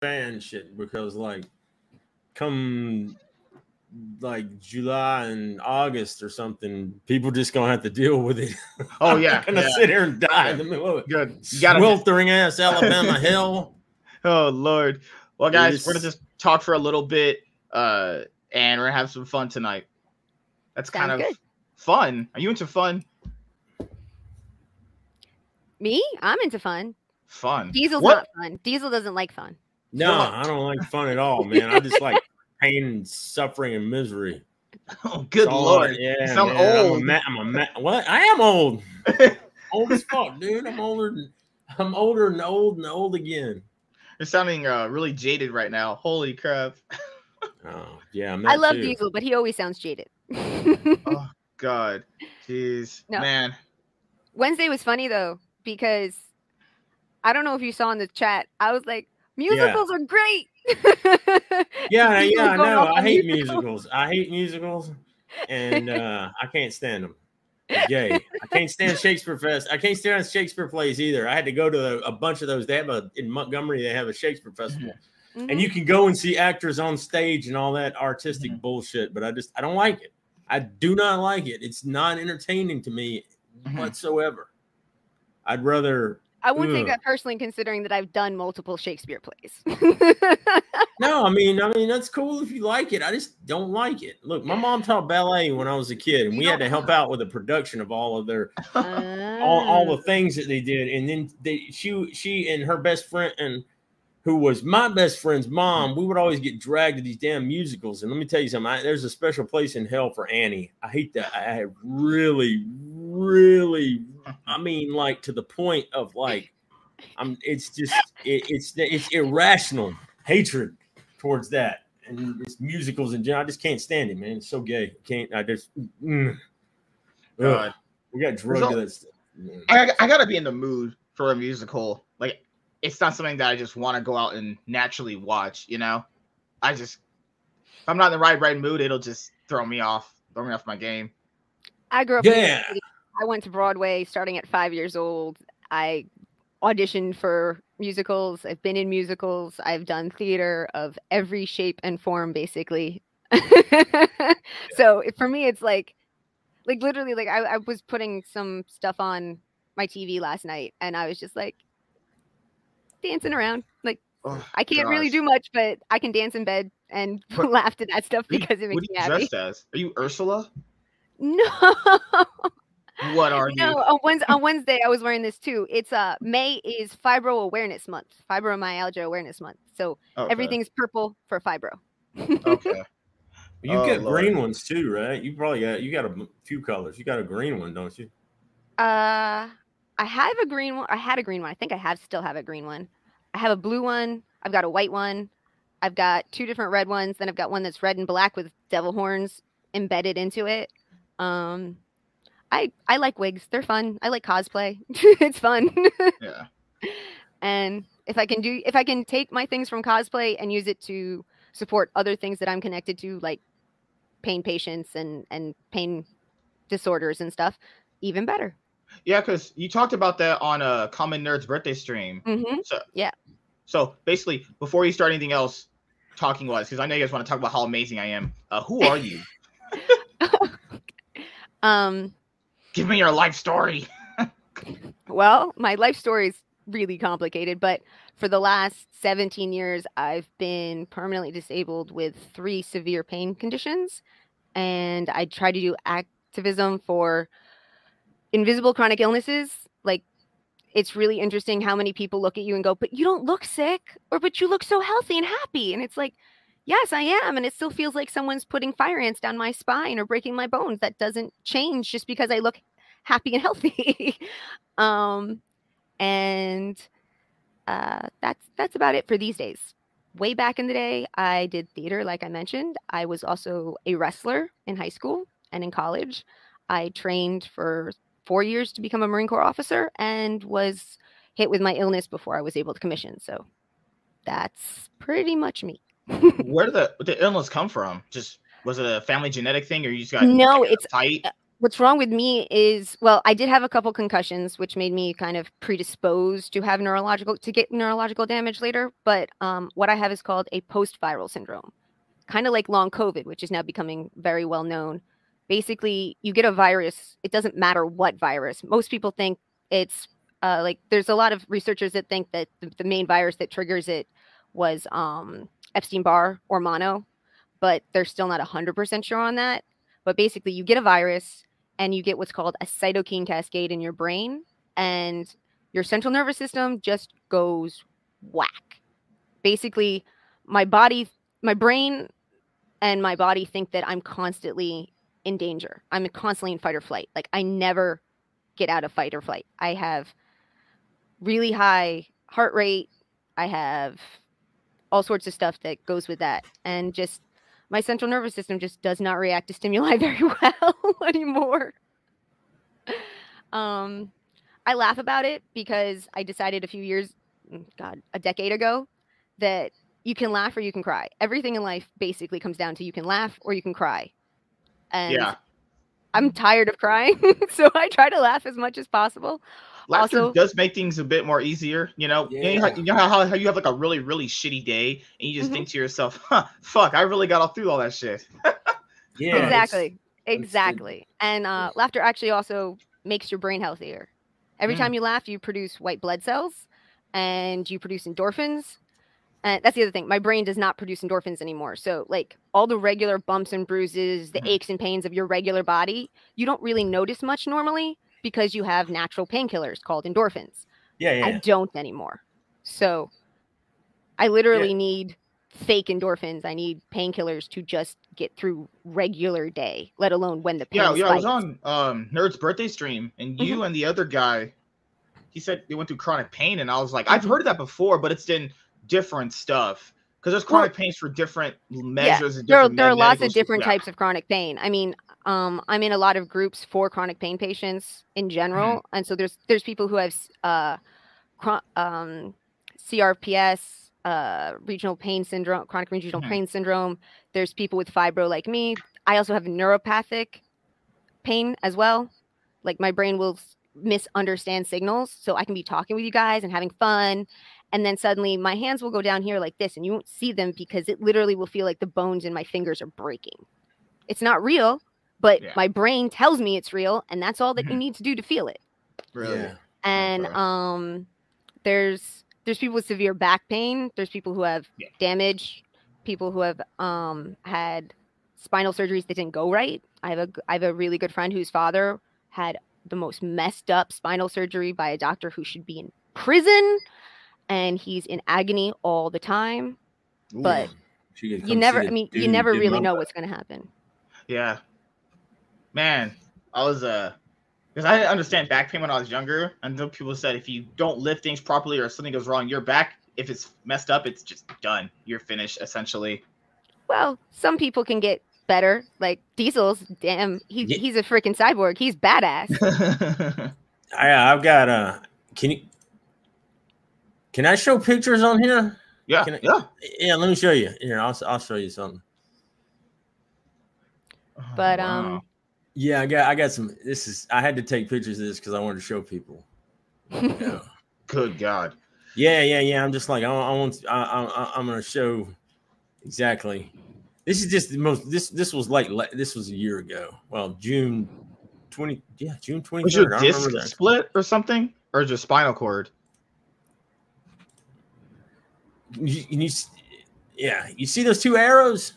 fan shit because like come like July and August or something, people just gonna have to deal with it. Oh yeah, gonna yeah. sit here and die in the middle of Good. You gotta. sweltering ass Alabama hell. Oh lord. Well, guys, is- we're gonna just talk for a little bit, uh, and we're gonna have some fun tonight. That's kind Sounds of good. fun. Are you into fun? Me? I'm into fun. Fun. Diesel's What? not fun. Diesel doesn't like fun. No, What? I don't like fun at all, man. I just like pain and suffering and misery. Oh, good all lord. Yeah, you sound man, I'm a old. ma- I'm a ma- what? I am old. old as fuck, dude. I'm older than I'm older and old and old again. You're sounding uh, really jaded right now. Holy crap. Oh, yeah, I'm I love too. Diesel, but he always sounds jaded. oh God. Jeez. No. Man. Wednesday was funny though because I don't know if you saw in the chat. I was like, musicals are great. Yeah, yeah, I know. I hate musicals. musicals. I hate musicals, and uh, I can't stand them. They're. I can't stand Shakespeare Fest. I can't stand Shakespeare plays either. I had to go to a bunch of those. They have a in Montgomery. They have a Shakespeare festival, Mhm. and you can go and see actors on stage and all that artistic Mhm. bullshit. But I just I don't like it. I do not like it. It's not entertaining to me Mhm. whatsoever. I'd rather I wouldn't take that personally, considering that I've done multiple Shakespeare plays. No, I mean, I mean that's cool if you like it. I just don't like it. Look, my mom taught ballet when I was a kid, and You we had to help out with the production of all of their all, Ah. all the things that they did. And then they she she and her best friend and who was my best friend's mom, we would always get dragged to these damn musicals. And let me tell you something, I, there's a special place in hell for Annie. I hate that. I really, really, I mean, like to the point of like, I'm. It's just it, it's it's irrational hatred towards that, and it's musicals in general. I just can't stand it, man. It's so gay. Can't I just? Mm. Ugh. God. we got drugged al- to that. stuff. I, I gotta be in the mood for a musical. Like, it's not something that I just want to go out and naturally watch. You know, I just if I'm not in the right right mood, it'll just throw me off, throw me off my game. I grew up. in New Yeah. I went to Broadway starting at five years old. I auditioned for musicals. I've been in musicals. I've done theater of every shape and form, basically. so it- for me, it's like, like literally, like I, I was putting some stuff on my TV last night, and I was just like dancing around. Like Oh, I can't really do much, but I can dance in bed and laugh to that stuff are you- because it what makes are me you happy. dressed as? Are you Ursula? No. What are you? No, on Wednesday, on Wednesday I was wearing this too. It's uh May is Fibro Awareness Month, Fibromyalgia Awareness Month. So Okay, everything's purple for fibro. okay. You Oh, get Lord. green ones too, right? You probably got you got a few colors. You got a green one, don't you? Uh, I have a green one. I had a green one. I think I have still have a green one. I have a blue one. I've got a white one. I've got two different red ones. Then I've got one that's red and black with devil horns embedded into it. Um, I I like wigs. They're fun. I like cosplay. it's fun. Yeah. and if I can do if I can take my things from cosplay and use it to support other things that I'm connected to, like pain patients and and pain disorders and stuff, even better. Yeah, because you talked about that on a Common Nerd's birthday stream. hmm So Yeah. So basically, before you start anything else, talking wise, because I know you guys want to talk about how amazing I am. Uh, who are you? Um, Give me your life story. well, my life story is really complicated, but for the last 17 years, I've been permanently disabled with three severe pain conditions. And I try to do activism for invisible chronic illnesses. Like, it's really interesting how many people look at you and go, But you don't look sick, or but you look so healthy and happy. And it's like, Yes, I am. And it still feels like someone's putting fire ants down my spine or breaking my bones. That doesn't change just because I look happy and healthy. um, and uh, that's that's about it for these days. Way back in the day, I did theater, like I mentioned. I was also a wrestler in high school and in college. I trained for four years to become a Marine Corps officer and was hit with my illness before I was able to commission. So that's pretty much me. Where did the the illness come from? Just was it a family genetic thing, or you just got No, it's- tight? what's wrong with me is well, I did have a couple concussions, which made me kind of predisposed to have neurological to get neurological damage later. But um, what I have is called a post-viral syndrome, kind of like long COVID, which is now becoming very well known. Basically, you get a virus. It doesn't matter what virus. Most people think it's uh, like there's a lot of researchers that think that the, the main virus that triggers it was um, Epstein Barr or mono, but they're still not 100% sure on that. But basically, you get a virus and you get what's called a cytokine cascade in your brain, and your central nervous system just goes whack. Basically, my body, my brain, and my body think that I'm constantly in danger. I'm constantly in fight or flight. Like, I never get out of fight or flight. I have really high heart rate. I have all sorts of stuff that goes with that. And just my central nervous system just does not react to stimuli very well anymore. Um, I laugh about it because I decided a few years, mm, God, a decade ago, that you can laugh or you can cry. Everything in life basically comes down to you can laugh or you can cry. And Yeah. I'm tired of crying, so I try to laugh as much as possible. Laughter Also- does make things a bit more easier, you know. You know how, you know how, how you have like a really really shitty day, and you just Mhm. think to yourself, "Huh, fuck, I really got all through all that shit." Yeah, it's- exactly. good. Exactly. And uh, laughter actually also makes your brain healthier. Every Mm. time you laugh, you produce white blood cells and you produce endorphins. And that's the other thing. My brain does not produce endorphins anymore. So, like all the regular bumps and bruises, the Mhm. aches and pains of your regular body, you don't really notice much normally because you have natural painkillers called endorphins. Yeah, yeah. I don't anymore. So, I literally need fake endorphins. I need painkillers to just get through regular day, let alone when the pain Yeah, yeah. I was on um Nerd's birthday stream, and you and the other guy, he said they went through chronic pain, and I was like, I've heard of that before, but it's in different stuff because there's Well- chronic pains for different measures. and there are, there are lots of different Yeah. types of chronic pain. I mean, um, I'm in a lot of groups for chronic pain patients in general, Mm-hmm. and so there's there's people who have uh, chron- um, CRPS, uh, regional pain syndrome, chronic regional Mhm. pain syndrome. There's people with fibro like me. I also have neuropathic pain as well. Like my brain will misunderstand signals, so I can be talking with you guys and having fun, and then suddenly my hands will go down here like this, and you won't see them because it literally will feel like the bones in my fingers are breaking. It's not real, but Yeah. my brain tells me it's real, and that's all that you Mhm. need to do to feel it. Really? Yeah. And um, there's there's people with severe back pain. There's people who have Yeah. damage. People who have um had spinal surgeries that didn't go right. I have a g- I have a really good friend whose father had the most messed up spinal surgery by a doctor who should be in prison, and he's in agony all the time. But You never, I the mean, you never really my- know what's going to happen. Yeah. Man, I was uh because I didn't understand back pain when I was younger. And then people said if you don't lift things properly or something goes wrong, your back, if it's messed up, it's just done. You're finished essentially. Well, some people can get better. Like Diesel's, damn, he, Ye- he's a freaking cyborg. He's badass. I, I've got uh Can you? Can I show pictures on here? yeah, Can I- yeah. Yeah, let me show you. Here, I'll I'll show you something. But, Oh, um, Yeah, I got I got some. This is I had to take pictures of this because I wanted to show people. Yeah. good God. Yeah, yeah, yeah. I'm just like I, I want. I, I, I'm gonna show exactly. This is just the most. This this was like this was a year ago. Well, June twenty. Yeah, June twenty Was your disc split or something? Or just spinal cord? You, you, yeah, you see those two arrows?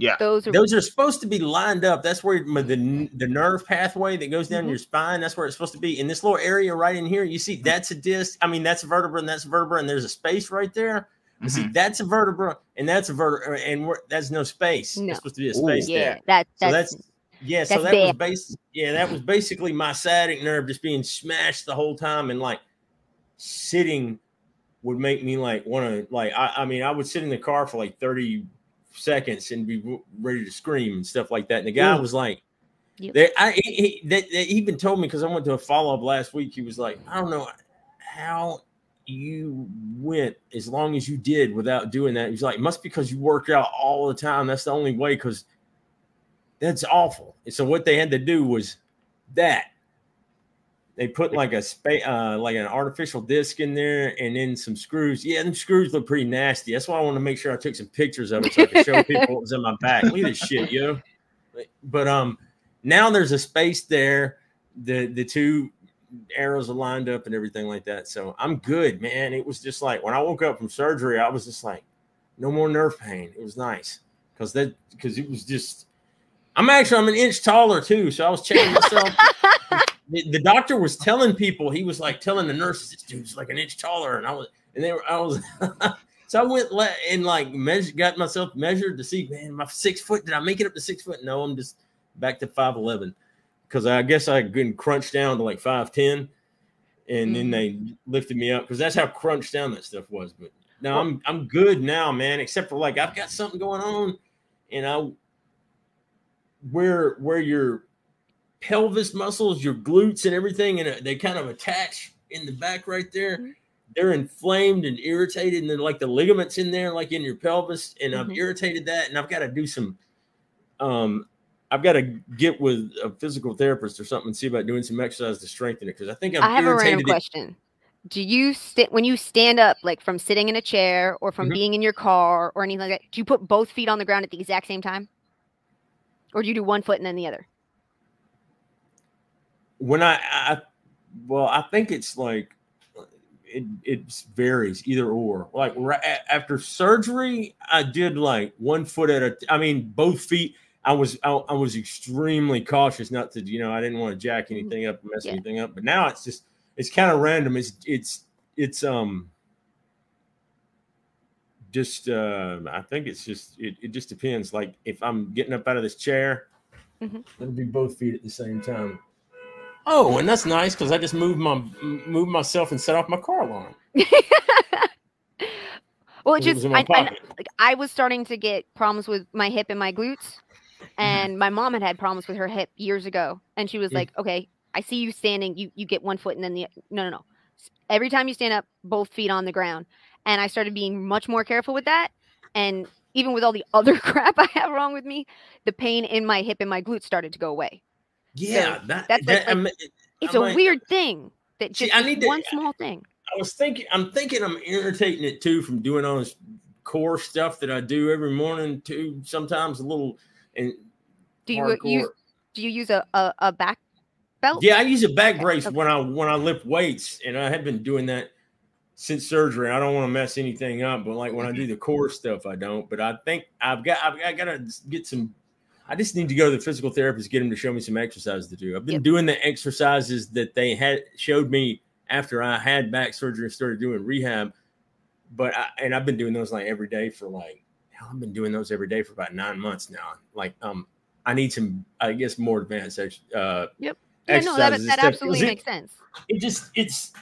Yeah. Those are Those are supposed to be lined up. That's where the the nerve pathway that goes down Mhm. your spine. That's where it's supposed to be. In this little area right in here, you see that's a disc. I mean, that's a vertebra and that's a vertebra, and there's a space right there. But see, that's a vertebra and that's a vertebra, and we're, that's no space. No. It's supposed to be a Ooh. space yeah, there. that So that's, that's yeah. So that's that was bad. Yeah, that was basically my sciatic nerve just being smashed the whole time, and like sitting would make me like want to like. I, I mean, I would sit in the car for like thirty seconds and be ready to scream and stuff like that. And the guy Ooh. was like. Yep. They, I, he, he, they, they even told me because I went to a follow up last week. He was like, I don't know how you went as long as you did without doing that. He's like, must be because you work out all the time. That's the only way because that's awful. And so what they had to do was that they put like a space, uh, like an artificial disc in there, and then some screws. Yeah, them screws look pretty nasty. That's why I want to make sure I took some pictures of it so I can show people what was in my back. Look at this shit, yo. But um, now there's a space there. The the two arrows are lined up and everything like that. So I'm good, man. It was just like when I woke up from surgery, I was just like, no more nerve pain. It was nice because that because it was just. I'm actually I'm an inch taller too, so I was checking myself. the, the doctor was telling people he was like telling the nurses this dude's like an inch taller, and I was and they were I was. so I went le- and like measured, got myself measured to see, man, my six foot. Did I make it up to six foot? No, I'm just back to five eleven because I guess I been crunched down to like five ten, and then mm-hmm. they lifted me up because that's how crunched down that stuff was. But now I'm I'm good now, man. Except for like I've got something going on, and I where where your pelvis muscles, your glutes, and everything, and uh, they kind of attach in the back right there. Mhm. They're inflamed and irritated, and then like the ligaments in there, like in your pelvis, and I've Mhm. irritated that, and I've got to do some. Um, I've got to get with a physical therapist or something and see about doing some exercise to strengthen it because I think I've I have a random question. Do you sit when you stand up, like from sitting in a chair or from Mhm. being in your car or anything like that? Do you put both feet on the ground at the exact same time, or do you do one foot and then the other? When I, I well, I think it's like it it varies either or. Like right after surgery, I did like one foot at a. I mean, both feet. I was I, I was extremely cautious not to you know I didn't want to jack anything up, mess Yeah. anything up. But now it's just it's kind of random. It's it's it's um just uh I think it's just it, it just depends. Like if I'm getting up out of this chair, Mhm. it'll be both feet at the same time. Oh, and that's nice because I just moved my moved myself and set off my car alarm. well, It just I, I, like I was starting to get problems with my hip and my glutes, Mm-hmm. and my mom had had problems with her hip years ago, and she was Mm. like, "Okay, I see you standing. You you get one foot and then the no no no. Every time you stand up, both feet on the ground." And I started being much more careful with that, and even with all the other crap I have wrong with me, the pain in my hip and my glutes started to go away. Yeah, that, that's like- that, mean, It's I a might- weird thing that See, I need to- one small thing. I was thinking, I'm thinking, I'm irritating it too from doing all this core stuff that I do every morning. Too sometimes a little and Do you uh, hardcore. use do you use a, a, a back belt? Yeah, I use a back Okay, brace okay. when I when I lift weights, and I have been doing that since surgery. I don't want to mess anything up, but like when I do mm-hmm. the core stuff, I don't. But I think I've got I've, I got to get some. I just need to go to the physical therapist, get him to show me some exercises to do. I've been Yep. doing the exercises that they had showed me after I had back surgery and started doing rehab. But I, and I've been doing those like every day for like hell, I've been doing those every day for about nine months now. Like um, I need some I guess more advanced uh Yeah, no, that, that absolutely it- makes sense. it just it's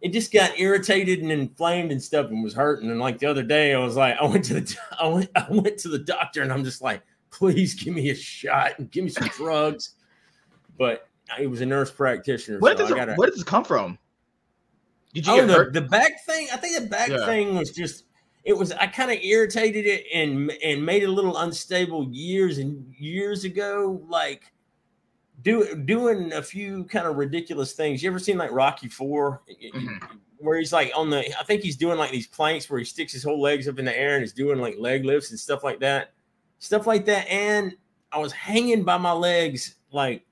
it just got irritated and inflamed and stuff and was hurting. And like the other day, I was like, I went to the I went I went to the doctor and I'm just like, please give me a shot and give me some drugs. But he was a nurse practitioner. Where so does it, gotta, where does this come from? Did you oh, the, the back thing. I think the back Yeah. thing was just it was. I kind of irritated it and and made it a little unstable years and years ago. Like do, doing a few kind of ridiculous things. You ever seen like Rocky 4 Mhm. where he's like on the? I think he's doing like these planks where he sticks his whole legs up in the air and he's doing like leg lifts and stuff like that, stuff like that. And I was hanging by my legs like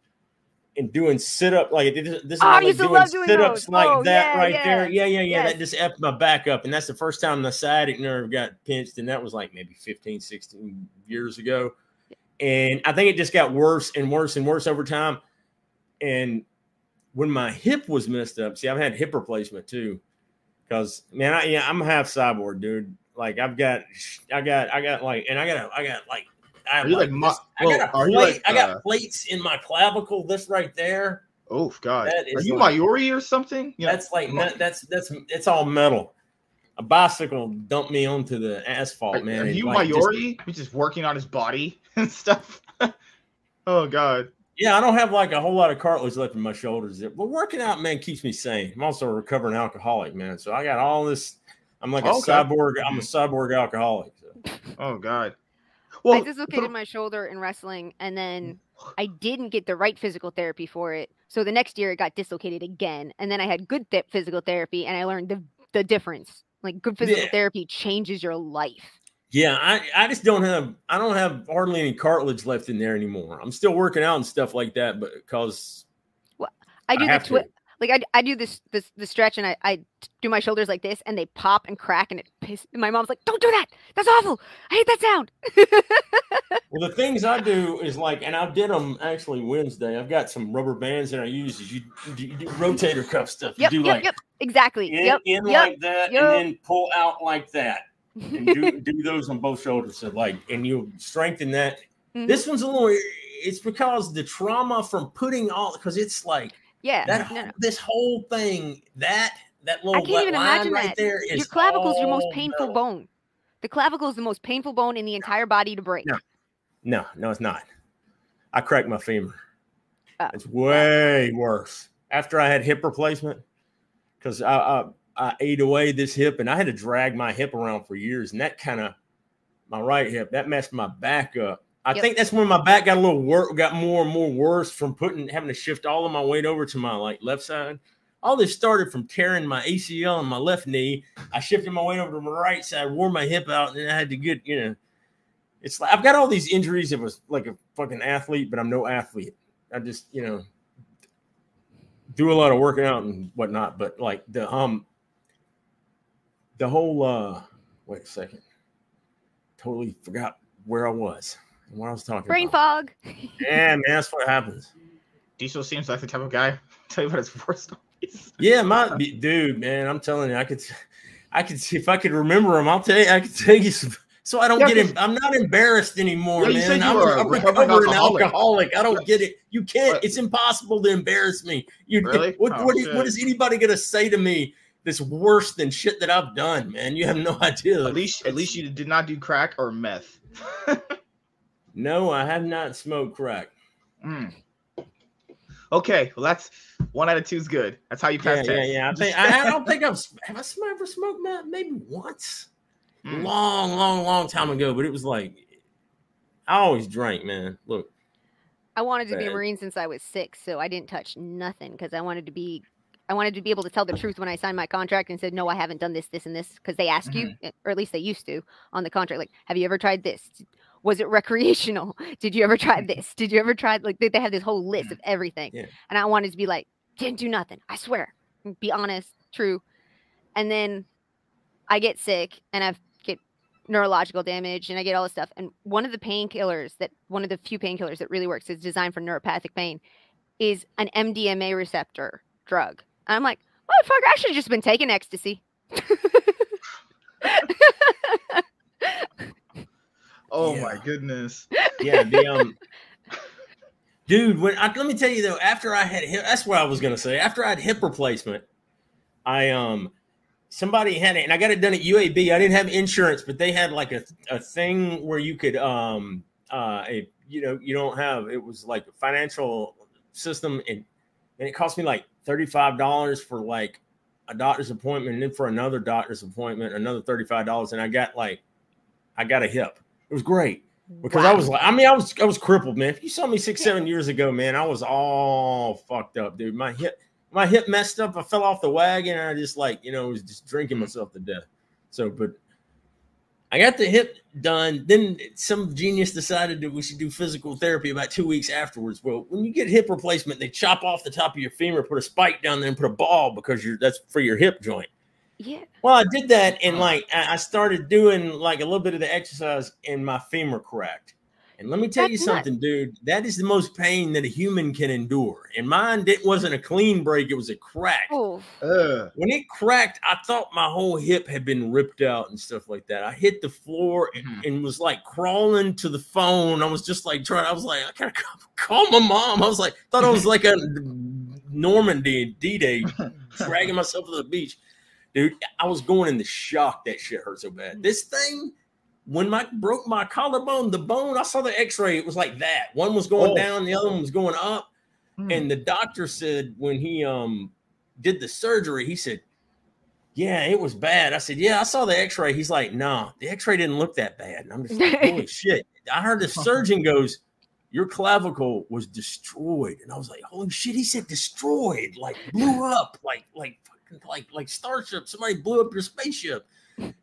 and doing sit up like this. this is Oh, I like doing doing sit ups like Oh, that yeah, right yeah. there. Yeah, yeah, yeah. Yes. That just effed my back up, and that's the first time the sciatic nerve got pinched, and that was like maybe 15, 16 years ago. And I think it just got worse and worse and worse over time. And when my hip was messed up, see, I've had hip replacement too. Because man, I yeah, I'm half cyborg, dude. Like I've got, I got, I got like, and I got, I got like, I have like, like I got a plate. like, I got uh, plates in my clavicle. This right there. Oh God, That are you like- Mayuri or something? Know, That's like that's that's it's all metal. A bicycle dumped me onto the asphalt, are, man. are you like, just- He's just working on his body and stuff. oh God, yeah, I don't have like a whole lot of cartilage left in my shoulders. But working out, man, keeps me sane. I'm also a recovering alcoholic, man. So I got all this. I'm like a oh, Okay. cyborg. I'm a mm-hmm. cyborg alcoholic. So. oh God. Well, I dislocated for- my shoulder in wrestling, and then mm. I didn't get the right physical therapy for it. So the next year it got dislocated again, and then I had good th- physical therapy, and I learned the the difference. Like good physical Yeah. therapy changes your life. Yeah, I, I just don't have I don't have hardly any cartilage left in there anymore. I'm still working out and stuff like that, but because well, I do the have twi- like I, I do this this the stretch and I, I do my shoulders like this and they pop and crack and it. My mom's like, "Don't do that. That's awful. I hate that sound." well, the things I do is like, and I did them actually Wednesday. I've got some rubber bands that I use. You, you do rotator cuff stuff. You yep, do yep, like yep. Exactly. in, yep. in yep, like that, and then pull out like that, and do do those on both shoulders. So like, and you strengthen that. Mhm. This one's a little. It's because the trauma from putting all because it's like yeah. that. no, no. This whole thing that that little can't even line imagine right that. there is Your clavicle is your most painful metal. bone. The clavicle is the most painful bone in the entire body to break. No. No, no, it's not. I cracked my femur. Oh, it's way worse after I had hip replacement because I, I I ate away this hip and I had to drag my hip around for years and that kind of my right hip that messed my back up. I Yep. think that's when my back got a little work, got more and more worse from putting having to shift all of my weight over to my like left side. All this started from tearing my ACL in my left knee. I shifted my weight over to my right side, wore my hip out, and I had to get you know it's like I've got all these injuries. It was like a fucking athlete, but I'm no athlete. I just, you know, do a lot of working out and whatnot. But like the um the whole uh wait a second. Totally forgot where I was what I was talking Brain about. fog. Yeah, man, that's what happens. Diesel seems like the type of guy. Tell you about his war stories. Yeah, my dude, man, I'm telling you, I could I could see if I could remember them, I'll tell you, I could tell you some so I don't Yeah, get 'cause- it. I'm not embarrassed anymore, Yeah, man. I'm, were a I'm recovering recovering alcoholic. alcoholic. I don't get it. You can't. What? It's impossible to embarrass me. You Really? what Oh, what, is, shit. what is anybody gonna say to me that's worse than shit that I've done, man? You have no idea. At least, at least you did not do crack or meth. No, I have not smoked crack. Mm. Okay, well that's one out of two is good. That's how you Yeah, pass yeah, tests. yeah. I think I, I don't think I've have I ever smoked meth? Maybe once. Mm. long, long, long time ago, but it was like I always drank, man. Look, I wanted to be a Marine since I was six, so I didn't touch nothing because I wanted to be, I wanted to be able to tell the truth when I signed my contract and said, no, I haven't done this, this, and this, because they ask you, eh, or at least they used to, on the contract, like, have you ever tried this? Was it recreational? Did you ever try mm-hmm. this? Did you ever try like they, they have this whole list mm. of everything, Yeah. and I wanted to be like, didn't do nothing. I swear, be honest, true. And then I get sick and I get neurological damage and I get all this stuff. And one of the painkillers that one of the few painkillers that really works is designed for neuropathic pain is an MDMA receptor drug. And I'm like, motherfucker, I should have just been taking ecstasy. Oh Yeah. my goodness. yeah, the um, dude. When I, let me tell you though, after I had hip, that's what I was gonna say. After I had hip replacement, I um, somebody had it, and I got it done at UAB. I didn't have insurance, but they had like a a thing where you could um, uh, a, you know, you don't have. It was like a financial system, and and it cost me like thirty five dollars for like a doctor's appointment, and then for another doctor's appointment, another thirty five dollars, and I got like, I got a hip. It was great because I was like, I mean, I was I was crippled, man. If you saw me six, seven years ago, man, I was all fucked up, dude. My hip, my hip messed up. I fell off the wagon, and I just like, you know, was just drinking mm-hmm. myself to death. So, but I got the hip done. Then some genius decided that we should do physical therapy about two weeks afterwards. Well, when you get hip replacement, they chop off the top of your femur, put a spike down there, and put a ball because you're that's for your hip joint. Yeah. Well, I did that, and like I I started doing like a little bit of the exercise, and my femur cracked. And let me tell you That's nuts. something, dude. That is the most pain that a human can endure. And mine it wasn't a clean break; it was a crack. Oh, Ugh. When it cracked, I thought my whole hip had been ripped out and stuff like that. I hit the floor and, Mhm. and was like crawling to the phone. I was just like trying. I was like, I gotta call, call my mom. I was like, thought I was like a Normandy D Day, dragging myself to the beach, dude. I was going into shock. That shit hurt so bad. This thing. When my broke my collarbone, the bone, I saw the X-ray. It was like that. One was going Oh. down, the other one was going up. Hmm. And the doctor said when he um did the surgery, he said, Yeah, it was bad. I said, Yeah, I saw the x-ray. He's like, No, the x-ray didn't look that bad. And I'm just like, holy shit. I heard the surgeon goes, your clavicle was destroyed. And I was like, holy shit, he said destroyed, like blew up, like, like, like, like Starship. Somebody blew up your spaceship.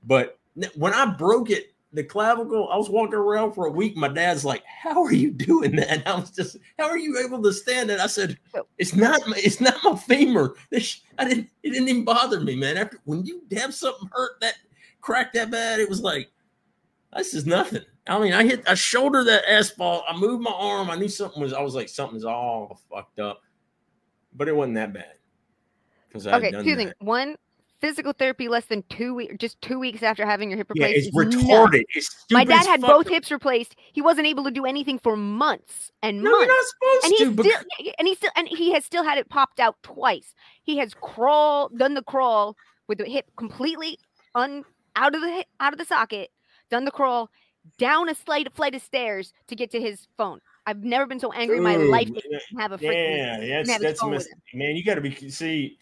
But when I broke it, the clavicle, I was walking around for a week. My dad's like, How are you doing that? And I was just, How are you able to stand it? I said, It's not my, it's not my femur. This, I didn't, it didn't even bother me, man. After when you have something hurt that crack that bad, it was like, this is nothing. I mean, I hit, I shoulder that asphalt. I moved my arm. I knew something was, I was like, something's all fucked up, but it wasn't that bad. Okay, two things. One, physical therapy less than two weeks, just two weeks after having your hip replaced. Yeah, it's retarded. It's My dad had both hips replaced. He wasn't able to do anything for months and months. no, months. You're not supposed and to. Still, and he still, and he has still had it popped out twice. He has crawled, done the crawl with the hip completely un out of the out of the socket, done the crawl down a slight flight of stairs to get to his phone. I've never been so angry in my life have a freaking yeah, that's that's mis- man. You got to be see.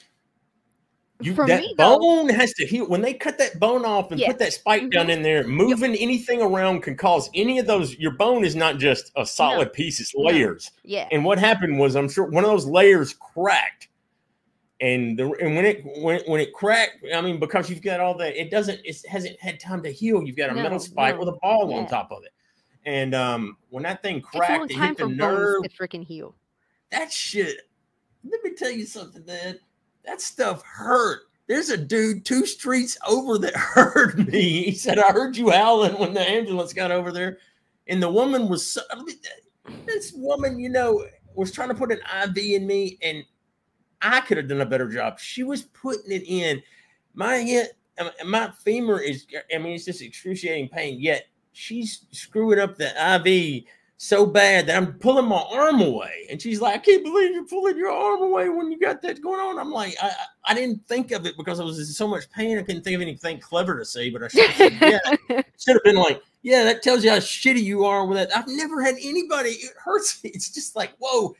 You, For that me, though- bone has to heal. When they cut that bone off and Yeah. put that spike Mhm. down in there, moving anything around can cause any of those. Your bone is not just a solid piece; it's No. layers. Yeah. And what happened was, I'm sure one of those layers cracked, and the and when it when when it cracked, I mean, because you've got all that, it doesn't, it hasn't had time to heal. You've got a No, metal spike no. with a ball on top of it, and um, when that thing cracked, it hit the nerve. to freaking heal. That shit. Let me tell you something, man. That stuff hurt. There's a dude two streets over that heard me. He said, I heard you howling when the ambulance got over there. And the woman was so, I mean, this woman, you know, was trying to put an IV in me, and I could have done a better job. She was putting it in. My hip, uh, my femur is, I mean, it's just excruciating pain. Yet she's screwing up the IV so bad that I'm pulling my arm away. And she's like, I can't believe you're pulling your arm away when you got that going on. I'm like, I, I- didn't think of it because I was in so much pain. I couldn't think of anything clever to say, but I should have said, yeah. Should have been like, yeah, that tells you how shitty you are with that. I've never had anybody, it hurts. It's just like, whoa.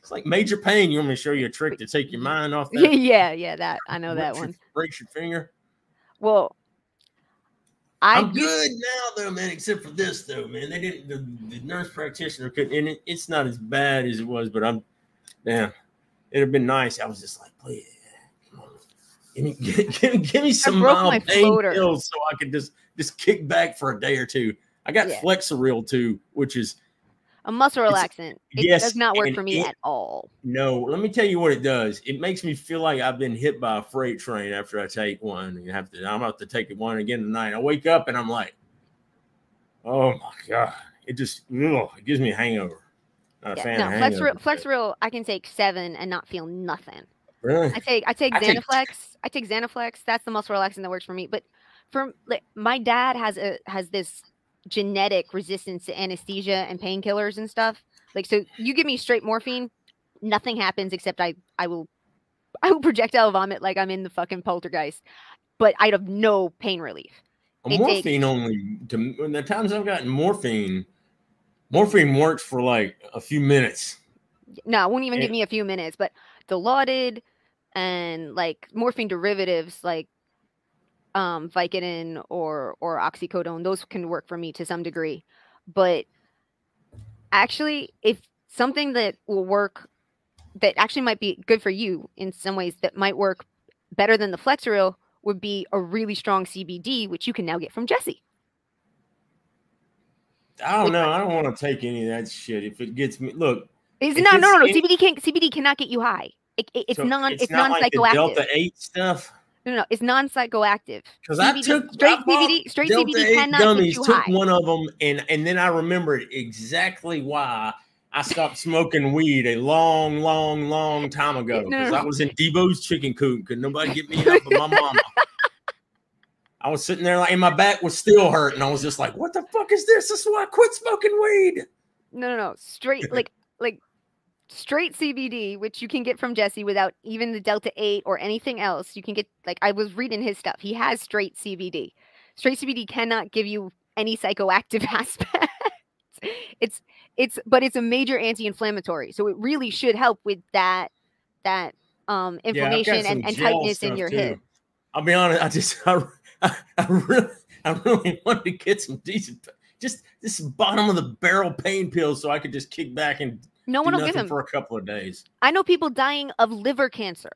It's like major pain. You want me to show you a trick to take your mind off that? yeah, yeah, that I know that Breaks your- one. Breaks your finger. Well, I I'm used- good now, though, man. Except for this, though, man. They didn't. The, the nurse practitioner couldn't, and it, it's not as bad as it was. But I'm, damn, it'd have been nice. I was just like, please, come on, give me, give, give me some mild pain pills so I could just just kick back for a day or two. I got Yeah. Flexeril too, which is a muscle relaxant. It yes, does not work for me it- at all. no. Let me tell you what it does. It makes me feel like I've been hit by a freight train after I take one. You have to. I'm about to take one again tonight. I wake up and I'm like, oh my god! It just ugh, it gives me a hangover. Not a Yeah, no, Flexeril, hangovers. Flexeril, I can take seven and not feel nothing. Really? I take I take I take-. I take Zanaflex. That's the muscle relaxant that works for me. But for like, my dad has a has this genetic resistance to anesthesia and painkillers and stuff. Like so, you give me straight morphine, nothing happens except I I will I will projectile vomit like I'm in the fucking poltergeist. But I'd have no pain relief. it takes- morphine only. To when the times I've gotten morphine, morphine works for like a few minutes. No, it won't even give me a few minutes. But Dilaudid and like morphine derivatives like um Vicodin or or oxycodone, those can work for me to some degree. But actually, if something that will work that actually might be good for you in some ways that might work better than the Flexeril would be a really strong CBD, which you can now get from Jesse. I don't know. I don't want to take any of that shit. If it gets me, look, Is If no, no, no, no. any- CBD can't. CBD cannot get you high. It, it- it's so non. It's, not non like the psychoactive. Delta Eight stuff. No, no, it's non-psychoactive. Because I took straight I CBD straight Delta CBD 8 cannot get gummies. you Took high. one of them, and and then I remembered exactly why I stopped smoking weed a long, long, long time ago. Because no. I was in Debo's chicken coop. Could nobody get me up but my mama. I was sitting there like, and my back was still hurting. I was just like, "What the fuck is this? This is why I quit smoking weed." No, no, no. Straight like like straight CBD, which you can get from Jesse without even the Delta 8 or anything else. You can get like I was reading his stuff. He has straight CBD. Straight CBD cannot give you any psychoactive aspect. it's it's but it's a major anti-inflammatory. So it really should help with that that um Yeah, inflammation some and, and tightness in your too. hip. I'll be honest. I just I, I, I really I really wanted to get some decent, just this bottom of the barrel pain pills so I could just kick back and No one will give him. for a couple of days. I know people dying of liver cancer,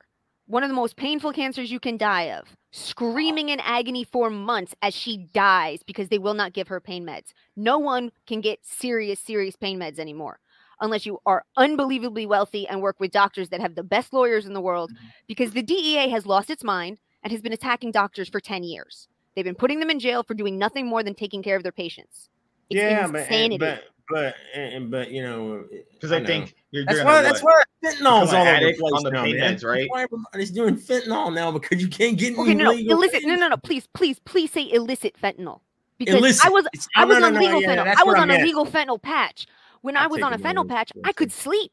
one of the most painful cancers you can die of, screaming in agony for months as she dies because they will not give her pain meds. No one can get serious, serious pain meds anymore unless you are unbelievably wealthy and work with doctors that have the best lawyers in the world Mhm. because the DEA has lost its mind and has been attacking doctors for 10 years. They've been putting them in jail for doing nothing more than taking care of their patients. It's yeah, but, insanity. and, but but and, but you know Because I, know. think you're, That's why. That's what? why fentanyl's Become all over the addict place on the now, pain man. right? That's why everybody's doing fentanyl now because you can't get any Okay, no, no, legal illicit. No, things. no, no. Please, please, please say illicit fentanyl. Because Illicit. I was It's- I was no, on no, no, legal yeah, fentanyl. that's I was what on a legal fentanyl patch. When I I'll was on a fentanyl patch, I could sleep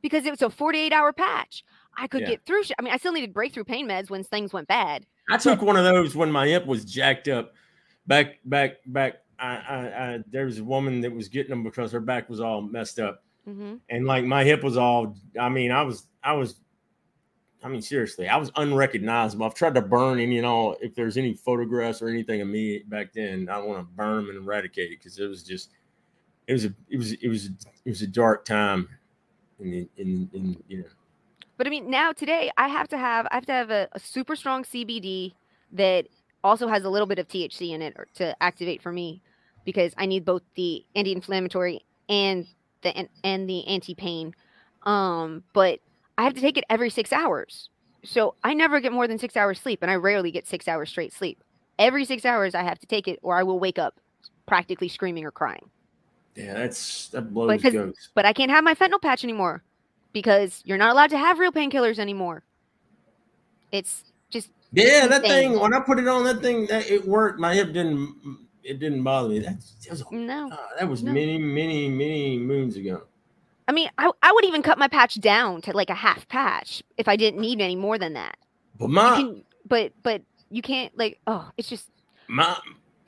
because it was a 48 hour patch. I could Yeah. get through. I mean, I still needed breakthrough pain meds when things went bad. I took one of those when my hip was jacked up. Back, back, back. I, I, I there was a woman that was getting them because her back was all messed up, hmm and like my hip was all. I mean, I was, I was. I mean, seriously, I was unrecognizable. I've tried to burn any and all. If there's any photographs or anything of me back then, I want to burn them and eradicate it because it was just, it was a, it was, it was, it was a dark time, in, in, in you know. But I mean, now today I have to have I have to have a, a super strong CBD that also has a little bit of THC in it to activate for me because I need both the anti-inflammatory and the and, the anti-pain. Um, but I have to take it every six hours, so I never get more than six hours sleep, and I rarely get six hours straight sleep. Every six hours I have to take it, or I will wake up practically screaming or crying. Yeah, that's that blows Because- goats. But I can't have my fentanyl patch anymore because you're not allowed to have real painkillers anymore. It's just Yeah, that insane. thing. When I put it on, that thing that it worked. My hip didn't. It didn't bother me. That's that was, no. uh, that was No. many, many, many moons ago. I mean, I, I would even cut my patch down to like a half patch if I didn't need any more than that. But my can, but but you can't like oh, it's just my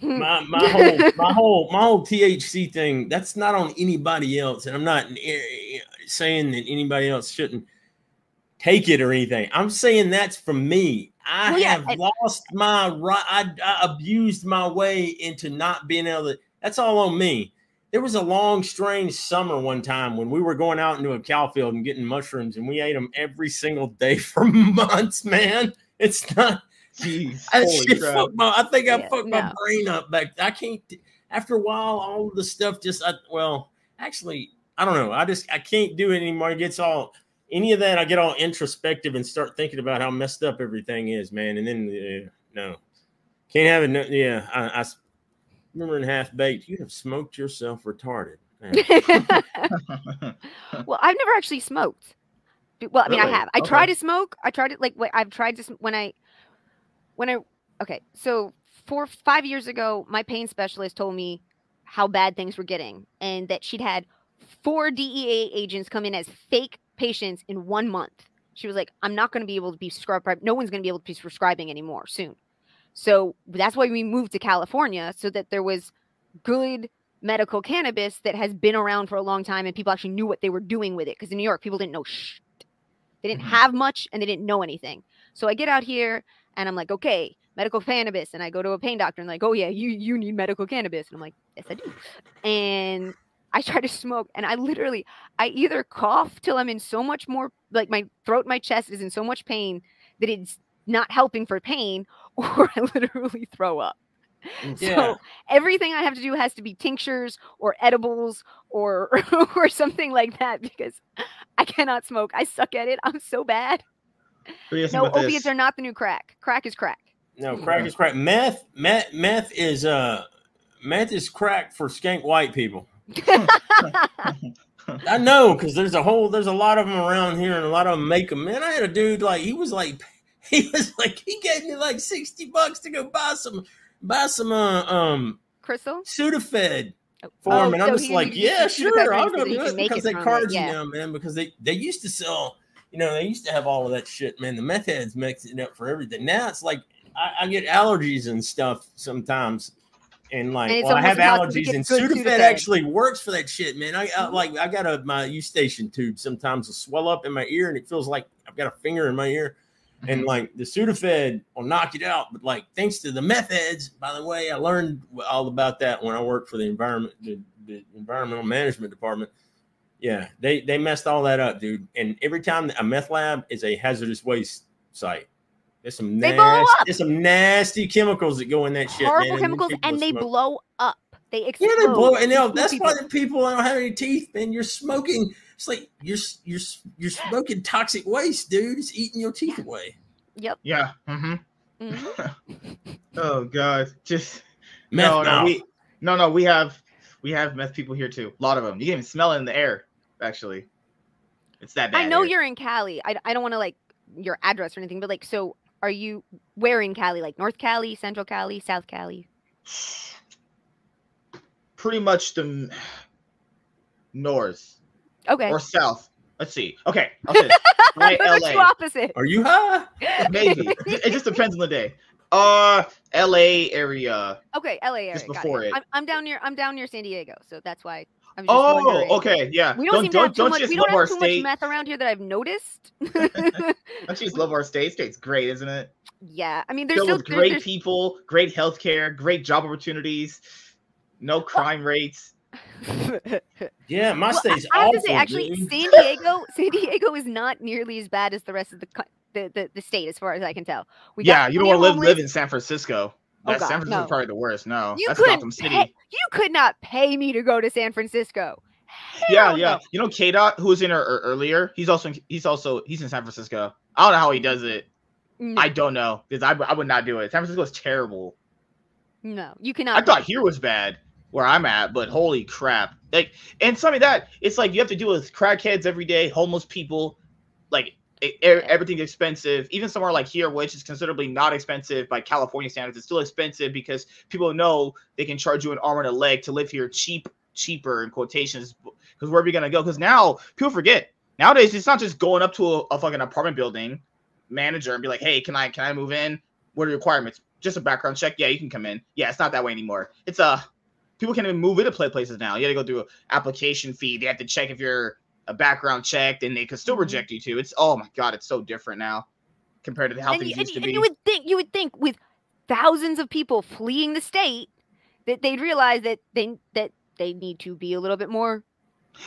my my whole my whole my whole THC thing. That's not on anybody else, and I'm not eh, saying that anybody else shouldn't take it or anything. I'm saying that's from me. I Well, yeah, have and- lost my right. I, I abused my way into not being able to. That's all on me. There was a long, strange summer one time when we were going out into a cow field and getting mushrooms, and we ate them every single day for months. Man, it's not. Jeez, That holy shit crap. fucked my, I think I Yeah, fucked my no. brain up back. I can't. After a while, all the stuff just. I, well, actually, I don't know. I just I can't do it anymore. It gets all any of that. I get all introspective and start thinking about how messed up everything is, man. And then uh, no, can't have it. No, yeah, I, I s- remember in half baked. You have smoked yourself retarded. Well, I've never actually smoked. Well, I mean, I have. I tried Okay. to smoke. I tried it like I've tried to sm- when I when I okay. So four five years ago, my pain specialist told me how bad things were getting, and that she'd had four DEA agents come in as fake patients in one month. She was like, "I'm not going to be able to be prescribed. No one's going to be able to be prescribing anymore soon." So that's why we moved to California, so that there was good medical cannabis that has been around for a long time and people actually knew what they were doing with it because in New York people didn't know shit. They didn't Mhm. have much and they didn't know anything. So I get out here and I'm like, okay, medical cannabis, and I go to a pain doctor and like, oh yeah, you you need medical cannabis, and I'm like, yes I do, and I try to smoke and I literally I either cough till I'm in so much more like my throat, my chest is in so much pain that it's not helping for pain, or I literally throw up. Yeah. So everything I have to do has to be tinctures or edibles or or something like that because I cannot smoke. I suck at it. I'm so bad. No, opiates this. are not the new crack. Crack is crack. No, crack is crack. Meth, meth, meth is uh, meth is crack for skank white people. I know because there's a whole there's a lot of them around here and a lot of them make them. Man, I had a dude like he was like he was like he gave me like sixty bucks to go buy some buy some uh, um Crystal. Sudafed Oh, for oh, him, and I'm just like, yeah, sure, I'll so go do it because they it, charge you yeah. now, man. Because they they used to sell, you know, they used to have all of that shit, man. The meth heads mix it up for everything. Now it's like I, I get allergies and stuff sometimes. And like, And well, I have almost impossible to allergies, and Sudafed Sudafed. actually works for that shit, man. I, I Mhm. like, I got a my Eustachian tube sometimes will swell up in my ear, and it feels like I've got a finger in my ear. and Mhm. like the Sudafed will knock it out. But like thanks to the methods, by the way, I learned all about that when I worked for the environment, the, the environmental management department. Yeah, they they messed all that up, dude. And every time a meth lab is a hazardous waste site. There's some They blow nasty, up. there's some nasty chemicals that go in that shit. man, Horrible and chemicals, people and they smoke. blow up. They explode. Yeah, they blow, and they'll, that's people. why the people don't have any teeth, man. You're smoking. It's like you're you're you're smoking toxic waste, dude. It's eating your teeth away. Yep. Yeah. hmm Mhm. Oh god. Just Meth no, no, we, no, no. We have we have meth people here too. A lot of them. You can even smell it in the air. Actually, it's that bad. I know here. you're in Cali. I, I don't want to like your address or anything, but like, so are you where in Cali? Like North Cali, Central Cali, South Cali? pretty much the north Okay. or south. Let's see. Okay, I'll say. Right, two LA. opposite. Are you high? maybe it just depends on the day. Uh, L.A. area. Okay, LA area. Just got before it. I'm, I'm down near I'm down near San Diego, so that's why I'm just Oh, wondering. okay, yeah. We don't, seem to have too much. We don't have too much state? meth around here that I've noticed. Don't you just love our state? State's great, isn't it? yeah, I mean, there's Filled still with there- great there's- people, great healthcare, great job opportunities, no crime rates. Yeah, my Well, state's I have awful. to say, actually, dude. San Diego, San Diego is not nearly as bad as the rest of the the, the, the state, as far as I can tell. We got yeah, you don't want to live live in San Francisco. Oh, That God, San Francisco's no. probably the worst. No, You that's Gotham City. pay- you could not pay me to go to San Francisco. yeah, Hell yeah. no. You know, K Dot, who was in her ear- earlier, he's also he's also he's in San Francisco. I don't know how he does it. No, I don't know because I, I would not do it. San Francisco is terrible. no, you cannot. I thought here was bad where I'm at, but holy crap! Like, and some of that it's like you have to deal with crackheads every day, homeless people, like everything's expensive. Even somewhere like here, which is considerably not expensive by California standards, it's still expensive because people know they can charge you an arm and a leg to live here cheap, cheaper in quotations. Because where are we gonna go? Because now people forget nowadays it's not just going up to a, a fucking apartment building manager and be like, hey, can I can I move in? What are the requirements? Just a background check. Yeah, you can come in. Yeah, it's not that way anymore. It's a people can't even move into play places now. You got to go through an application fee. They have to check if you're a background checked, and they could still Mhm. reject you too. It's oh my god, it's so different now compared to how and, things you, and, used you- to and you would think you would think with thousands of people fleeing the state that they'd realize that they that they need to be a little bit more.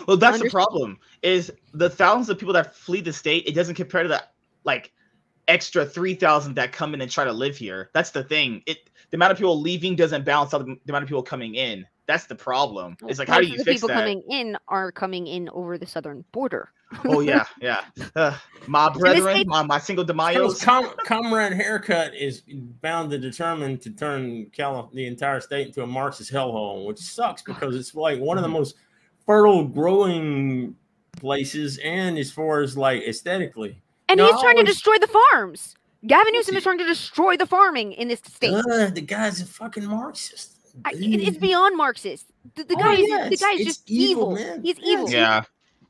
Well, that's the problem. Is the thousands of people that flee the state, it doesn't compare to the like extra three thousand that come in and try to live here. That's the thing. It the amount of people leaving doesn't balance out the, the amount of people coming in. That's the problem. It's like how do you of the fix people that? coming in are coming in over the southern border. oh yeah, yeah. Uh, my this brethren, state- my, my single de Because Mayos. Com- Comrade Haircut is bound to determine to turn Cali- the entire state into a Marxist hellhole, which sucks because it's like one of the most fertile growing places, and as far as like aesthetically, And No, he's trying to destroy the farms. Gavin Newsom is trying to destroy the farming in this state. uh, the guy's a fucking Marxist. I, it's beyond Marxist. The, the Oh, guy is yeah, the guy is just evil, evil. He's Yeah, evil. Yeah,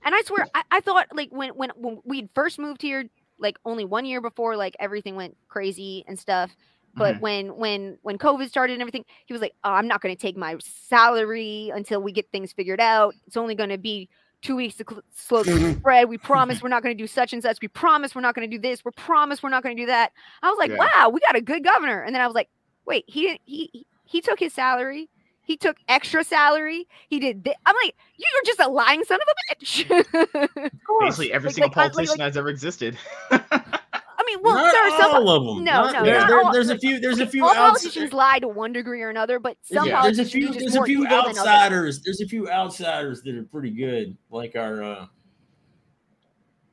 And I swear, I, I thought like when when when we first moved here, like only one year before, like everything went crazy and stuff. But Mhm. when when when COVID started and everything, he was like, oh, "I'm not going to take my salary until we get things figured out. It's only going to be two weeks to cl- slow the spread. We promise we're not going to do such and such. We promise we're not going to do this. We promise we're not going to do that." I was like, Yeah. "Wow, we got a good governor." And then I was like, "Wait, he didn't. He he- he took his salary." He took extra salary. He did. Thi- I'm like, you're just a lying son of a bitch. basically every Like- single like, I- like- politician like- has ever existed. I mean, well, not there are some. all of them. No, Not- no, there- there- all- there's a few. There's a few. all outs- politicians lie to one degree or another, but some Yeah. there's a few. just There's a few evil than others. outsiders. There's a few outsiders that are pretty good, like our. uh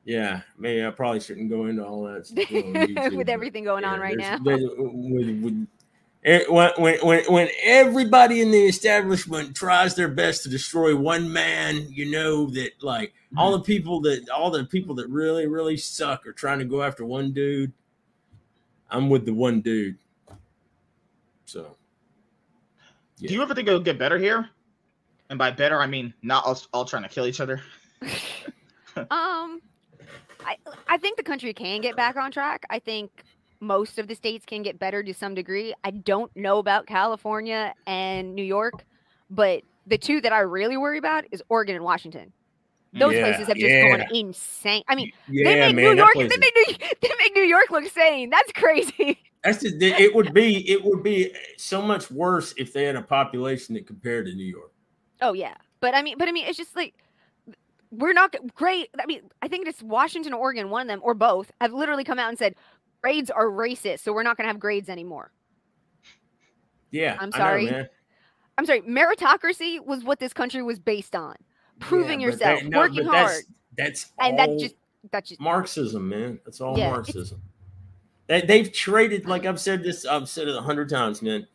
Yeah, maybe I probably shouldn't go into all that stuff on YouTube, with everything going on right there's- now. there's- with- with- it- when, when, when, when everybody in the establishment tries their best to destroy one man, you know that like all Mm-hmm. the people that all the people that really really suck are trying to go after one dude. I'm with the one dude. So Do you ever think it'll get better here? And by better, I mean not us all trying to kill each other. Um, I I think the country can get back on track. I think most of the states can get better to some degree. I don't know about California and New York, but the two that I really worry about is Oregon and Washington. Those Yeah, places have just yeah. gone insane. I mean, Yeah, they make man, New York. They make New, they make New York look sane. That's crazy. That's just, it would be it would be so much worse if they had a population that compared to New York. Oh yeah, but I mean, but I mean, it's just like we're not great. I mean, I think it's Washington, or Oregon, one of them, or both, have literally come out and said grades are racist, so we're not going to have grades anymore. Yeah, I'm know, sorry. man. I'm sorry, meritocracy was what this country was based on, proving Yeah, yourself, that- no, working that's- hard, That's and that just that's just Marxism, man. That's all Yeah, Marxism. They, they've traded, like I've said this, I've said it a hundred times, man.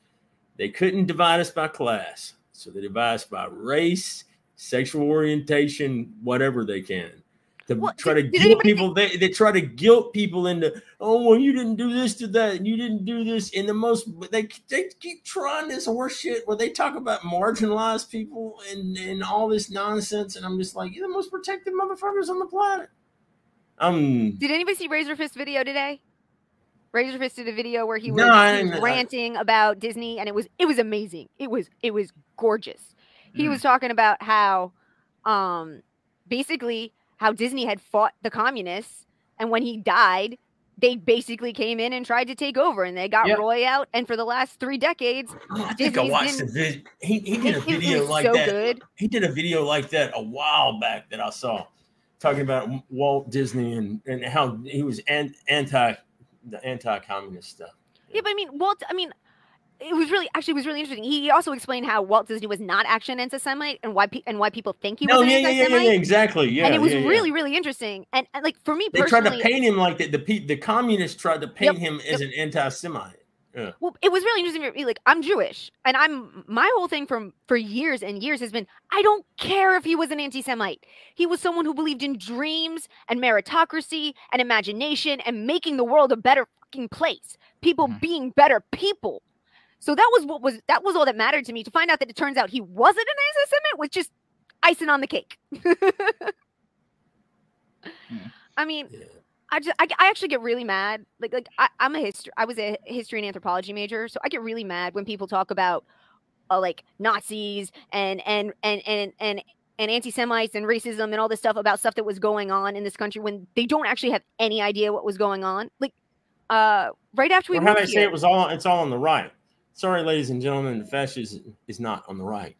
They couldn't divide us by class, so they divide us by race, sexual orientation, whatever they can. To Well, try to did guilt people, they, they try to guilt people into, oh, well, you didn't do this to that, and you didn't do this. In the most, they they keep trying this horse shit where they talk about marginalized people and and all this nonsense, and I'm just like, you're the most protected motherfuckers on the planet. Um, Did anybody see Razor Fist video today? Razor Fist did a video where he was, No, he was ranting about Disney, and it was it was amazing. It was it was gorgeous. He Mm. was talking about how, um, basically how Disney had fought the communists, and when he died, they basically came in and tried to take over, and they got Yeah. Roy out. And for the last three decades, Oh, I think I watched the been- vid. He, he did a video like so that. good. He did a video like that a while back that I saw, talking about Walt Disney and, and how he was an, anti the anti-communist stuff. Yeah, but I mean, Walt. I mean, it was really actually it was really interesting. He also explained how Walt Disney was not actually an anti-Semite and why pe- and why people think he was no, an yeah, yeah, yeah, yeah, yeah, exactly. Yeah, and it was yeah, yeah. really, really interesting. And, and like for me They tried to paint him like that. The pe- the communists tried to paint him as an anti-Semite. Yeah. well, it was really interesting for me. Like I'm Jewish, and I'm my whole thing from for years and years has been I don't care if he was an anti-Semite. He was someone who believed in dreams and meritocracy and imagination and making the world a better fucking place. People Mhm. being better people. So that was what was that was all that mattered to me. To find out that it turns out he wasn't an anti-Semite was just icing on the cake. I mean, Yeah. I just I, I actually get really mad. Like like I, I'm a history I was a history and anthropology major, so I get really mad when people talk about uh, like Nazis and and and and and and anti-Semites and racism and all this stuff about stuff that was going on in this country when they don't actually have any idea what was going on. Like uh right after we Or how they say it was all it's all on the right. Sorry, ladies and gentlemen, the fascism is not on the right.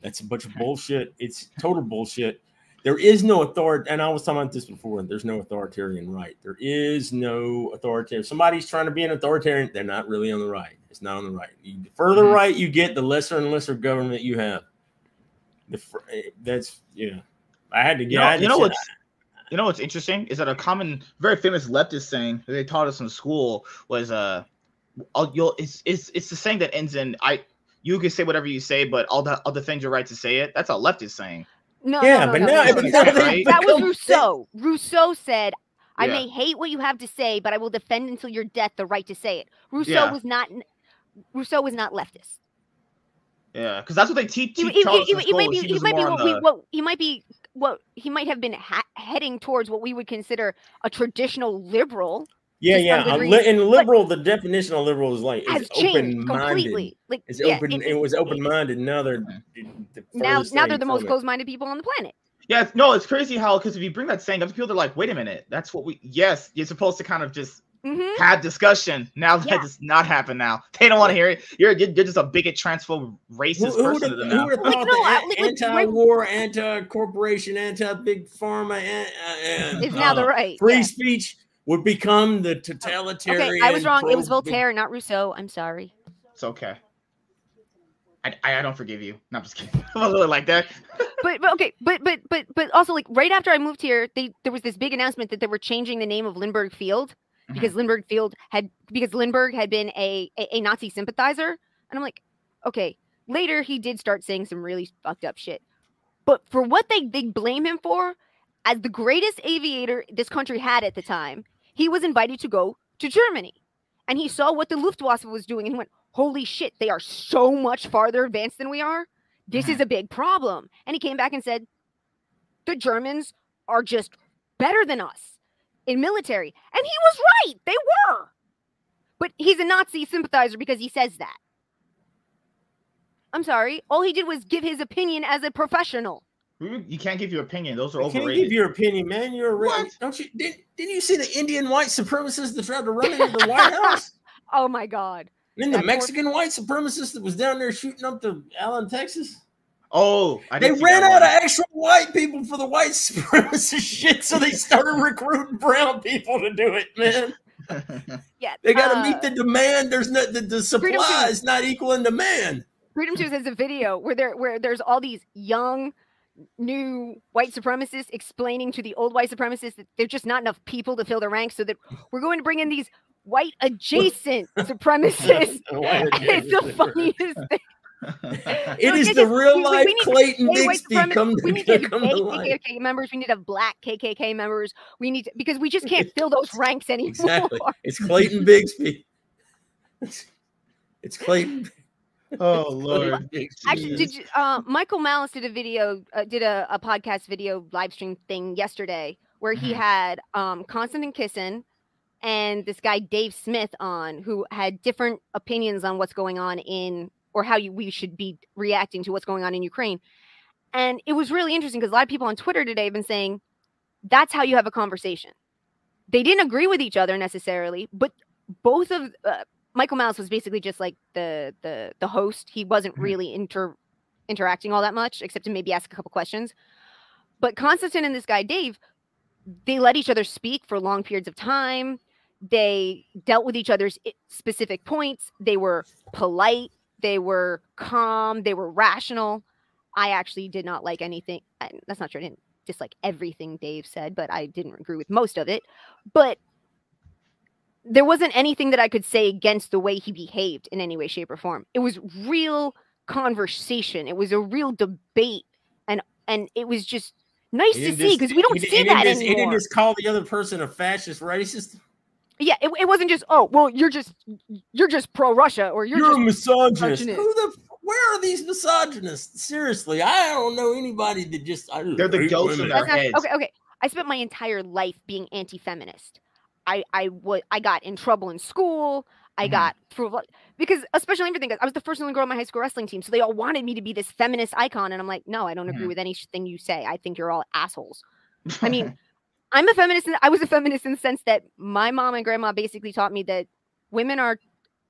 That's a bunch of bullshit. It's total bullshit. There is no authority, and I was talking about this before. There's no authoritarian right. There is no authoritarian. Somebody's trying to be an authoritarian. They're not really on the right. It's not on the right. The further Mhm. right you get, the lesser and lesser government you have. The fr- eh, that's yeah. I had to get. You know, I you know what's you know what's interesting is that a common, very famous leftist saying that they taught us in school was uh, I'll, you'll it's it's it's the saying that ends in I. You can say whatever you say, but all the other things your right to say it. That's a leftist saying. no, Yeah, no, but no, now- no, but no, now no, they that, that was Rousseau. Rousseau said, "I Yeah. may hate what you have to say, but I will defend until your death the right to say it." Rousseau Yeah. was not Rousseau was not leftist. Yeah, because that's what they teach. he, teach he, taught he, he might be She he might be what on we what he might be what he might have been ha- heading towards what we would consider a traditional liberal yeah, yeah. a li- and liberal, the definition of liberal is like has is changed open-minded. completely. Like It's yeah, open. it- It, was open minded. Now they're the now now they're the most it. closed-minded people on the planet. Yeah, no, it's crazy how because if you bring that saying up, people are like, "Wait a minute, that's what we." Yes, you're supposed to kind of just hmm have discussion. Now that Yeah. does not happen. Now they don't want to hear it. You're you're just a bigot, transphobe, racist Who, who person to would them have now. who would've Like, thought no, I- like, like, anti-war, anti-corporation, anti-big pharma, an- uh, uh, Is now the uh, right. free yeah. speech would become the totalitarian. Okay, I was wrong. It was Voltaire, not Rousseau. I'm sorry. It's okay. I, I, I don't forgive you. No, I'm just kidding. I'm a little like that. But but okay, but but but but also like right after I moved here, they there was this big announcement that they were changing the name of Lindbergh Field mm-hmm. because Lindbergh Field had because Lindbergh had been a, a a Nazi sympathizer, and I'm like, okay. Later, he did start saying some really fucked up shit, but for what they they blame him for, as the greatest aviator this country had at the time, he was invited to go to Germany, and he saw what the Luftwaffe was doing, and he went, "Holy shit, they are so much farther advanced than we are. This is a big problem." And he came back and said, "The Germans are just better than us in military," and he was right. They were, but he's a Nazi sympathizer because he says that. I'm sorry. All he did was give his opinion as a professional. You can't give your opinion. Those are You can't overrated. give your opinion, man. You're a What? Don't you? Did, didn't you see the Indian white supremacists that tried to run into the White House? Oh my god. And then the That poor- Mexican white supremacist that was down there shooting up the Allen, Texas. oh, I They ran that out of one. extra white people for the white supremacist shit, so they started recruiting brown people to do it, man. Yeah. They got to uh, meet the demand. There's no the, the Freedom supply to- is not equaling demand. Freedom Toons has a video where there where there's all these young new white supremacists explaining to the old white supremacists that there's just not enough people to fill the ranks so that we're going to bring in these white adjacent supremacists. White it's the funniest thing. It is the just- real we- life Clayton Bigsby come we need to come to life. KKK members. We need to have black KKK members. We need to, because we just can't fill those ranks anymore. Exactly. It's Clayton Bigsby. It's, it's Clayton. Oh Lord. Actually, did you, uh, Michael Malice did a video, uh, did a, a podcast video live stream thing yesterday where he Mhm. had um, Konstantin Kisin and this guy Dave Smith on, who had different opinions on what's going on in or how you, we should be reacting to what's going on in Ukraine. And it was really interesting because a lot of people on Twitter today have been saying that's how you have a conversation. They didn't agree with each other necessarily, but both of uh, Michael Malice was basically just like the the the host. He wasn't Mhm. really inter interacting all that much, except to maybe ask a couple questions. But Konstantin and this guy Dave, they let each other speak for long periods of time. They dealt with each other's specific points. They were polite. They were calm. They were rational. I actually did not like anything. That's not true. I didn't dislike everything Dave said, but I didn't agree with most of it. But there wasn't anything that I could say against the way he behaved in any way, shape, or form. It was real conversation. It was a real debate, and and it was just nice to didn't see because we don't he see didn't that just, He didn't just call the other person a fascist racist. Yeah, it, it wasn't just oh well, you're just you're just pro Russia or you're, You're, just a misogynist. misogynist. Who the? Where are these misogynists? Seriously, I don't know anybody that just. I They're the ghosts in women. their heads. okay, okay. I spent my entire life being anti-feminist. I I was I got in trouble in school. I Mhm. got through because especially everything. I was the first only girl on my high school wrestling team, so they all wanted me to be this feminist icon, and I'm like, no, I don't agree Mhm. with anything you say. I think you're all assholes. I mean, I'm a feminist. In, I was a feminist in the sense that my mom and grandma basically taught me that women are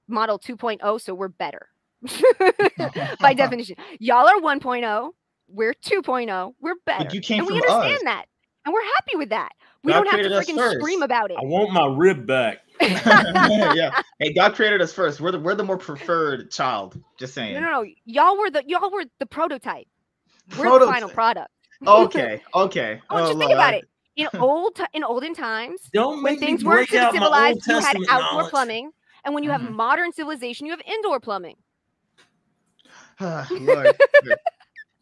model 2.0, so we're better by definition. Y'all are 1.0, we're 2.0, we're better. you came and we understand us. that, and we're happy with that. We God don't have to created us freaking scream first. about it. I want my rib back. yeah. Hey, God created us first. We're the we're the more preferred child. Just saying. No, no, no. Y'all were the y'all were the prototype. We're the final product. Okay. Okay. Oh, just think about it. In old ti- in olden times, Don't when things weren't break out my Old civilized, you had outdoor knowledge. plumbing, and when you have Mhm. modern civilization, you have indoor plumbing. Lord.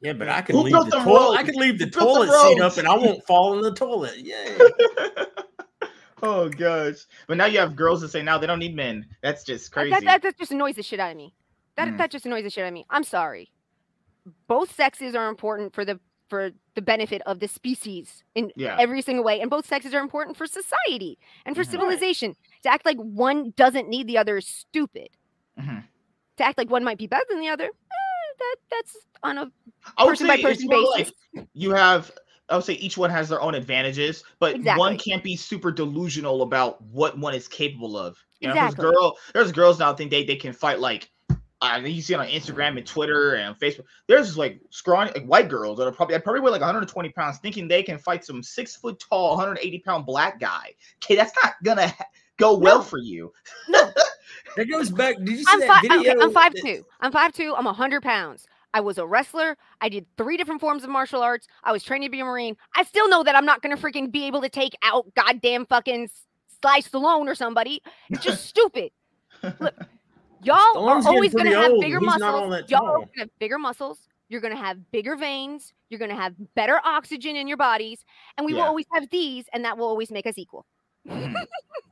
Yeah, but I can Who leave the the toilet. I can leave the Who built the toilet seat up, and I won't fall in the toilet. Yay! oh gosh. But now you have girls that say now they don't need men. That's just crazy. That, that, that just annoys the shit out of me. That Mm. that just annoys the shit out of me. I'm sorry. Both sexes are important for the for the benefit of the species in Yeah. every single way, and both sexes are important for society and for Mhm. Right. civilization. To act like one doesn't need the other is stupid. Mhm. To act like one might be better than the other, eh, that that's on a I would person by person more like basis. you have I would say each one has their own advantages, but one can't be super delusional about what one is capable of. You know, Exactly. girl, there's girls now think they, they can fight like I think you see it on Instagram and Twitter and Facebook. There's like scrawny like white girls that are probably I probably weigh like 120 pounds, thinking they can fight some six foot tall, 180 pound black guy. Okay, that's not gonna go well No. for you. That goes back. Did you see I'm that five. video? Okay, I'm five two. I'm five two. I'm hundred pounds. I was a wrestler. I did three different forms of martial arts. I was trained to be a marine. I still know that I'm not gonna freaking be able to take out goddamn fucking Sly Stallone or somebody. It's just stupid. Look, y'all Stallone's are always gonna pretty have bigger he's muscles. Y'all are gonna have bigger muscles. You're gonna have bigger veins. You're gonna have better oxygen in your bodies, and we will always have these, and that will always make us equal. Mhm.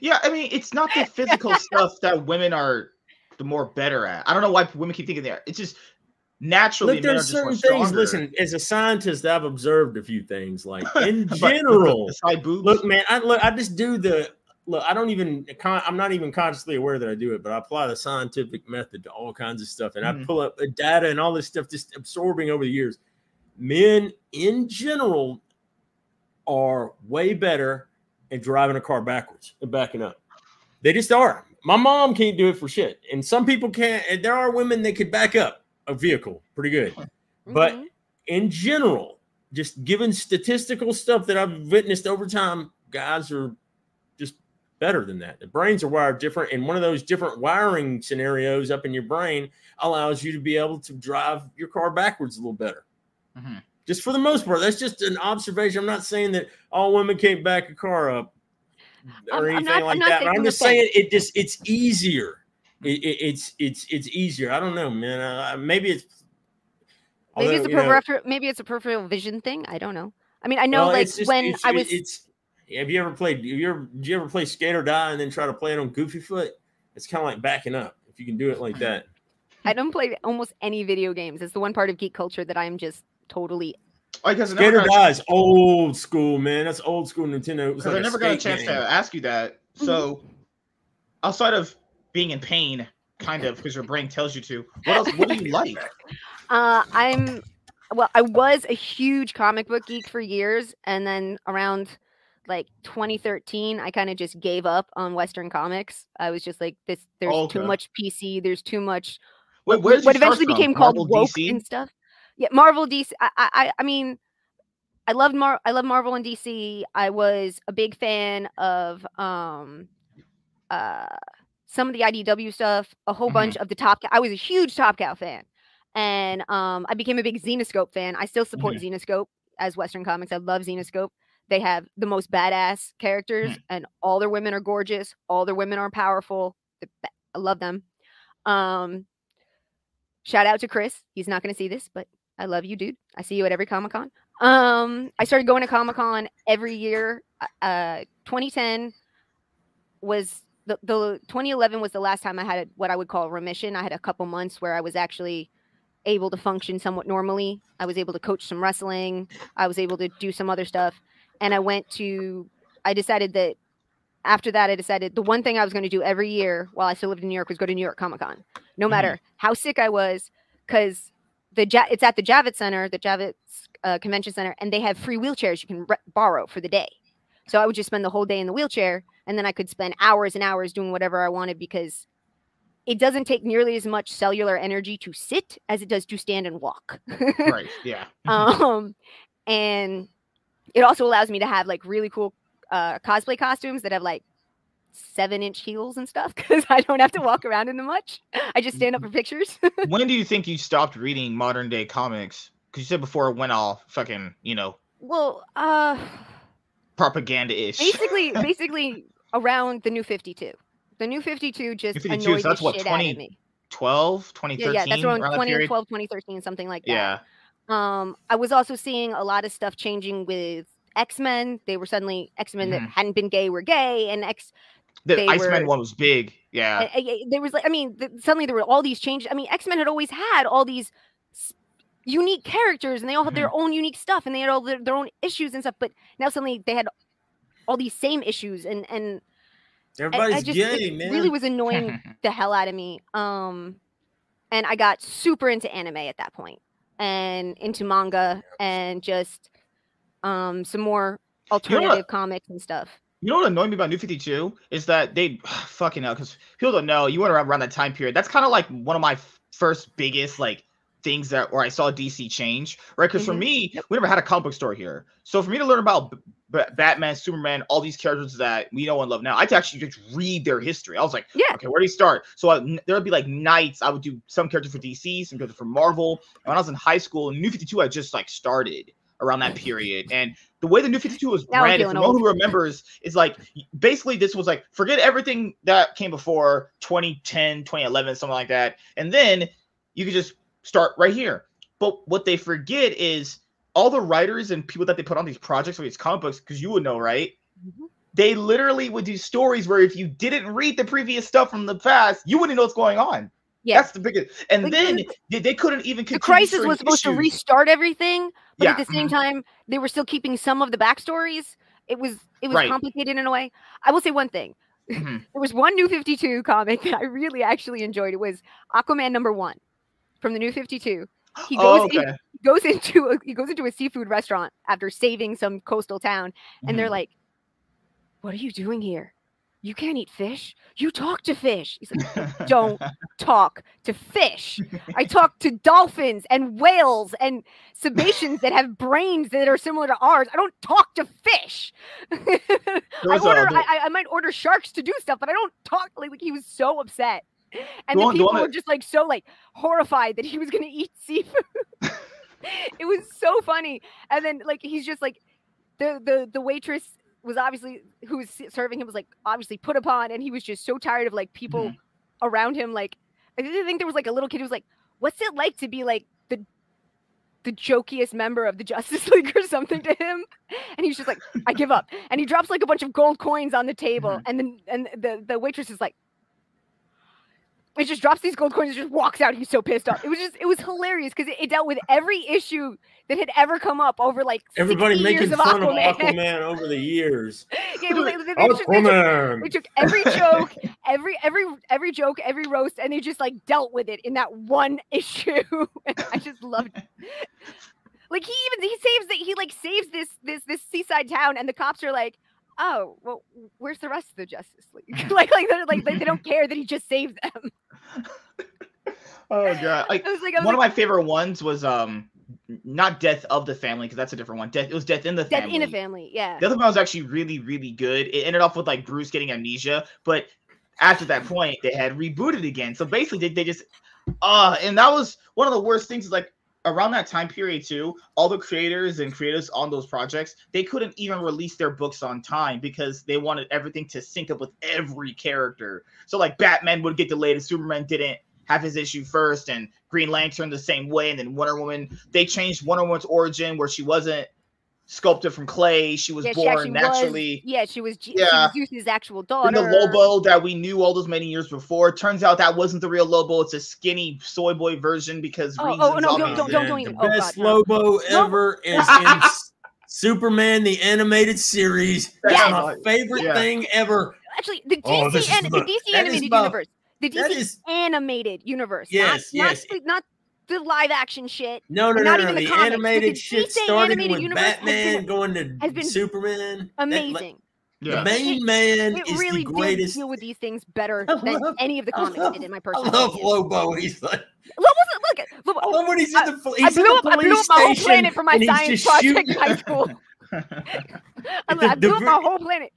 yeah, I mean, it's not the physical stuff that women are the more better at. I don't know why women keep thinking they are. It's just naturally Look, men are there's just certain things. stronger. Listen, as a scientist, I've observed a few things. Like in But the- general, the look, man, I look. I just do the look. I don't even. I'm not even consciously aware that I do it, but I apply the scientific method to all kinds of stuff, and I Mhm. pull up data and all this stuff, just absorbing over the years. men in general are way better at driving a car backwards and backing up. They just are. My mom can't do it for shit, and some people can't. And there are women that could back up a vehicle pretty good, but Mhm. in general, just given statistical stuff that I've witnessed over time, guys are just better than that. The brains are wired different, and one of those different wiring scenarios up in your brain allows you to be able to drive your car backwards a little better. Mhm. Just for the most part, that's just an observation. I'm not saying that all women can't back a car up or I'm- I'm anything not- like I'm that. I'm just saying it just it's easier. It, it, it's it's it's easier. I don't know, man. Uh, maybe it's maybe it's a you know, peripheral maybe it's a peripheral vision thing. I don't know. I mean, I know well, like just- when I was it's have you ever played? Have you ever did you ever play Skate or Die and then try to play it on Goofy Foot? It's kind of like backing up if you can do it like that. I don't play almost any video games. It's the one part of geek culture that I'm just totally Oh, because I Skate never or got a Die is old school, man. That's old school Nintendo. It was because like I never got a chance game. to ask you that. So, outside of being in pain, kind of because your brain tells you to, what else? What do you like? Uh, I'm well. I was a huge comic book geek for years, and then around like 2013, I kind of just gave up on Western comics. I was just like, this. There's too much PC. There's too much. Wait, where did you what start eventually from? became called Marvel, woke DC? and stuff. Yeah, Marvel, DC. I, I, I- mean, I loved Mar. I love Marvel and DC. I was a big fan of um, uh, some of the IDW stuff. A whole Mhm. bunch of the Top. Cow. I was a huge Top Cow fan, and um, I became a big Zenescope fan. I still support Zenescope as Western comics. I love Zenescope. They have the most badass characters, and all their women are gorgeous. All their women are powerful. I love them. Um, shout out to Chris. He's not going to see this, but I love you, dude. I see you at every Comic Con. Um, I started going to Comic Con every year. Uh, 2010 was the, the 2011 was the last time I had what I would call remission. I had a couple months where I was actually able to function somewhat normally. I was able to coach some wrestling. I was able to do some other stuff. And I went to, I decided that after that, I decided the one thing I was going to do every year while I still lived in New York was go to New York Comic Con, no Mhm. matter how sick I was, because the it's at the Javits Center, the Javits uh, Convention Center, and they have free wheelchairs you can re- borrow for the day. So I would just spend the whole day in the wheelchair, and then I could spend hours and hours doing whatever I wanted because it doesn't take nearly as much cellular energy to sit as it does to stand and walk. right. Yeah. um, and it also allows me to have like really cool uh, cosplay costumes that have like seven inch heels and stuff because I don't have to walk around in them much. I just stand up for pictures. when do you think you stopped reading modern day comics? Because you said before it went all fucking, you know, well, uh, propaganda ish. basically, basically around the new 52. The new 52 just New 52, annoyed so that's the what, shit 20 out of me. 12, Yeah, 2013, yeah, that's around around that period? 2012, 2013, something like that. Yeah. Um, I was also seeing a lot of stuff changing with X Men. They were suddenly X Men that Mhm. hadn't been gay were gay, and X The they Iceman were- one was big. Yeah. I- I- there was like, I mean, th- suddenly there were all these changes. I mean, X Men had always had all these unique characters, and they all had their own unique stuff, and they had all their, their own issues and stuff. But now suddenly they had all these same issues, and and I- I Everybody's just- gay, it man. really was annoying the hell out of me. Um, and I got super into anime at that point, and into manga, and just um some more what? alternative comics and stuff. You know what annoyed me about New 52 is that they fucking hell, because people don't know, you went around, around that time period. That's kind of like one of my f- first biggest like things that where I saw DC change, right? Because for Mhm. me, we never had a comic book store here. So for me to learn about B- B- Batman, Superman, all these characters that we know and love now, I had to actually just read their history. I was like, Yeah. okay, where do you start? So I, there would be like nights. I would do some characters for DC, some characters for Marvel. And when I was in high school, New 52 I just like started around that period. And the way the New 52 was Now branded, for no one who remembers, is like basically this was like forget everything that came before 2010, 2011, something like that. And then you could just start right here. But what they forget is all the writers and people that they put on these projects or these comic books, because you would know, right? Mhm. They literally would do stories where if you didn't read the previous stuff from the past, you wouldn't know what's going on. That's the biggest. And Like, then they, they couldn't even the crisis was supposed to restart everything but Yeah, at the same mhm. time they were still keeping some of the backstories it was it was Right. complicated in a way i will say one thing Mhm. there was one new 52 comic that i really actually enjoyed it was aquaman number one from the new 52 he goes Oh, in- okay. goes into a, he goes into a seafood restaurant after saving some coastal town, and they're Mhm. like, "What are you doing here? You can't eat fish. You talk to fish." He's like, "Don't talk to fish. I talk to dolphins and whales and cetaceans that have brains that are similar to ours. I don't talk to fish. I order. I, I might order sharks to do stuff, but I don't talk. Like, like he was so upset, and The people were just like so like horrified that he was going to eat seafood. it was so funny, and then like he's just like the the the waitress was obviously who was serving him was like obviously put upon, and he was just so tired of like people Mm-hmm. around him. Like I didn't think there was like a little kid who was like, "What's it like to be like the the jokiest member of the Justice League or something to him?" And he's just like, "I give up." And he drops like a bunch of gold coins on the table, Mhm. and then and the the waitress is like. It just drops these gold coins and just walks out. He's so pissed off. It was just, it was hilarious because it, it dealt with every issue that had ever come up over like 60 Everybody years making of fun Aquaman. of Aquaman over the years. Yeah, they Aquaman. they took every joke, every every every joke, every roast, and they just like dealt with it in that one issue. I just loved. It. Like he even he saves that he like saves this this this seaside town, and the cops are like, "Oh, well, where's the rest of the Justice League?" like like they're like they, they don't care that he just saved them. Oh god! Like I was like, one of my favorite ones was um not Death of the Family because that's a different one. Death it was Death in the dead Family. in a family, yeah. The other one was actually really really good. It ended off with like Bruce getting amnesia, but after that point they had rebooted again. So basically they, they just uh and that was one of the worst things is like around that time period too all the creators and creatives on those projects they couldn't even release their books on time because they wanted everything to sync up with every character. So like batman would get delayed and superman didn't have his issue first and green lantern the same way and then wonder woman they changed wonder woman's origin where she wasn't sculpted from clay she was yeah, born actually naturally was. Yeah, she was. G- Yeah. She was Zeus's actual and daughter. the Lobo that we knew all those many years before. Turns out that wasn't the real Lobo. It's a skinny soy boy version because Oh, oh reasons. oh, no, don't- don't- don't- don't The even- oh, best God, no. Lobo ever is in Superman the animated series. That's Yes. my favorite Yeah. thing ever. Actually, the DC Oh, this is and the the- DC animated my- universe. The DC is animated universe. Yes, not, yes. Not, not the live action shit. no, no, And no, not no. even the The animated shit DC started animated with universe Batman been- going to has been Superman. That- Amazing. the Yeah. main man It is really the did greatest. deal with these things better I than love- any of the comics love- did, in my I personal love opinion. Lobo. He's like, Look, look, look, look, I love when he's I- in the. pol- I He's in blew the up, I blew up my whole planet for my science just project in high school. I, The- I the blew up my whole planet.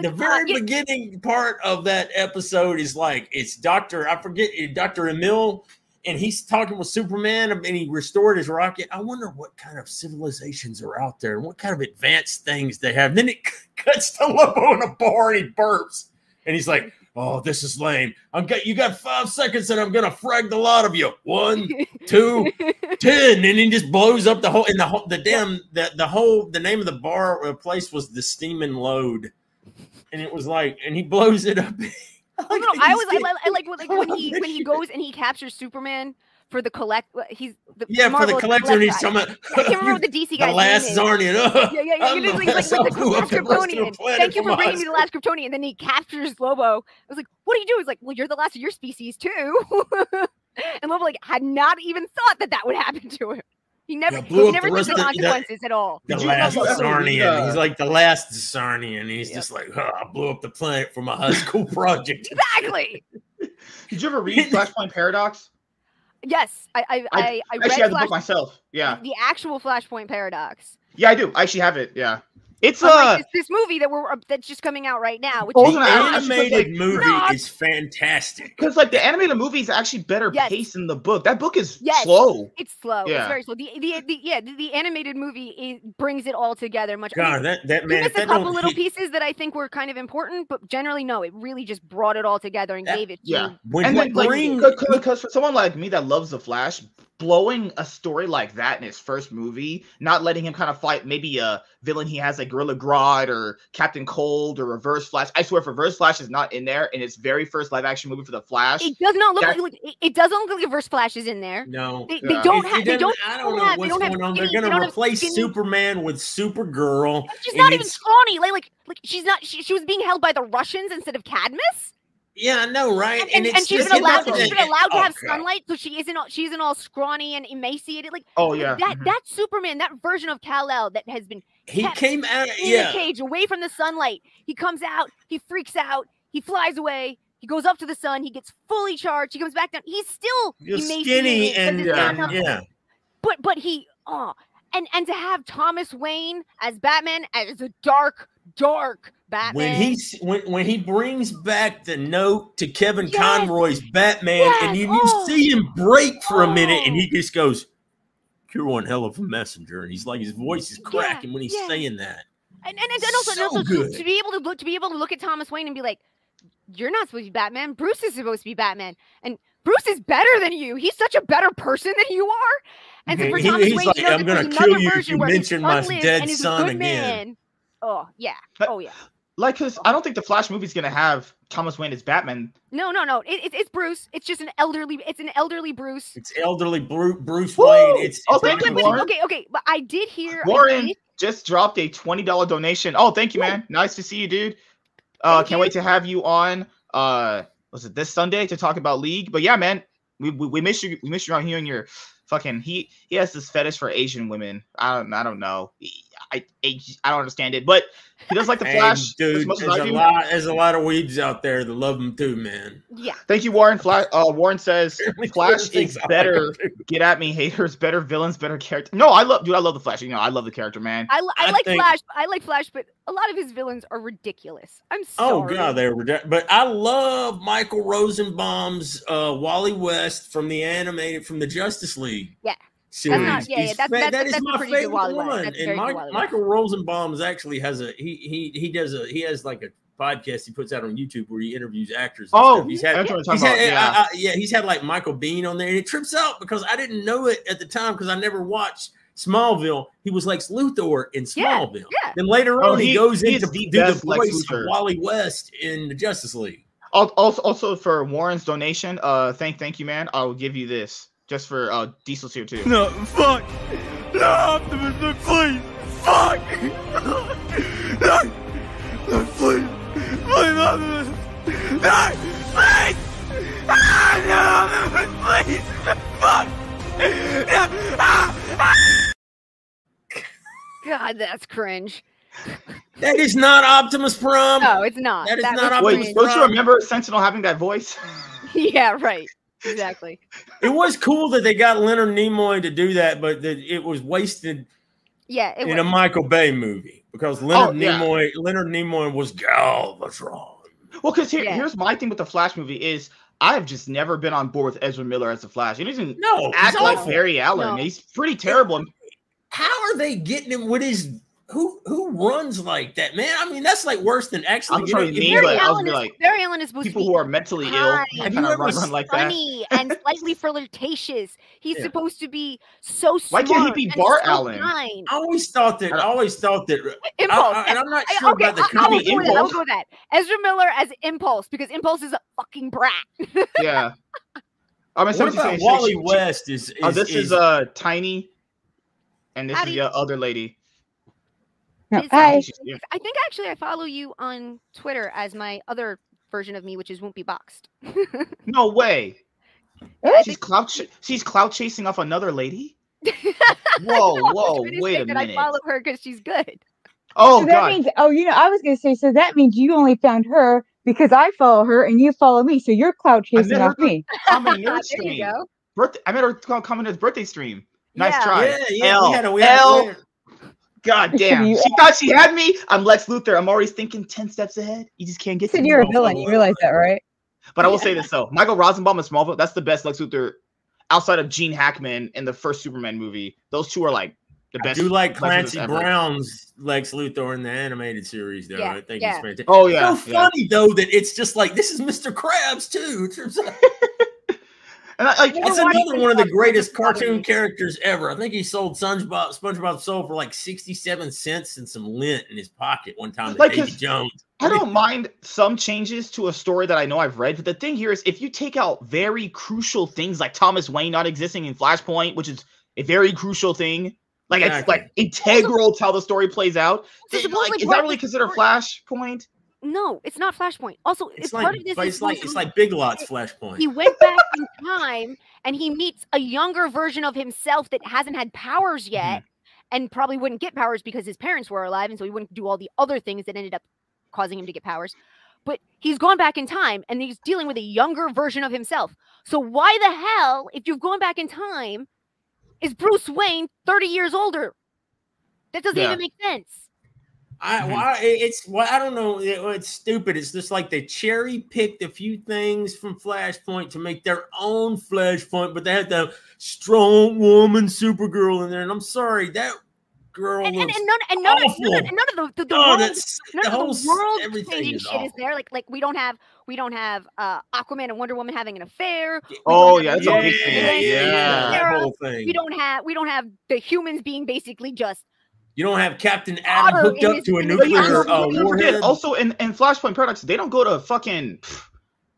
the Like, uh, very yeah, beginning part of that episode is like it's Doctor I forget Doctor Emil, and he's talking with Superman, and he restored his rocket. I wonder what kind of civilizations are out there, and what kind of advanced things they have. then it cuts to Lobo in a bar, and he burps, and he's like. Oh, this is lame. I'm got you got five seconds and I'm gonna frag the lot of you. One, two, ten, and he just blows up the whole and the whole the damn the the whole the name of the bar uh, place was the Steaming Load, and it was like and he blows it up. Oh, no, I was I, I like when, like when he when he goes and he captures Superman for the collect. Uh, he's the yeah for the Marvel collector, and he's collect talking. I can't remember what the DC guy. the last. Czarnian. Oh, Yeah, yeah, yeah. The like, last- like, the last the rest of the Kryptonian. Thank you for bringing me the last Kryptonian. And then he captures Lobo. I was like, what do you do? He's like, well, you're the last of your species too. and Lobo like had not even thought that that would happen to him. He never, Yeah, blew he up never the rest the of the- consequences at all. The Did last ever read, Czarnian. uh, He's like the last Czarnian. He's Yep. just like, oh, I blew up the planet for my high school project. Exactly. Did you ever read Flashpoint Paradox? Yes, I I I, I, I read actually have the Flash, book myself. Yeah, the actual Flashpoint paradox. yeah, I do. I actually have it. Yeah, it's uh, Unlike this, this movie that we're that's just coming out right now, which Oh, is The no, I- I should animated like- movie No. is fantastic. because like the animated movie is actually better Yes. paced than the book. That book is Yes. slow. it's slow. Yeah. It's very slow. The, the, the yeah the, the animated movie it brings it all together much. I mean, God, that that you man. missed a couple little hit- pieces that I think were kind of important, but generally no, it really just brought it all together and That- gave it to yeah. when and you then like because for someone like me that loves the Flash, blowing a story like that in his first movie, not letting him kind of fight maybe a villain he has like Gorilla Grodd or Captain Cold or Reverse Flash. I swear, if Reverse Flash is not in there in his very first live action movie for the Flash, It does not look That- like it, it doesn't look like Reverse Flash is in there. no, They, they Yeah. don't have they don't I don't don't know have- they what's don't going on. They're gonna have replace Superman with Supergirl. She's not even scrawny. Like like like she's not. She, she was being held by the Russians instead of Cadmus. Yeah, I know, right? And, and, it's and she's just- been allowed that's to, she's the- been allowed to oh, have God. sunlight, so she isn't all, she isn't all scrawny and emaciated. Like Oh yeah. that Mhm. that Superman, that version of Kal El that has been He came out. in Yeah, the cage, away from the sunlight. He comes out, he freaks out, he flies away, he goes up to the sun, he gets fully charged, he comes back down. He's still you're emaciated skinny and, his Yeah. hair comes- and yeah. but but he oh and and to have Thomas Wayne as Batman as a dark, dark Batman. When he's when when he brings back the note to Kevin Yes. Conroy's Batman, and Yes. you, you Oh. see him break for a minute, and Oh. he just goes, "You're one hell of a messenger," and he's like, his voice is Yeah, cracking when he's yeah. saying that. and and, and also, and So also to, good. to be able to look to be able to look at Thomas Wayne and be like, You're not supposed to be Batman. Bruce is supposed to be Batman. And Bruce is better than you. He's such a better person than you are. And so for he- Thomas he's Wayne, like, to know "I'm gonna kill another you if version you where he's mention my dead and is a son good again." man. Oh yeah. Oh yeah. Like, cause I don't think the Flash movie's gonna have Thomas Wayne as Batman. No, no, no. It, it, it's Bruce. It's just an elderly. It's an elderly Bruce. It's elderly Bruce, Bruce Woo! Wayne. It's, Oh, it's thank not you, But- even- but- Warren. okay, okay. But I did hear. Warren did- just dropped a twenty dollar donation. Oh, thank you, Woo. man. Nice to see you, dude. Uh, Thank can't you. wait to have you on. Uh, was it this Sunday to talk about League? But yeah, man, we we, we miss you. We miss you on here and your fucking. He he has this fetish for Asian women. I don't I don't know. I I, I don't understand it, but he does like the Hey, Flash as dude. much as There's I a lot. There's a lot of weeds out there that love him too, man. Yeah. Thank you, Warren. Fla- uh, Warren says Flash is better. Get at me, haters. Better villains, better character. No, I love, dude. I love the Flash. You know, I love the character, man. I, I, I like think- Flash. I like Flash, but a lot of his villains are ridiculous. I'm sorry. Oh god, they're were. But I love Michael Rosenbaum's uh, Wally West from the animated from the Justice League. Yeah. Series. not- yeah, yeah, that's- fa- that's- that is that's my pretty good favorite Wally West. one. That's a And very good Wally West. Michael Rosenbaum's actually has a he he he does a he has like a podcast he puts out on YouTube where he interviews actors. and Oh, stuff. he's had that's what I'm He's talking had, about. Yeah. I- I- yeah, he's had like Michael Bean on there, and it trips out because I didn't know it at the time because I never watched Smallville. He was Lex Luthor in Smallville. yeah. Then later Oh, on, he, he- goes he into is the do the voice of Wally West in the Justice League. Also, also for Warren's donation, uh, thank, thank you, man. I'll give you this just for uh, Diesel's here too. No, fuck! No, Optimus, no, please! Fuck! No! No, please! Please, Optimus! No! Please! Ah, no, Optimus, please! Fuck! No! Ah! God, that's cringe. That is not Optimus Prime. No, it's not. that is That not was Optimus Wait, cringe. don't you remember Sentinel having that voice? yeah, right. Exactly. It was cool that they got Leonard Nimoy to do that, but that it was wasted Yeah, it in was. a Michael Bay movie because oh, Leonard Oh, yeah. Nimoy Leonard Nimoy was Galvatron. Well, because here, Yeah. here's my thing with the Flash movie is I have just never been on board with Ezra Miller as the Flash. He doesn't No, he's act like awful. Barry Allen. No. He's pretty terrible. How are they getting him with his who who runs like that, man? I mean, that's like worse than actually. I'm you know, sorry, if me, you're- but Barry I was Allen, is, like, Barry Allen is supposed People to be who are mentally ill kind and Have you of run, run like that. funny and slightly flirtatious. He's Yeah. supposed to be so smart. Why smart. can't he be and Bart so Allen? kind. I always thought that. I always thought that. Impulse. I, and I'm not I- sure okay, about the I, I will comic. go with that. I will go that. Ezra Miller as Impulse because Impulse is a fucking brat. Yeah. I mean, What somebody about saying- Wally she- she- West? Is, is Oh, this is, is uh Tiny, and this Howdy. is the other lady. No, Is- hi. Yeah. I think actually I follow you on Twitter as my other version of me, which is won't be boxed. No way. What? She's clout. Ch- she's clout chasing off another lady. Whoa, I'm whoa, wait a minute. I follow her because she's good. Oh so that god. means, oh, you know, I was going to say, so that means you only found her because I follow her and you follow me. So you're cloud chasing off her- me. Comment nerd there you stream. go. Birthday. I met her coming to his birthday stream. Nice Yeah. try. yeah, yeah. L, we had a, we had, L. we had- God damn. You- She thought she had me. I'm Lex Luthor. I'm always thinking ten steps ahead. You just can't get to said me. you're a villain. You realize that, right? But I will say this though, Michael Rosenbaum and Smallville, that's the best Lex Luthor outside of Gene Hackman in the first Superman movie. Those two are like the best. I best. do like Clancy ever. Brown's Lex Luthor in the animated series, though. Yeah, I think yeah. he's fantastic. Oh yeah, so yeah. funny though that it's just like this is Mr. Krabs too. It turns out- And I, like, You That's another one of the greatest cartoon characters ever. I think he sold SpongeBob SpongeBob sold for like sixty-seven cents and some lint in his pocket one time. Like Davy his- Jones. I don't mind some changes to a story that I know I've read, but the thing here is if you take out very crucial things like Thomas Wayne not existing in Flashpoint, which is a very crucial thing, like it's like integral to how the story plays out. So like, is that really considered Flashpoint? No, it's not Flashpoint. Also, It's, it's like, part of this. but it's like it's like Big Lots Flashpoint. he went back in time and he meets a younger version of himself that hasn't had powers mm-hmm. yet and probably wouldn't get powers because his parents were alive and so he wouldn't do all the other things that ended up causing him to get powers but he's gone back in time and he's dealing with a younger version of himself so why the hell if you've gone back in time is bruce wayne 30 years older that doesn't Yeah. even make sense I, Mhm. why it's well, I don't know. it- it's stupid. It's just like they cherry picked a few things from Flashpoint to make their own Flashpoint, but they had the strong woman Supergirl in there. And I'm sorry, that girl and, and, looks and none and none, of, none, awful. of, none of the, the, the oh, world that's none the of whole the world everything changing is shit is there. Like like we don't have we don't have uh Aquaman and Wonder Woman having an affair. We Oh, yeah, that's a Yeah, big thing. yeah, yeah, Yeah. whole thing. We don't have we don't have the humans being basically just You don't have Captain Atom Otter hooked up to a in his But you nuclear also, uh, warhead. also in, in Flashpoint Paradox, they don't go to fucking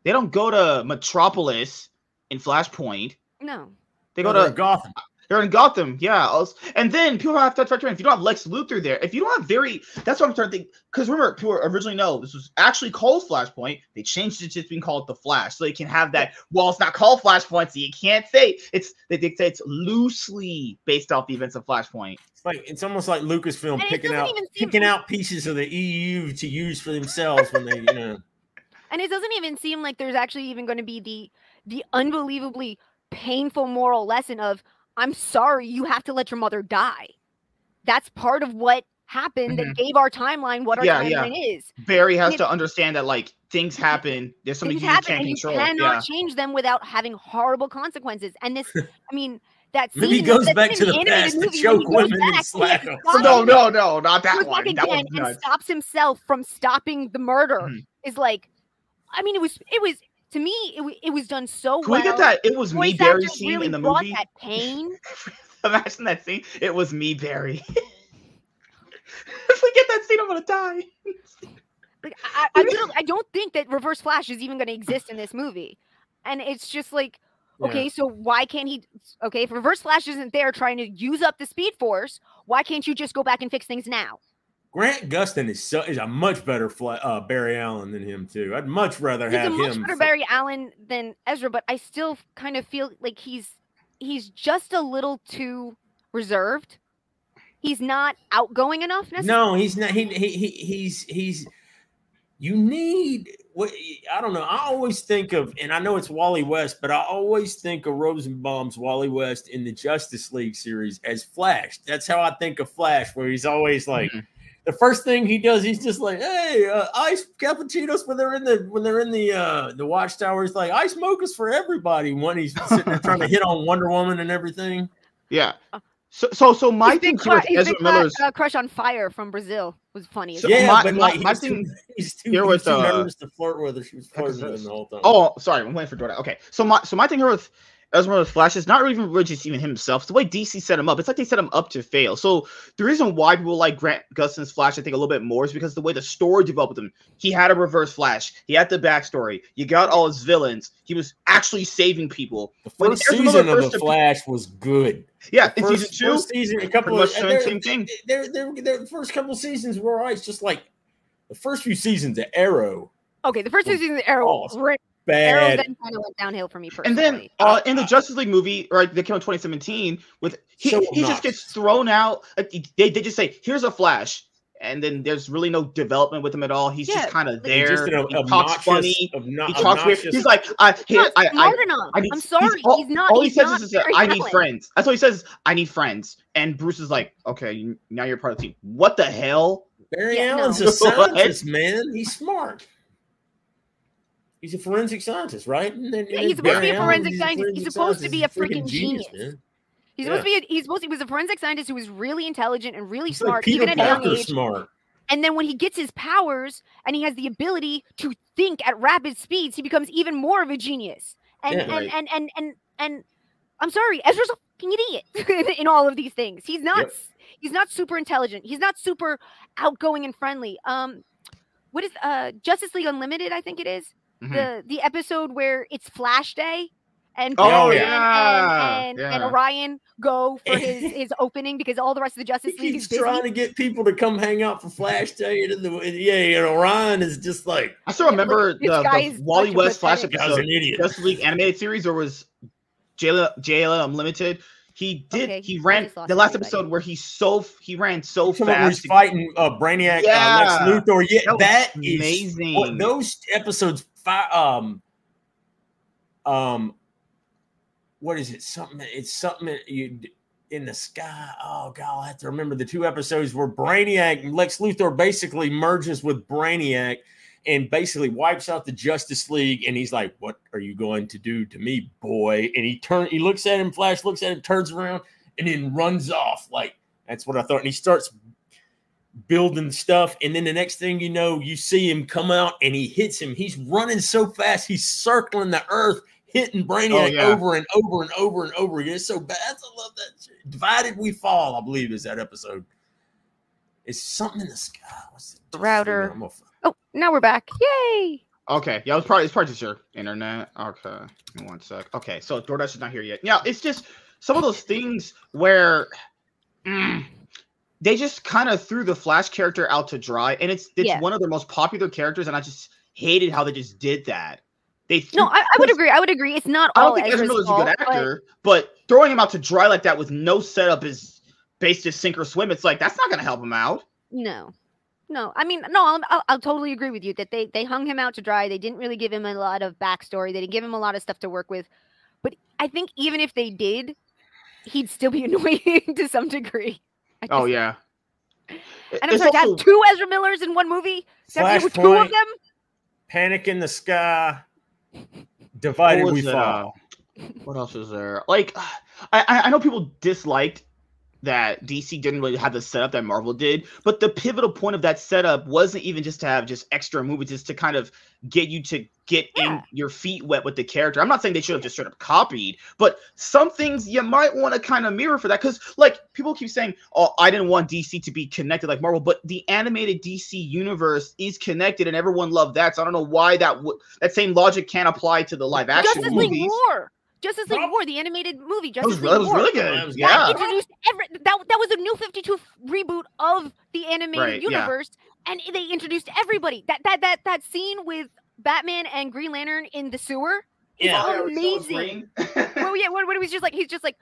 they don't go to Metropolis in Flashpoint. no. They go They're to Gotham. They're in Gotham, yeah. als- And then people have to factor in if you don't have Lex Luthor there, if you don't have very, that's what I'm trying to think. Because remember, people originally know this was actually called Flashpoint. They changed it to just being called the Flash, so they can have that. Well, it's not called Flashpoint, so you can't say it's. They, they say it's loosely based off the events of Flashpoint. It's like it's almost like Lucasfilm And picking out even seem- picking out pieces of the EU to use for themselves when they, you know. And it doesn't even seem like there's actually even going to be the the unbelievably painful moral lesson of I'm sorry you have to let your mother die. That's part of what happened that gave our timeline what our Yeah, yeah. timeline is. Barry has It- to understand that like things happen. There's something Things you happen can't and you control. cannot Yeah. change them without having horrible consequences. And this, I mean, that scene Maybe he goes that's back to the animated past to movie, when choke he goes women and back, he slap them. No, no, no, not that one. That was again and stops himself from stopping the murder Mhm. is like i mean it was it was to me it, it was done so Can well we get that? It was me, Voice Barry scene really in the brought movie. that pain Imagine that scene. It was me, Barry. if we get that scene, I'm gonna die. like I, I, literally, I don't think that reverse flash is even going to exist in this movie and it's just like Yeah. okay so why can't he okay if reverse flash isn't there trying to use up the speed force why can't you just go back and fix things now Grant Gustin is so, is a much better fla- uh, Barry Allen than him too. I'd much rather he's a have much him. better for- Barry Allen than Ezra, but I still kind of feel like he's he's just a little too reserved. He's not outgoing enough necessarily. No, he's not. He, he, he he's he's. You need what I don't know. I always think of, and I know it's Wally West, but I always think of Rosenbaum's Wally West in the Justice League series as Flash. That's how I think of Flash, where he's always like. Mhm. The first thing he does, he's just like, "Hey, uh, ice cappuccinos." When they're in the when they're in the uh, the watchtower, he's like, "Ice mochas for everybody." When he's sitting there trying to hit on Wonder Woman and everything. Yeah. So, so, so my His thing big, cru- with Ezra big cru- Miller's. uh, crush on fire from Brazil was funny. as So. Yeah, my- but my- like my he's too, thing he's too, here he's with, too uh, nervous to flirt with her. She was flirting with him the whole time. Oh, sorry, I'm waiting for Jordan. Okay, so my so my thing here with Ezra of the flashes. not even really just even himself. It's the way DC set him up. It's like they set him up to fail. So the reason why people like Grant Gustin's Flash, I think, a little bit more is because the way the story developed with him. He had a reverse Flash. He had the backstory. You got all his villains. He was actually saving people. the when first Ezra season of the appeared- Flash was good. Yeah, in First, season two. season, a couple of the they're- same thing. They're, they're, they're, the first couple seasons were alright. It's just like the first few seasons of Arrow, Okay, the first two seasons of Arrow, Oh, great. Arrow bad. then kind of went downhill for me personally. And then uh, in the Justice League movie, right, that came out in 2017, with he, So he just gets thrown out. They, they just say, "Here's a Flash," and then there's really no development with him at all. He's Yeah, just kind of like, there. Just an he obnoxious, talks funny. obno- He talks weird. He's like, "I, he's here, not I, I, smart enough. I need." I'm sorry, all, he's not. All he says not is, that, Barry "I need friends." That's all he says. I need friends. And Bruce is like, "Okay, now you're part of the team." What the hell? Barry Yeah, Allen's no. a scientist, man. He's smart. He's a forensic scientist, right? And then, Yeah, he's supposed to be a Allen, forensic he's scientist. He's supposed to be a scientist. He's freaking genius. man. He's supposed to be. A, he's supposed. To, he was a forensic scientist who was really intelligent and really He's like smart, Peter even at a young age. smart. And then when he gets his powers and he has the ability to think at rapid speeds, he becomes even more of a genius. And Yeah, and, right. and, and and and I'm sorry, Ezra's a fucking idiot in all of these things. He's not. Yep. He's not super intelligent. He's not super outgoing and friendly. Um, what is uh Justice League Unlimited? I think it is Mhm. the the episode where it's Flash Day, and Oh, Batman yeah, and, and, and. Orion go for his his opening because all the rest of the He Justice League keeps is busy. trying to get people to come hang out for Flash Day, and, the, and yeah, and Orion is just like, I still remember the, the Wally West Flash episode, an idiot. Justice League animated series, or was JL, JL Unlimited? He did. Okay, he I ran the last everybody. episode where he so he ran so Talking about where he's fast. fighting uh, Brainiac, uh, Yeah. Lex Luthor. Yeah, That was that is amazing. what- those episodes. Um, um, what is it? Something. It's something you in the sky. Oh god, I have to remember the two episodes where Brainiac, Lex Luthor, basically merges with Brainiac. And basically wipes out the Justice League, and he's like, "What are you going to do to me, boy?" And he turn, he looks at him. Flash looks at him, turns around, and then runs off. Like that's what I thought. And he starts building stuff. And then the next thing you know, you see him come out and he hits him. He's running so fast, he's circling the earth, hitting Brainiac Oh, yeah. over and over and over and over again. It's so bad. I love that shit. Divided We Fall, I believe, is that episode. It's something in the sky. What's it? Router. I'm a- Oh, now we're back! Yay! Okay, yeah, it's probably it's probably just your internet. Okay, one sec. Okay, so DoorDash is not here yet. Yeah, it's just some of those things where mm, they just kind of threw the Flash character out to dry, and it's it's Yeah. one of their most popular characters, and I just hated how they just did that. They threw, No, I, I would agree. I would agree. It's not I don't think Ezra Miller's a good but- actor, but throwing him out to dry like that with no setup is based to sink or swim. It's like that's not going to help him out. No, no. I mean, no. I'll, I'll, I'll totally agree with you that they they hung him out to dry. They didn't really give him a lot of backstory. They didn't give him a lot of stuff to work with. But I think even if they did, he'd still be annoying to some degree. I Oh yeah. and I'm It's sorry to have two Ezra Millers in one movie. To have to deal with two of Flashpoint. them. Panic in the Sky. Divided What We Fall. uh, what else is there? Like, I I I know people disliked that DC didn't really have the setup that Marvel did, but the pivotal point of that setup wasn't even just to have just extra movies, just to kind of get you to get in your feet wet with the character. I'm not saying they should have just straight up copied, but some things you might want to kind of mirror for that because, like, people keep saying, "Oh, I didn't want DC to be connected like Marvel," but the animated DC universe is connected, and everyone loved that. So I don't know why that would that same logic can't apply to the live action Justice movies. League War. Justice League Well, War, the animated movie. That Justice was, that was War. really That good. was Yeah. That introduced every that that was a new 52 reboot of the animated Right, yeah. universe and they introduced everybody. That that that that scene with Batman and Green Lantern in the sewer is Yeah. amazing. well, yeah, what, what he was just like he's just like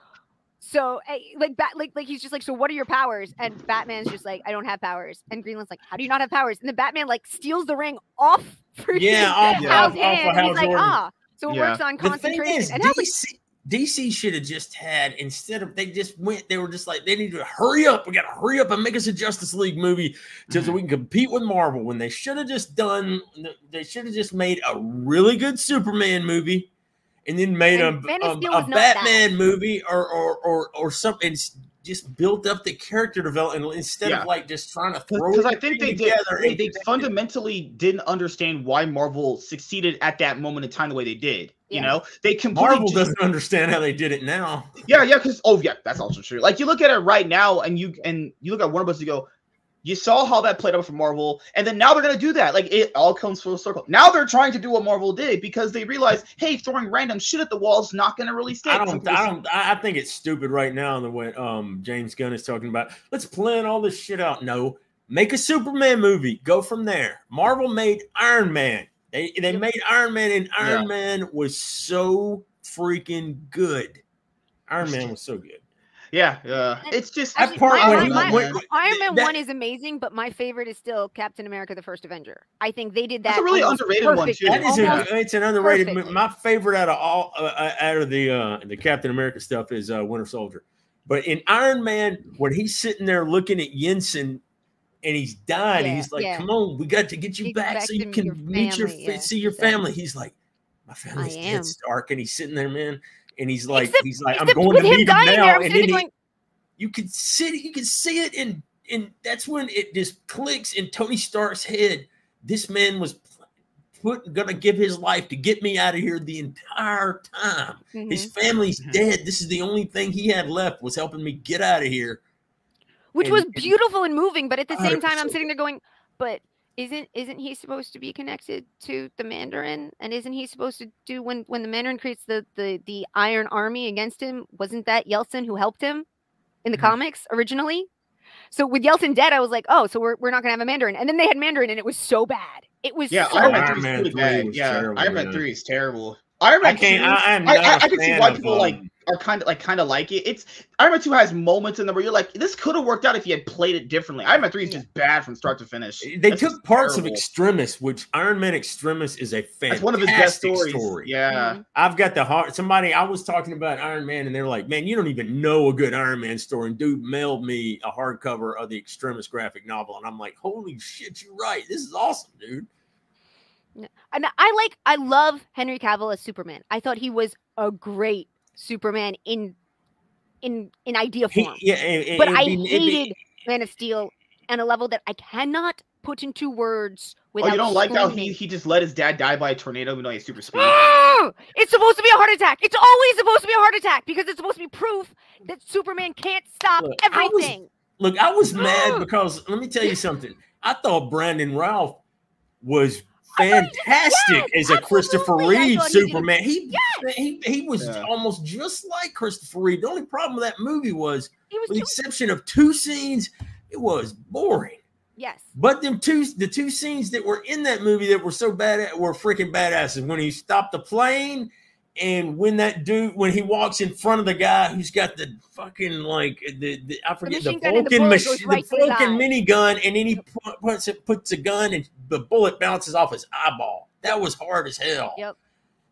so eh, like bat like like he's just like so what are your powers and Batman's just like I don't have powers and Green Lantern's like how do you not have powers and the Batman like steals the ring off freaking Yeah, off- Yeah. Hal's off- off hand, and he's Hal's like order. ah so it Yeah. works on The thing concentration is, and Hal's like DC, DC should have just had instead of they just went. They were just like they need to hurry up. We got to hurry up and make us a Justice League movie just so Mm-hmm. we can compete with Marvel. When they should have just done, they should have just made a really good Superman movie, and then made And a, a, a was not that. Batman movie or or or or something. S- Just built up the character development instead Yeah. of like just trying to throw. Because I think they everything did. together They, they fundamentally didn't understand why Marvel succeeded at that moment in time the way they did. You know, they completely Marvel just- doesn't understand how they did it now. Yeah, yeah, because oh yeah, that's also true. Like you look at it right now, and you and you look at Warner Bros. You go, you saw how that played out for Marvel, and then now they're gonna do that. Like it all comes full circle. Now they're trying to do what Marvel did because they realize, hey, throwing random shit at the wall is not gonna really stick. I don't. people I don't. I I think it's stupid right now the way um James Gunn is talking about. Let's plan all this shit out. No, make a Superman movie. Go from there. Marvel made Iron Man. They they made Iron Man, and Iron Yeah. Man was so freaking good. Iron Man was so good. Yeah, yeah. It's just That part my- when my- he- when- Iron Man that- One is amazing, but my favorite is still Captain America: The First Avenger. I think they did that. That's a really almost underrated one, too. That is almost- a, it's an underrated. mo- perfectly. My favorite out of all uh, uh, out of the uh, the Captain America stuff is uh, Winter Soldier. But in Iron Man, when he's sitting there looking at Yinsen and he's dying, Yeah, he's like, yeah. "Come on, we got to get you Get back, back so you can your meet your family," fa- yeah, see your he said. family." He's like, "My family's am. dead, Stark," and he's sitting there, man, and he's like, Except- "He's like, I'm except going to him meet him dying now," there, and then there he, going, you could see it, you could see it and and that's when it just clicks in Tony Stark's head. This man was put gonna give his life to get me out of here the entire time. Mhm. His family's Mhm. dead. This is the only thing he had left was helping me get out of here. which and- was beautiful and moving, but at the same time, I'm sitting there going, but isn't isn't he supposed to be connected to the Mandarin? And isn't he supposed to do when when the Mandarin creates the the the Iron Army against him? Wasn't that Yeltsin who helped him in the Mhm. comics originally? So with Yeltsin dead, I was like, oh, so we're we're not gonna have a Mandarin. And then they had Mandarin, and it was so bad. It was Yeah, so Iron Man bad. 3 is Man really 3 bad. was Yeah, terrible, Iron Man yeah. 3 is terrible. Iron Man I can't. 2, I, I'm I- not I- a I can see fan why of, people, like, are kind of like kind of like it. It's Iron Man 2 has moments in them where you're like, this could have worked out if you had played it differently. Iron Man 3 is Yeah. just bad from start to finish. They It's took just parts of terrible. Extremis, which Iron Man Extremis is a fantastic That's one of his best stories. story. Yeah. Mhm. I've got the heart. Somebody I was talking about Iron Man, and they're like, "Man, you don't even know a good Iron Man story." And dude mailed me a hardcover of the Extremis graphic novel, and I'm like, "Holy shit, you're right! This is awesome, dude." And I like I love Henry Cavill as Superman. I thought he was a great Superman in in in idea He, form. yeah, and- and but it'd I be- it'd hated Man of Steel on a level that I cannot put into words Oh, you don't like how he, he just let his dad die by a tornado even though he's super speed? Ah! It's supposed to be a heart attack. It's always supposed to be a heart attack because it's supposed to be proof that Superman can't stop Look, I was- everything. Look, I was mad Ah! because let me tell you something. I thought Brandon Routh was I thought he did- fantastic yes, as a Christopher Reeve thought he did- Superman. He, Yes! he he was Yeah. almost just like Christopher Reeve. The only problem with that movie was, was with the exception of two scenes, it was boring. yes. But them two, the two scenes that were in that movie that were so bad at were freaking badasses. When he stopped the plane, and when that dude, when he walks in front of the guy who's got the fucking like the, the I forget the, machine gun and the Vulcan bullet mach- the right Vulcan eye. minigun, and then he puts it puts a gun and the bullet bounces off his eyeball. That was hard as hell. Yep.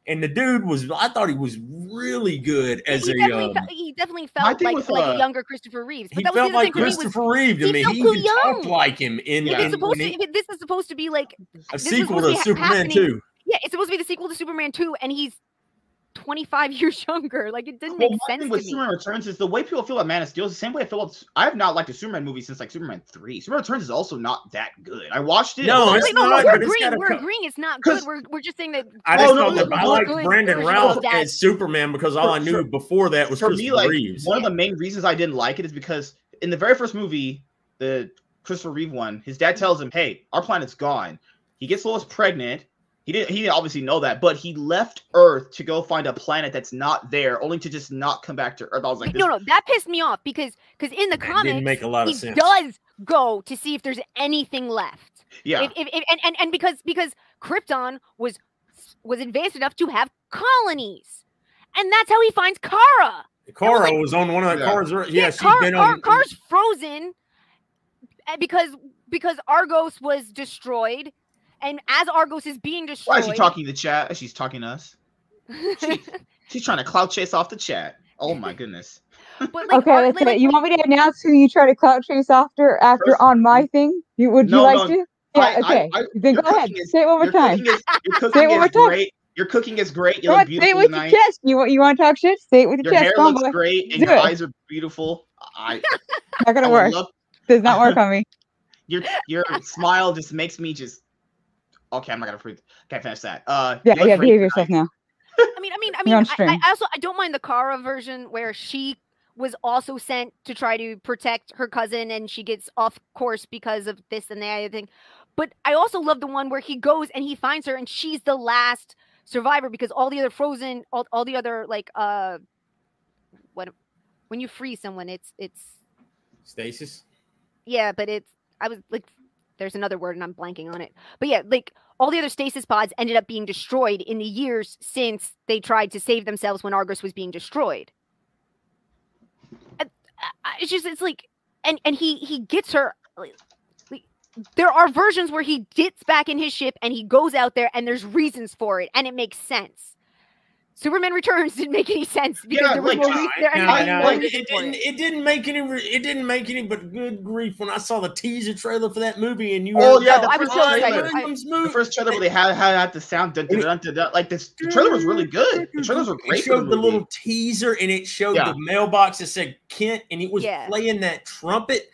And the dude was, I thought he was really good as he, a. definitely Um, felt, he definitely felt like, with, like uh, a younger Christopher Reeves. But he that was felt the like thing was Christopher Reeve to he me. felt He too even talked like him in, Yeah. in supposed when to, this is supposed to be like a sequel to to Superman happening- 2. yeah, it's supposed to be the sequel to Superman 2, and he's 25 years younger. Like it didn't Well, make my sense thing to with me. Superman Returns is the way people feel about Man of Steel is the same way I feel about. I have not liked a Superman movie since like Superman three. Superman Returns is also not that good. I watched it. No, I was it's Wait, no, not, we're but it's agreeing. We're co- agreeing it's not good. We're, we're just saying that. I Oh, just no, thought no, that I no, liked good Brandon Routh that. as Superman because all For- I knew for- before that was for me, like Reeves. one of the main reasons I didn't like it is because in the very first movie, the Christopher Reeve one, his dad tells him, "Hey, our planet's gone." He gets Lois pregnant. He didn't. He didn't obviously know that, but he left Earth to go find a planet that's not there, only to just not come back to Earth. I was like, no, no, that pissed me off because because in the That comics didn't make a lot he of sense. does go to see if there's anything left. yeah, If, if, if, and, and and because because Krypton was was advanced enough to have colonies, and that's how he finds Kara. Kara like- was on one of the Yeah. cars. Yeah, she's Kar- been Kar- on. Kara's frozen uh, because because Argos was destroyed, and as Argos is being destroyed, why is she talking to the chat? She's talking to us. She's trying to clout chase off the chat. Oh my goodness. but like, Okay, Ar- that's like, it. You want me to announce who you try to clout chase after after First- on my thing? You would you like no, to? Yeah, I- I- okay. I- then go ahead. is- Say it one more time. cooking is, your Say it cooking one more is time. great. Your cooking is great. You look on, say it beautiful with tonight. your chest. You want you want to talk shit? Say it with your, Your chest. hair looks boy. great, and Do your it. eyes are beautiful. I, Not gonna would work. love Does not work on me. your your smile. Just makes me just. Okay, I'm not gonna pre- can't finish that. Uh, Yeah, you yeah. great Behave tonight. yourself now. I mean, I mean, I mean, I, I. I also I don't mind the Kara version where she was also sent to try to protect her cousin, and she gets off course because of this and that other thing. But I also love the one where he goes and he finds her, and she's the last survivor because all the other frozen, all, all the other like uh, what when you freeze someone, it's it's Stasis. yeah, but it's I was like there's another word and I'm blanking on it. But yeah, like all the other stasis pods ended up being destroyed in the years since they tried to save themselves when Argus was being destroyed. Uh, It's just it's like and and he he gets her like, there are versions where he gets back in his ship and he goes out there and there's reasons for it and it makes sense. Superman Returns didn't make any sense because Yeah, there was like, no I- there and No, I- no, like, it, reason it for didn't. it. It didn't make any. re- It didn't make any. But good grief! When I saw the teaser trailer for that movie, and you Oh, heard yeah, the I was first so trailer. excited. I- The first trailer where they had had, had the sound dun, dun, dun, dun, dun, like this. The trailer was really good. The trailers were great. for showed the movie. little teaser, and it showed Yeah. the mailbox that said Kent, and it was Yeah. playing that trumpet.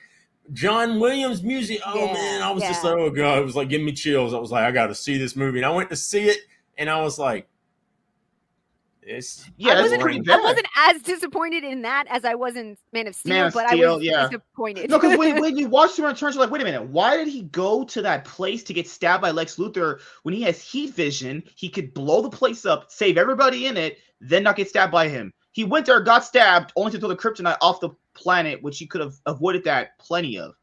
John Williams music. Oh Yeah, man, I was just yeah. like, oh god, it was like giving me chills. I was like, I got to see this movie, and I went to see it, and I was like, It's Yeah, I wasn't, pretty I wasn't as disappointed in that as I was in Man of Steel, Man of but Steel, I was yeah. disappointed. No, because when, when you watch Superman Returns, you're like, wait a minute, why did he go to that place to get stabbed by Lex Luthor when he has heat vision? He could blow the place up, save everybody in it, then not get stabbed by him. He went there, got stabbed, only to throw the kryptonite off the planet, which he could have avoided that plenty of.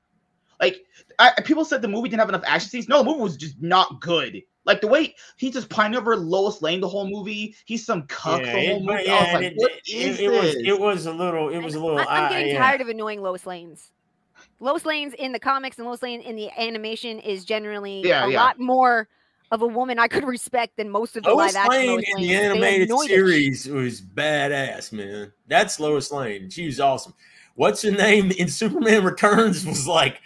Like, I, people said the movie didn't have enough action scenes. No, the movie was just not good. Like the way he just pined over Lois Lane the whole movie. He's some cuck yeah, the it, whole movie. yeah, I was like, it, what it- is it was this? it was a little it was a little I, I'm uh, getting yeah. tired of annoying Lois Lanes. Lois Lane's in the comics and Lois Lane in the animation is generally Yeah, a yeah. lot more of a woman I could respect than most of the Lois live action Lane Lois in Lanes. the animated annoy the series was badass, man. That's Lois Lane. She was awesome. What's her name in Superman Returns was like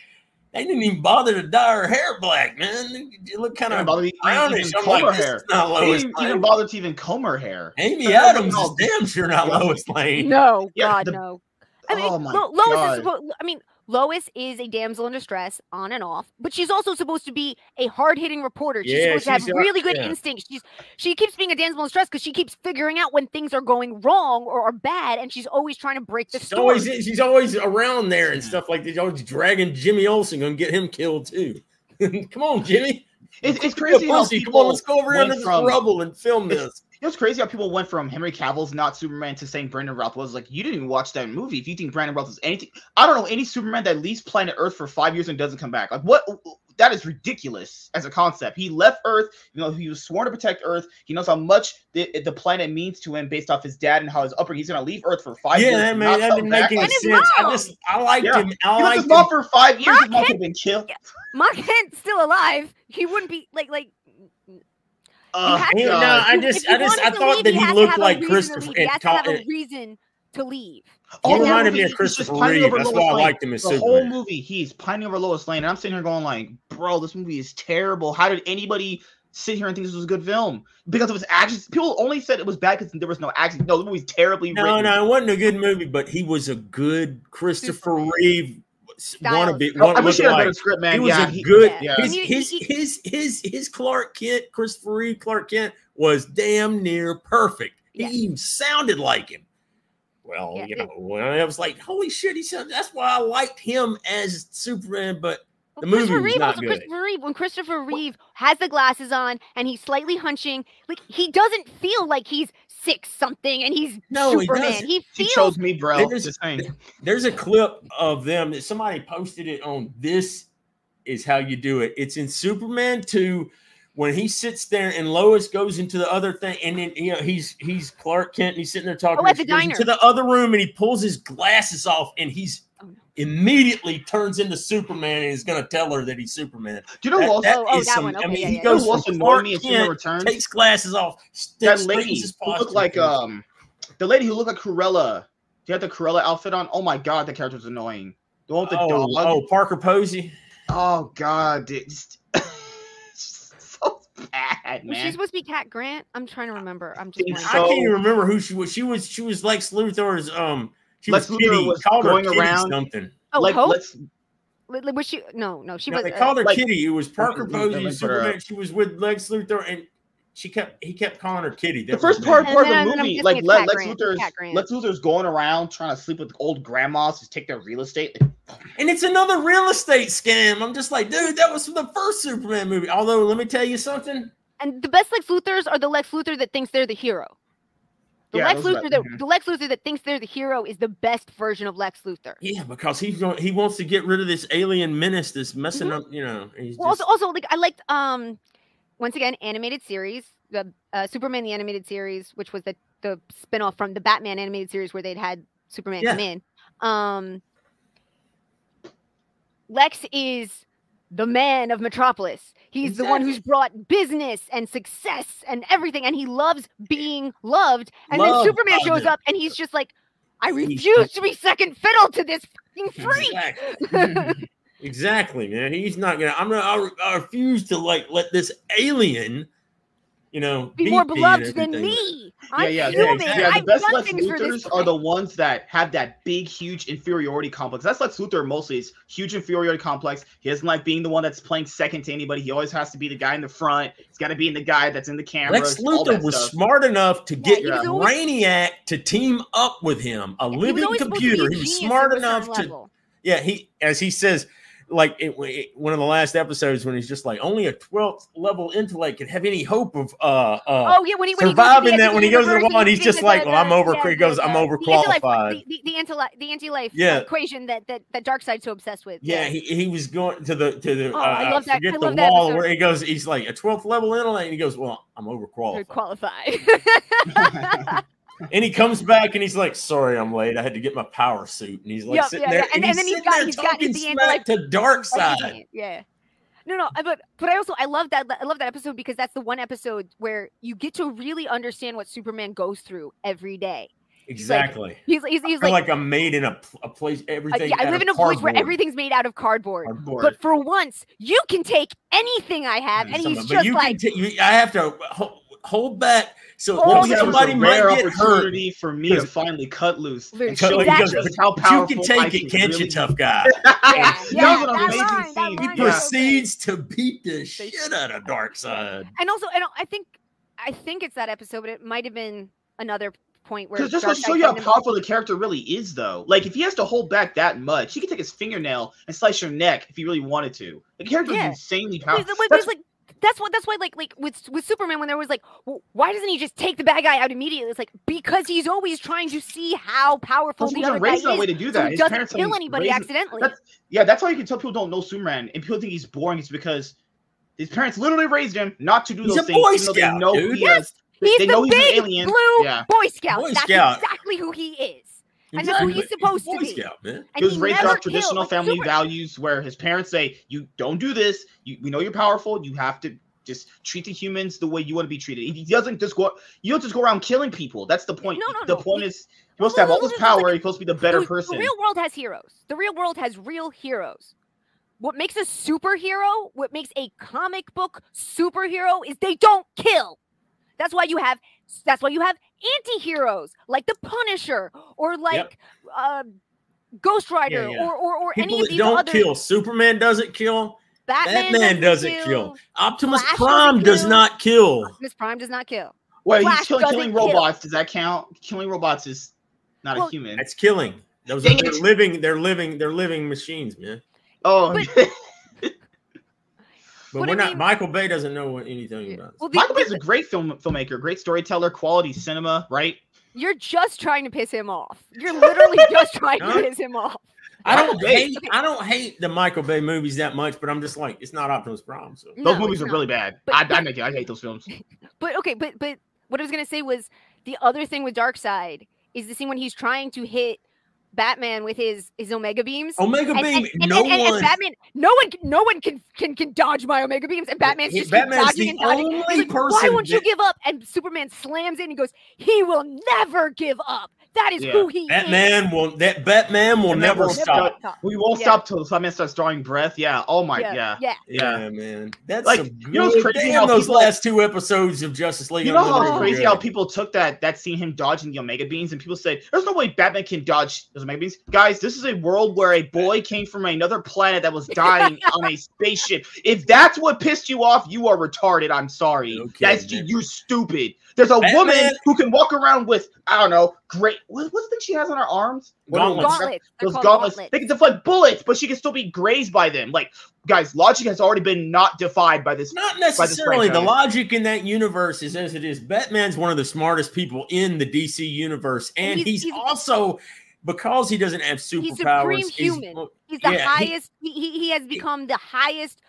they didn't even bother to dye her hair black, man. It looked kind of bother me brownish. even I'm comb like, her hair. is not He Lois didn't Lane. even bother to even comb her hair. Amy No, no, Adams is damn sure not Yeah. Lois Lane. No, Yeah, God, the- no. I oh mean, Oh my Lo- Lois God. is. I mean, Lois is a damsel in distress, on and off, but she's also supposed to be a hard-hitting reporter. She's Yeah, supposed to have a- really good yeah. instincts. She's she keeps being a damsel in distress because she keeps figuring out when things are going wrong or are bad, and she's always trying to break the She's storm. always she's always around there and stuff like that. She's always dragging Jimmy Olsen and going to get him killed too. Come on, Jimmy. It's, it's Quit being a crazy how pussy. Come on, let's go over here went under from- this rubble and film this. You know, it's crazy how people went from Henry Cavill's not Superman to saying Brandon Routh was like, you didn't even watch that movie. If you think Brandon Routh is anything, I don't know any Superman that leaves planet Earth for five years and doesn't come back. Like, what? That is ridiculous as a concept. He left Earth. You know, he was sworn to protect Earth. He knows how much the, the planet means to him based off his dad and how his upbringing. He's gonna leave Earth for five Yeah, years. that, and that didn't make any That is sense. I wrong. just I liked Yeah. him. I He was liked his him. mom for five years. Mark His mom could Kent- been killed. Mark Kent's still alive. He wouldn't be like like. Oh, have He- to- no, I just I just I thought leave, that he he has to looked like Christopher. leave. He and has to have a reason to leave. He All the reminded me of Christopher just Reeve. over That's Lois why I Lane. liked him as the whole movie, he's pining over Lois Lane, and I'm sitting here going like, bro, this movie is terrible. How did anybody sit here and think this was a good film? Because of its action. People only said it was bad because there was no action. No, the movie's terribly No, written. no, it wasn't a good movie, but he was a good Christopher Superman. Reeve. One of it. Oh, One I wish he had a better script, man. He was yeah, a good. Yeah. Yeah. His, his, his his his Clark Kent, Christopher Reeve Clark Kent was damn near perfect. Yeah. He even sounded like him. Well, Yeah, you know, when I was like, holy shit, he sounded. That's why I liked him as Superman. But The Well, movie was Reeve not good. Christopher Reeve when Christopher Reeve has the glasses on and he's slightly hunching, like he doesn't feel like he's six something and he's No, he Superman. He, He feels chose me, bro. There's- Just saying. there's a clip of them that somebody posted it on this is how you do it. It's in Superman 2 when he sits there and Lois goes into the other thing and then you know he's he's Clark Kent and he's sitting there talking Oh, at the diner. into the other room and he pulls his glasses off and he's no. Immediately turns into Superman and is going to tell her that he's Superman. Do you know That- who that Oh, oh, that some- one. I mean, yeah, he yeah, you know goes who else from annoyed Clark me in Superman Kent, Returns? takes glasses off, that lady who looked posture. like um the lady who looked like Cruella. She had the Cruella outfit on. Oh my god, the character was annoying. The one with the oh, dog. oh, Parker Posey. Oh god, dude. Just- so bad, was she supposed to be Cat Grant? I'm trying to remember. I'm just Think blanking. I can't even remember who she was. She was she was Lex Luthor's um she Lex was Luthor Kitty. was called her going Kitty around- something. Oh, like, Hope? let's Li- li- Was she? No, no, she No, was. they uh, called her like- Kitty. It was Parker Posey, let me put her Superman. She was with Lex Luthor, and she kept he kept calling her Kitty. the first part part of the movie, like it's Le- Cat Lex Grant, Luthor's Lex Luthor's going around trying to sleep with old grandmas to take their real estate. and it's another real estate scam. I'm just like, dude, that was from the first Superman movie. Although, let me tell you something. and the best Lex Luthors are the Lex Luthor that thinks they're the hero. The Yeah, Lex Luthor that the Lex Luthor that thinks they're the hero is the best version of Lex Luthor. Yeah, because he's going, he wants to get rid of this alien menace that's messing Mhm. up. You know, he's Well, just, also, also like I liked um once again animated series the uh, Superman the animated series, which was the the spinoff from the Batman animated series where they'd had Superman Yeah. come in. Um, Lex is the man of Metropolis. He's the one who's brought business and success and everything, and he loves being loved. And Loved then Superman shows up, and he's just like, "I refuse to be second fiddle to this fucking freak." Exactly. exactly, man. He's not gonna. I'm gonna. I, I refuse to like let this alien you know, Be more beat beloved than me. I'm yeah, yeah, human. exactly. yeah. The I've best done Lex things for this Luthers are the ones that have that big, huge inferiority complex. That's Lex Luthor mostly. Is huge inferiority complex. He doesn't like being the one that's playing second to anybody. He always has to be the guy in the front. He's got to be the guy that's in the camera. Lex Luthor was stuff. smart enough to get he was always- Brainiac to team up with him, a living always supposed to be computer. a He was smart to a certain enough to level. Yeah, he as he says, like it, it- one of the last episodes when he's just like, only a twelfth level intellect could have any hope of uh uh Oh yeah, when he when he goes to the surviving edge that when he goes to the wall and he's just like, well, I'm over. yeah, he goes, the- I'm the- the overqualified. The, the, the anti the anti-life Yeah. equation that that that Darkseid's so obsessed with. Yeah, he, he was going to the to the Oh, uh, I love that- forget I the love that wall episode. where he goes. He's like a twelfth level intellect, and he goes, "Well, I'm overqualified." qualified. And he comes back and he's like, "Sorry, I'm late. I had to get my power suit." And he's like Yep, sitting yeah, there, yeah. And- and, and then he's he's got- he's got the smack to Darkseid. yeah. No, no, but but I also I love that I love that episode because that's the one episode where you get to really understand what Superman goes through every day. Exactly. He's he's, he's I feel like, like, I'm made in a, a place. uh, Everything. yeah, I live in a place where everything's made out of cardboard. Cardboard. But for once, you can take anything I have, and he's but just you like, can ta- you, I have to hold, hold back. So oh, Hold when back. that was somebody a might rare get hurt. opportunity for me to finally cut loose. Loose, and show you exactly. just how you powerful can I take it, can can't you, tough guy? yeah, That yeah, was an that amazing line, that scene. He line Yeah. proceeds to beat the shit out of Darkseid. And also, and I think, I think it's that episode, but it might have been another point where Because just to show you how powerful the character really is, though. Like, if he has to hold back that much, he could take his fingernail and slice your neck if he really wanted to. The character Yeah. is insanely powerful. wait, That's- like that's what that's why like like with with Superman when there was like well, why doesn't he just take the bad guy out immediately? It's like because he's always trying to see how powerful He the wasn't other guy raised that is, way to do so that. he His doesn't kill anybody raise him- accidentally. That's- Yeah, that's why you can tell people don't know Superman and people think he's boring. It's because his parents literally raised him not to do He's those a things. Boy even though Scout, they know dude. he Yes, has- they- He's they the know he's an big alien. blue Yeah. Boy Scout. Boy That's Scout. exactly who he is. And He's that's a- what he's supposed to Boy be. Scout, man. And he was raised never off traditional like family Super- values where his parents say, "You don't do this. You, we know you're powerful. You have to just treat the humans the way you want to be treated." He doesn't just go. You don't just go around killing people. That's the point. No, no, the no. point He- is, you're supposed to have all this It's like- power. You're supposed to be the better the, person. The real world has heroes. The real world has real heroes. What makes a superhero, what makes a comic book superhero is they don't kill. That's why you have that's why you have anti-heroes like the Punisher or like uh, Ghost Rider yeah. or or, or any of that these don't other kill. Superman doesn't kill. Batman, Batman doesn't kill. Optimus Flash Prime does kill. not kill. Optimus Prime does not kill. Well, Flash he's killing, doesn't kill. robots. Does that count? Killing robots is not Well, a human. That's killing. Those are they're living. They're living. They're living machines, man. Oh, But- But What we're I not. mean- Michael Bay doesn't know anything about. This. Well, the- Michael the- Bay's a great film filmmaker, great storyteller, quality cinema, right? you're just trying to piss him off. You're literally just trying to piss him off. I don't Bay- hate. I don't hate the Michael Bay movies that much, but I'm just like, it's not Optimus Prime. So Those movies are not. really bad. But- I, I make it. I hate those films. But okay, but but what I was gonna say was the other thing with Darkseid is the scene when he's trying to hit Batman with his his Omega beams. Omega and, Beam. and, and, no and, and, one. and Batman, no one, can- no one can can can dodge my Omega beams, and Batman's he- just Batman's dodging the and dodging. like, Why won't you give up? And Superman slams in. He goes, "He will never give up. That is Yeah. who he is." Batman will. That Batman will And never will stop. stop. We won't Yeah. stop till Simon starts drawing breath. Yeah. Oh my. yeah, Yeah. yeah. Yeah, man. That's Like, some you know what's crazy how those people- last two episodes of Justice League. You know how Unlimited were crazy good. how people took that that scene him dodging the Omega beams, and people said, "There's no way Batman can dodge those Omega beams." Guys, this is a world where a boy came from another planet that was dying on a spaceship. If that's what pissed you off, you are retarded. I'm sorry. Okay, that's man. you're stupid. There's a Batman- woman who can walk around with I don't know, great. What, what's the thing she has on her arms? Those? Gauntlets. Gauntlets. They're Those gauntlets. gauntlets. They can deflect bullets, but she can still be grazed by them. Like, guys, logic has already been not defied by this. Not necessarily. The logic in that universe is as it is. Batman's one of the smartest people in the DC universe, and, And he's- he's, he's- also because he doesn't have superpowers. He's supreme human. He's the Yeah, highest. He, he, he has become the highest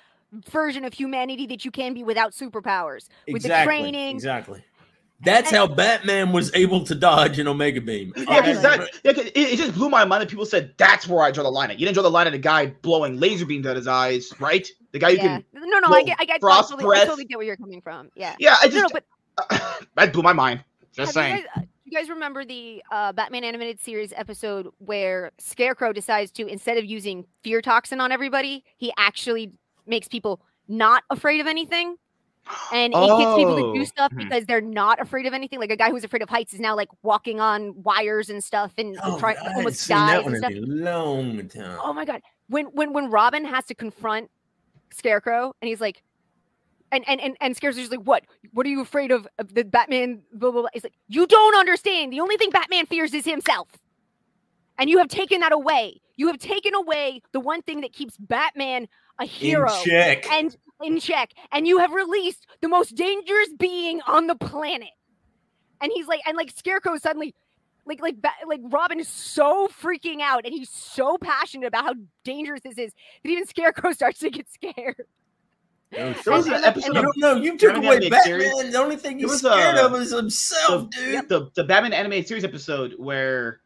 version of humanity that you can be without superpowers. With the training. Exactly. That's how Batman was able to dodge an Omega Beam. Yeah, Exactly. because that yeah, 'cause it, it just blew my mind that people said that's where I draw the line at. You didn't draw the line at a guy blowing laser beams at his eyes, right? The guy who Yeah. can No, no, I blow get, I get, I frost totally, I totally get where you're coming from. Yeah. Yeah, I No, no, just but that blew my mind. Just have you saying. guys, uh, you guys remember the uh, Batman animated series episode where Scarecrow decides to instead of using fear toxin on everybody, he actually makes people not afraid of anything. And it gets people to Oh, do stuff mhm. because they're not afraid of anything. Like a guy who's afraid of heights is now like walking on wires and stuff and Oh, try, haven't almost dies and stuff. long time. Oh my god. When when when Robin has to confront Scarecrow and he's like and and and, and Scarecrow's just like, what? What are you afraid of? of the Batman blah blah blah. He's like, you don't understand. The only thing Batman fears is himself. And you have taken that away. You have taken away the one thing that keeps Batman a hero and in check. And you have released the most dangerous being on the planet. And he's like, and like Scarecrow suddenly, like like like Robin is so freaking out, and he's so passionate about how dangerous this is that even Scarecrow starts to get scared. There was an episode you don't know. You took Batman away Batman. series. The only thing There he's was scared a- of is himself, the, dude. the the Batman animated series episode where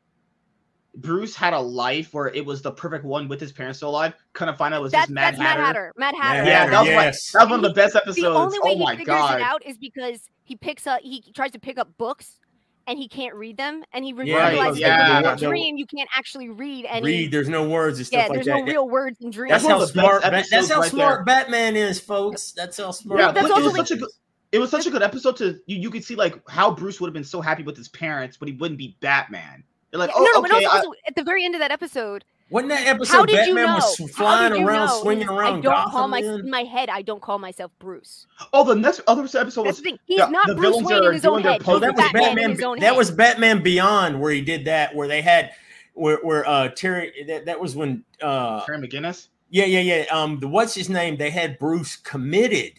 Bruce had a life where it was the perfect one with his parents still alive. Kind of find out it was That's just Mad that's Mad Hatter. Hatter. Mad Hatter. Yeah, that was, my- yes. that was one of the best episodes. The only way oh he figures god! it out is because he picks up he tries to pick up books and he can't read them and he re- Yeah, realizes yeah. that in a dream you can't actually read any Read. There's no words and yeah stuff like there's that. no real words in dreams That's one how of the best smart. Ba- that's how right smart Batman is, folks. That's how smart. Yeah, that's but it was like- such a good. It was such a good episode to you. You could see like how Bruce would have been so happy with his parents, but he wouldn't be Batman. They're like, Yeah, oh, no, no, okay, but also, also at the very end of that episode, Wasn't that episode how did you Batman know? was flying around, know? swinging He's- around I don't Gotham? call my man? in my head. I don't call myself Bruce. oh, the next other episode was the thing. He's the- not the Bruce Wayne in his own head. pose Oh, that was Batman, Batman. his own that head. was Batman Beyond, where he did that, where they had, where where uh Terry. That, that was when uh Terry McGinnis. yeah yeah yeah um the what's his name? They had Bruce committed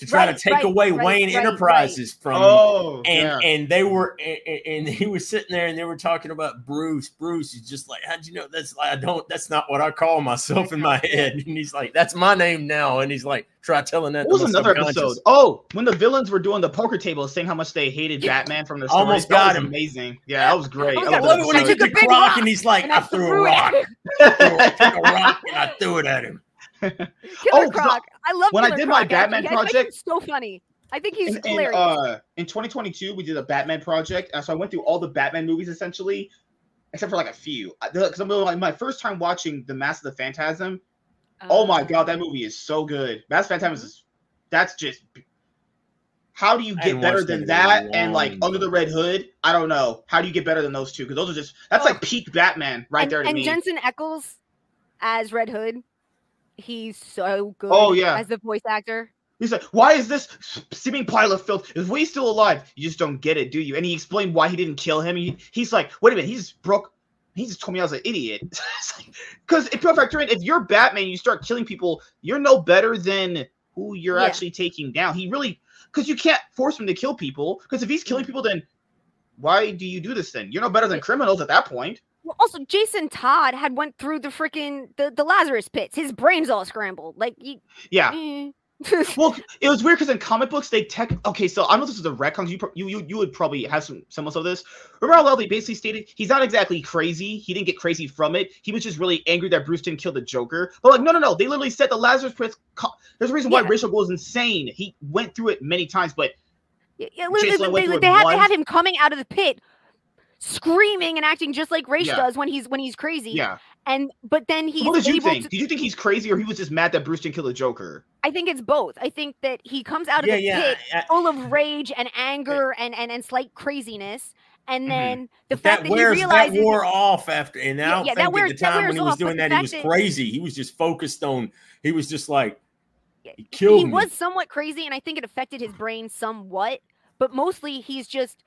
to try Right, to take right, away right, Wayne right, Enterprises from. Oh, and yeah. and they were and, and he was sitting there and they were talking about Bruce. Bruce is just like, how'd you know that's I don't that's not what I call myself in my head. And he's like, that's my name now. And he's like, try telling that. What to was another episode? Oh, when the villains were doing the poker table, saying how much they hated Batman from the stories. Almost that got him. amazing. Yeah, that was great. Almost I got I love love it when he I took took the a rock and he's like, and I, I threw a threw it rock. I threw, a rock and I threw it at him. Killer Oh, 'cause Croc. I love when I Killer did my Croc, actually. Batman I think project- he's so funny. I think he's in, in, uh, in 2022, we did a Batman project, and so I went through all the Batman movies essentially, except for like a few. Because I'm like my first time watching The Mask of the Phantasm. Oh my god, that movie is so good. Mask of the Phantasm is that's just. How do you get better than that in and like long Under the. Red Hood? I don't know. How do you get better than those two? Because those are just that's Well, like peak Batman right and, there to and me. Jensen Ackles as Red Hood, he's so good. Oh, yeah. as the voice actor. He's like, why is this seeming pile of filth? Is Wade still alive? You just don't get it, do you? And he explained why he didn't kill him. He, he's like, wait a minute, he just broke. He just told me I was an idiot. Because if you factor in, if you're Batman, you start killing people, you're no better than who you're Yeah. actually taking down. He really, because you can't force him to kill people. Because if he's killing mm. people, then why do you do this? Then you're no better than criminals at that point. Well, also Jason Todd had went through the freaking the, the Lazarus pits. His brain's all scrambled. Like you, Yeah. eh. Well, it was weird because in comic books they tech. Okay, so I don't know if this is a retcon. You you you you would probably have some semblance of this. Remember how they basically stated he's not exactly crazy. He didn't get crazy from it. He was just really angry that Bruce didn't kill the Joker. But like, no, no, no. They literally said the Lazarus Pit. co- There's a reason why Yeah. Rachel goes insane. He went through it many times, but Yeah, they, they, they had, they had him coming out of the pit, screaming and acting just like Ra's Yeah. does when he's when he's crazy. yeah. And but then he's what did you think? to. Did you think he's crazy or he was just mad that Bruce didn't kill the Joker? I think it's both. I think that he comes out of Yeah, the yeah. pit I- full of rage and anger and and, and slight craziness, and Mhm. then the But fact that that, he wears realizes that wore off after, and I Yeah, don't that think wears- at the time when he was off, doing that, he fact was that- crazy. He was just focused on. He was just like he killed he me. was somewhat crazy, and I think it affected his brain somewhat. But mostly, he's just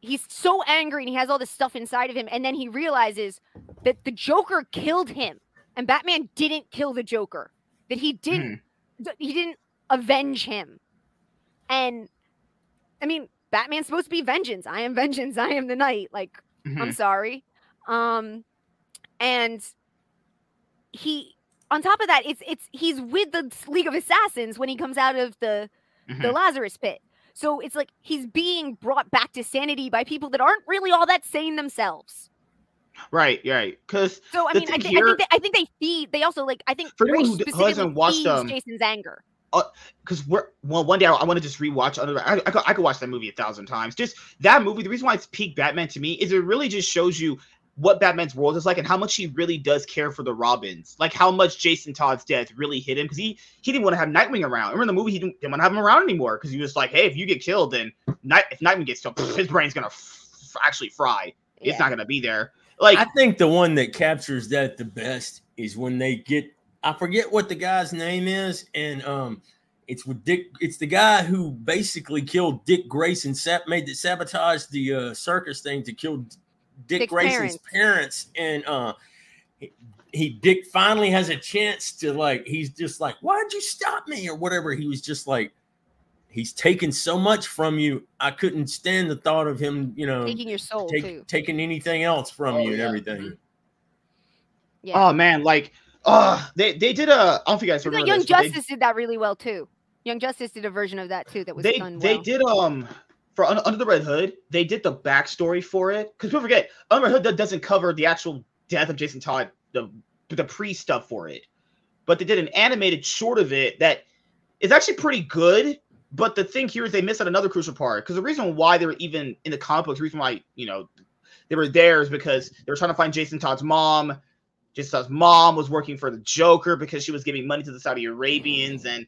he's so angry, and he has all this stuff inside of him, and then he realizes that the Joker killed him, and Batman didn't kill the Joker. That he didn't th- he didn't avenge him, and I mean, Batman's supposed to be vengeance. I am vengeance. I am the night. Like I'm Mhm. sorry. Um, and he, on top of that, it's it's he's with the League of Assassins when he comes out of the the Mhm. Lazarus pit. So it's like he's being brought back to sanity by people that aren't really all that sane themselves. Right, right. Because So I mean, I, thi- I think they, I think they feed. They also like I think For anyone who hasn't watched, um, Jason's anger. because we're well one day I, I want to just rewatch under I, I, could, I could watch that movie a thousand times just that movie the reason why it's peak batman to me is it really just shows you what Batman's world is like and how much he really does care for the Robins. Like how much Jason Todd's death really hit him because he he didn't want to have Nightwing around. Remember in the movie he didn't, didn't want to have him around anymore because he was like, hey, if you get killed, then Night if Nightwing gets killed, his brain's gonna f- actually fry. It's Yeah. not gonna be there. Like I think the one that captures that the best is when they get I forget what the guy's name is, and um it's with Dick it's the guy who basically killed Dick Grayson, sap made the sabotage the uh circus thing to kill Dick Dick's Grayson's parents. and uh he, he Dick finally has a chance to like he's just like, Why'd you stop me? or whatever. He was just like He's taken so much from you. I couldn't stand the thought of him, you know, taking your soul take, too. taking anything else from Oh, you and yeah. everything. Yeah. oh man, like uh they they did a I don't know if you guys remember like Young this, but they- Justice did that really well too. Young Justice did a version of that too that was they done they did um for Un- under the red hood they did the backstory for it. Because people forget under the hood doesn't cover the actual death of jason todd the the pre stuff for it. But they did an animated short of it that is actually pretty good. But the thing here is they missed out another crucial part. Because the reason why they were even in the comic books the reason why you know they were there is because they were trying to find jason todd's mom. Jason todd's mom was working for the joker because she was giving money to the saudi arabians and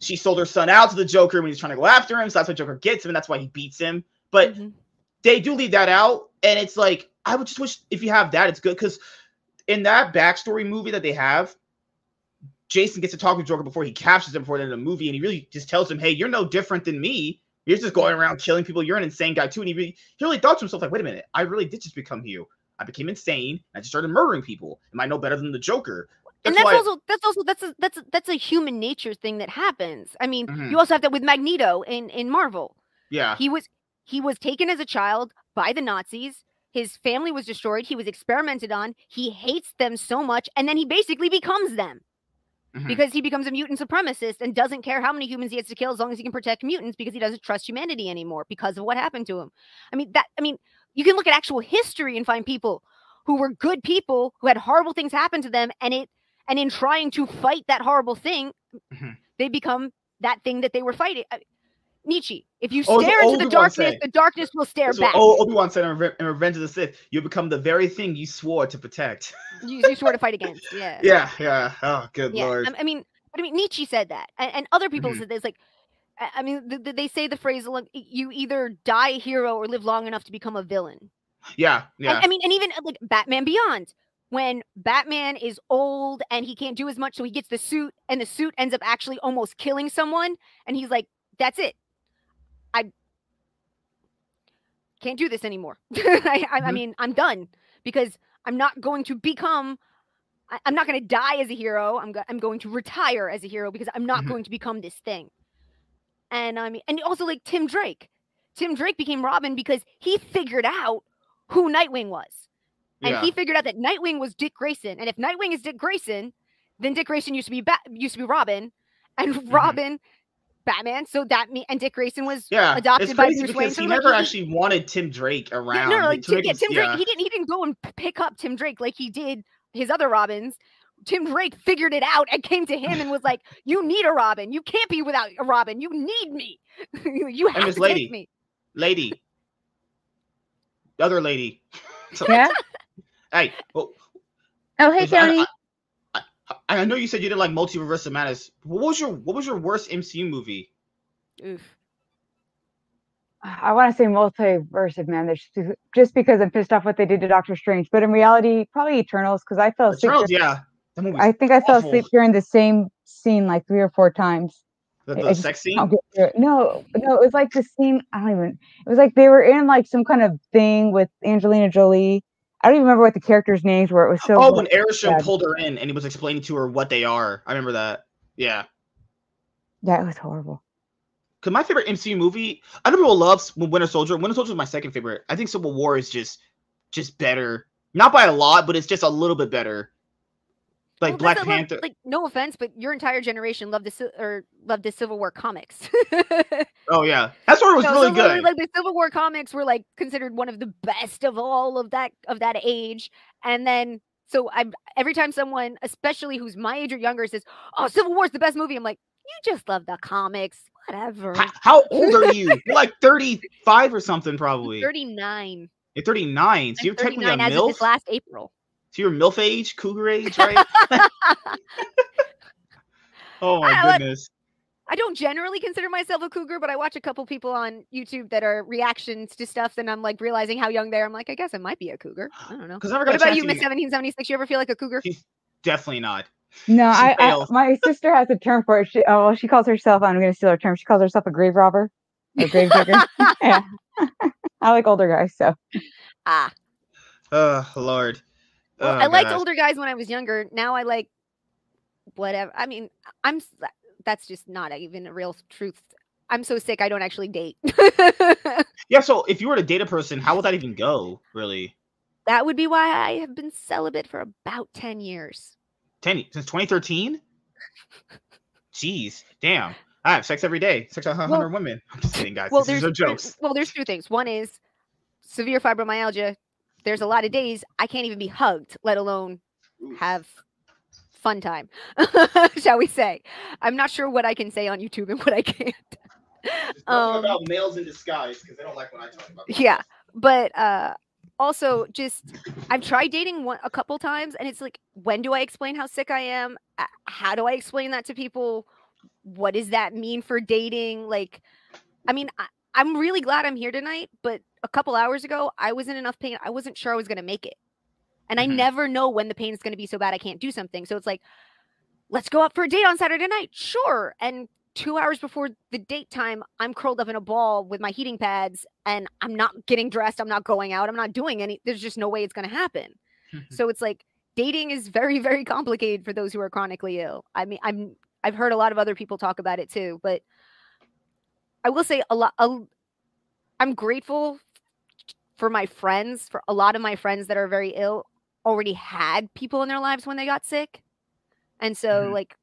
she sold her son out to the Joker when he's trying to go after him. So that's why Joker gets him, and that's why he beats him. But Mhm. they do leave that out, and it's like I would just wish if you have that, it's good because in that backstory movie that they have, Jason gets to talk to Joker before he captures him before the end of the movie, and he really just tells him, "Hey, you're no different than me. You're just going around killing people. You're an insane guy too." And he really, he really thought to himself, like, "Wait a minute, I really did just become you. I became insane. I just started murdering people. Am I no better than the Joker?" And that's also that's also that's a that's a, that's a human nature thing that happens. I mean, Mhm. you also have that with Magneto in in Marvel. yeah, He was he was taken as a child by the Nazis. His family was destroyed. He was experimented on. He hates them so much, and then he basically becomes them Mhm. because he becomes a mutant supremacist and doesn't care how many humans he has to kill as long as he can protect mutants because he doesn't trust humanity anymore because of what happened to him. I mean that. I mean, you can look at actual history and find people who were good people who had horrible things happen to them, and it and in trying to fight that horrible thing, Mhm. they become that thing that they were fighting. I- Nietzsche, if you Oh, stare into the Obi-Wan darkness, said. the darkness will stare what back. O- Obi-Wan said in, Reve- in Revenge of the Sith, you become the very thing you swore to protect. You, you swore to fight against. Yeah. yeah, yeah. Oh, good Yeah. lord. I, I mean, but I mean, Nietzsche said that, and, and other people Mhm. said this. Like, I, mean, th- th- they say the phrase like, "You either die a hero or live long enough to become a villain." yeah, yeah. And, I mean, and even uh, like Batman Beyond, when Batman is old and he can't do as much, so he gets the suit, and the suit ends up actually almost killing someone, and he's like, "That's it, I can't do this anymore. I, I, I Mhm. mean, I'm done because I'm not going to become." I- I'm not going to die as a hero. I'm go- I'm going to retire as a hero because I'm not Mhm. going to become this thing. And I mean, and also like Tim Drake. Tim Drake became Robin because he figured out who Nightwing was. And yeah. he figured out that Nightwing was Dick Grayson. And if Nightwing is Dick Grayson, then Dick Grayson used to be Bat- used to be Robin, and Mm-hmm. Robin, Batman. So that me and Dick Grayson was yeah, adopted it's by crazy Bruce Wayne. because So, he like, never he- actually wanted Tim Drake around. no, no, Like, like, Tim Tim, Drake yeah, Tim Drake. yeah. He didn't. He didn't go and pick up Tim Drake like he did his other Robins. Tim Drake figured it out and came to him and was like, "You need a Robin. You can't be without a Robin. You need me. you have Miss to Lady. take me." lady, the other lady. So- Yeah. Hey, well, Oh, hey, Because I- Tony. I, I, I know you said you didn't like Multiverse of Madness. What was your What was your worst MCU movie? Oof. I want to say multiverse of madness just- just because I'm pissed off what they did to Doctor Strange, but in reality, probably Eternals because I fell asleep. Eternals, yeah. I think I fell awful. asleep during the same scene like three or four times. the, the sex scene. I'll get through it. No, no, it was like the scene. I don't even. It was like they were in like some kind of thing with Angelina Jolie. I don't even remember what the characters' names were. It was so. Oh, when Arishem pulled her in and he was explaining to her what they are. I remember that. Yeah. yeah, it was horrible. Cause my favorite MCU movie, I know people love Winter Soldier. Winter Soldier is my second favorite. I think Civil War is just, just better. Not by a lot, but it's just a little bit better. Oh, like Well, Black a Panther. like no offense, but your entire generation loved the or loved the Civil War comics. oh yeah, that's where it was So- really so good. Like the Civil War comics were like considered one of the best of all of that of that age. And then so I every time someone, especially who's my age or younger, says, "Oh, Civil War's the best movie," I'm like, "You just love the comics, whatever." H- How old are you? You're like thirty five or something, probably. Thirty nine. You're 39, so I'm you're technically a 39 as of MILF. this last April. So you're MILF age, cougar age, right? oh my I like- goodness. I don't generally consider myself a cougar, but I watch a couple people on YouTube that are reactions to stuff, and I'm like realizing how young they are. I'm like, I guess I might be a cougar. I don't know. Because I never What got a about you, Miss even- 1776? You ever feel like a cougar? Definitely not. No, I, I fails. my sister has a term for it. She, oh, well, she calls herself. I'm going to steal her term. She calls herself a grave robber, a grave digger. yeah, I like older guys. So Ah, Oh Lord. Well, Oh, I liked gosh. older guys when I was younger. Now I like whatever. I mean, I'm. That's just not even a real truth. I'm so sick. I don't actually date. Yeah, so if you were to date a person, how would that even go? Really? that would be why I have been celibate for about ten years. 10 since 2013? Jeez, damn. I have sex every day. Sex with 100 Well- women. I'm just kidding, guys. well, this is there's no there- jokes. well, there's two things. One is severe fibromyalgia. There's a lot of days I can't even be hugged, let alone have fun time, shall we say? I'm not sure what I can say on YouTube and what I can't. Um, about males in disguise because they don't like when I talk about. Yeah, but uh also just I've tried dating one a couple times and it's like when do I explain how sick I am? How do I explain that to people? What does that mean for dating? Like I mean, I, I'm really glad I'm here tonight, but a couple hours ago I was in enough pain. I wasn't sure I was going to make it. And Mhm. I never know when the pain is going to be so bad I can't do something. So it's like let's go out for a date on Saturday night. Sure. And two hours before the date time, I'm curled up in a ball with my heating pads and I'm not getting dressed. I'm not going out. I'm not doing any. There's just no way it's going to happen. so it's like dating is very, very complicated for those who are chronically ill. I mean, I'm, I've heard a lot of other people talk about it too, but I will say a lot. A, I'm grateful for my friends, for a lot of my friends that are very ill already had people in their lives when they got sick. And so Mhm. like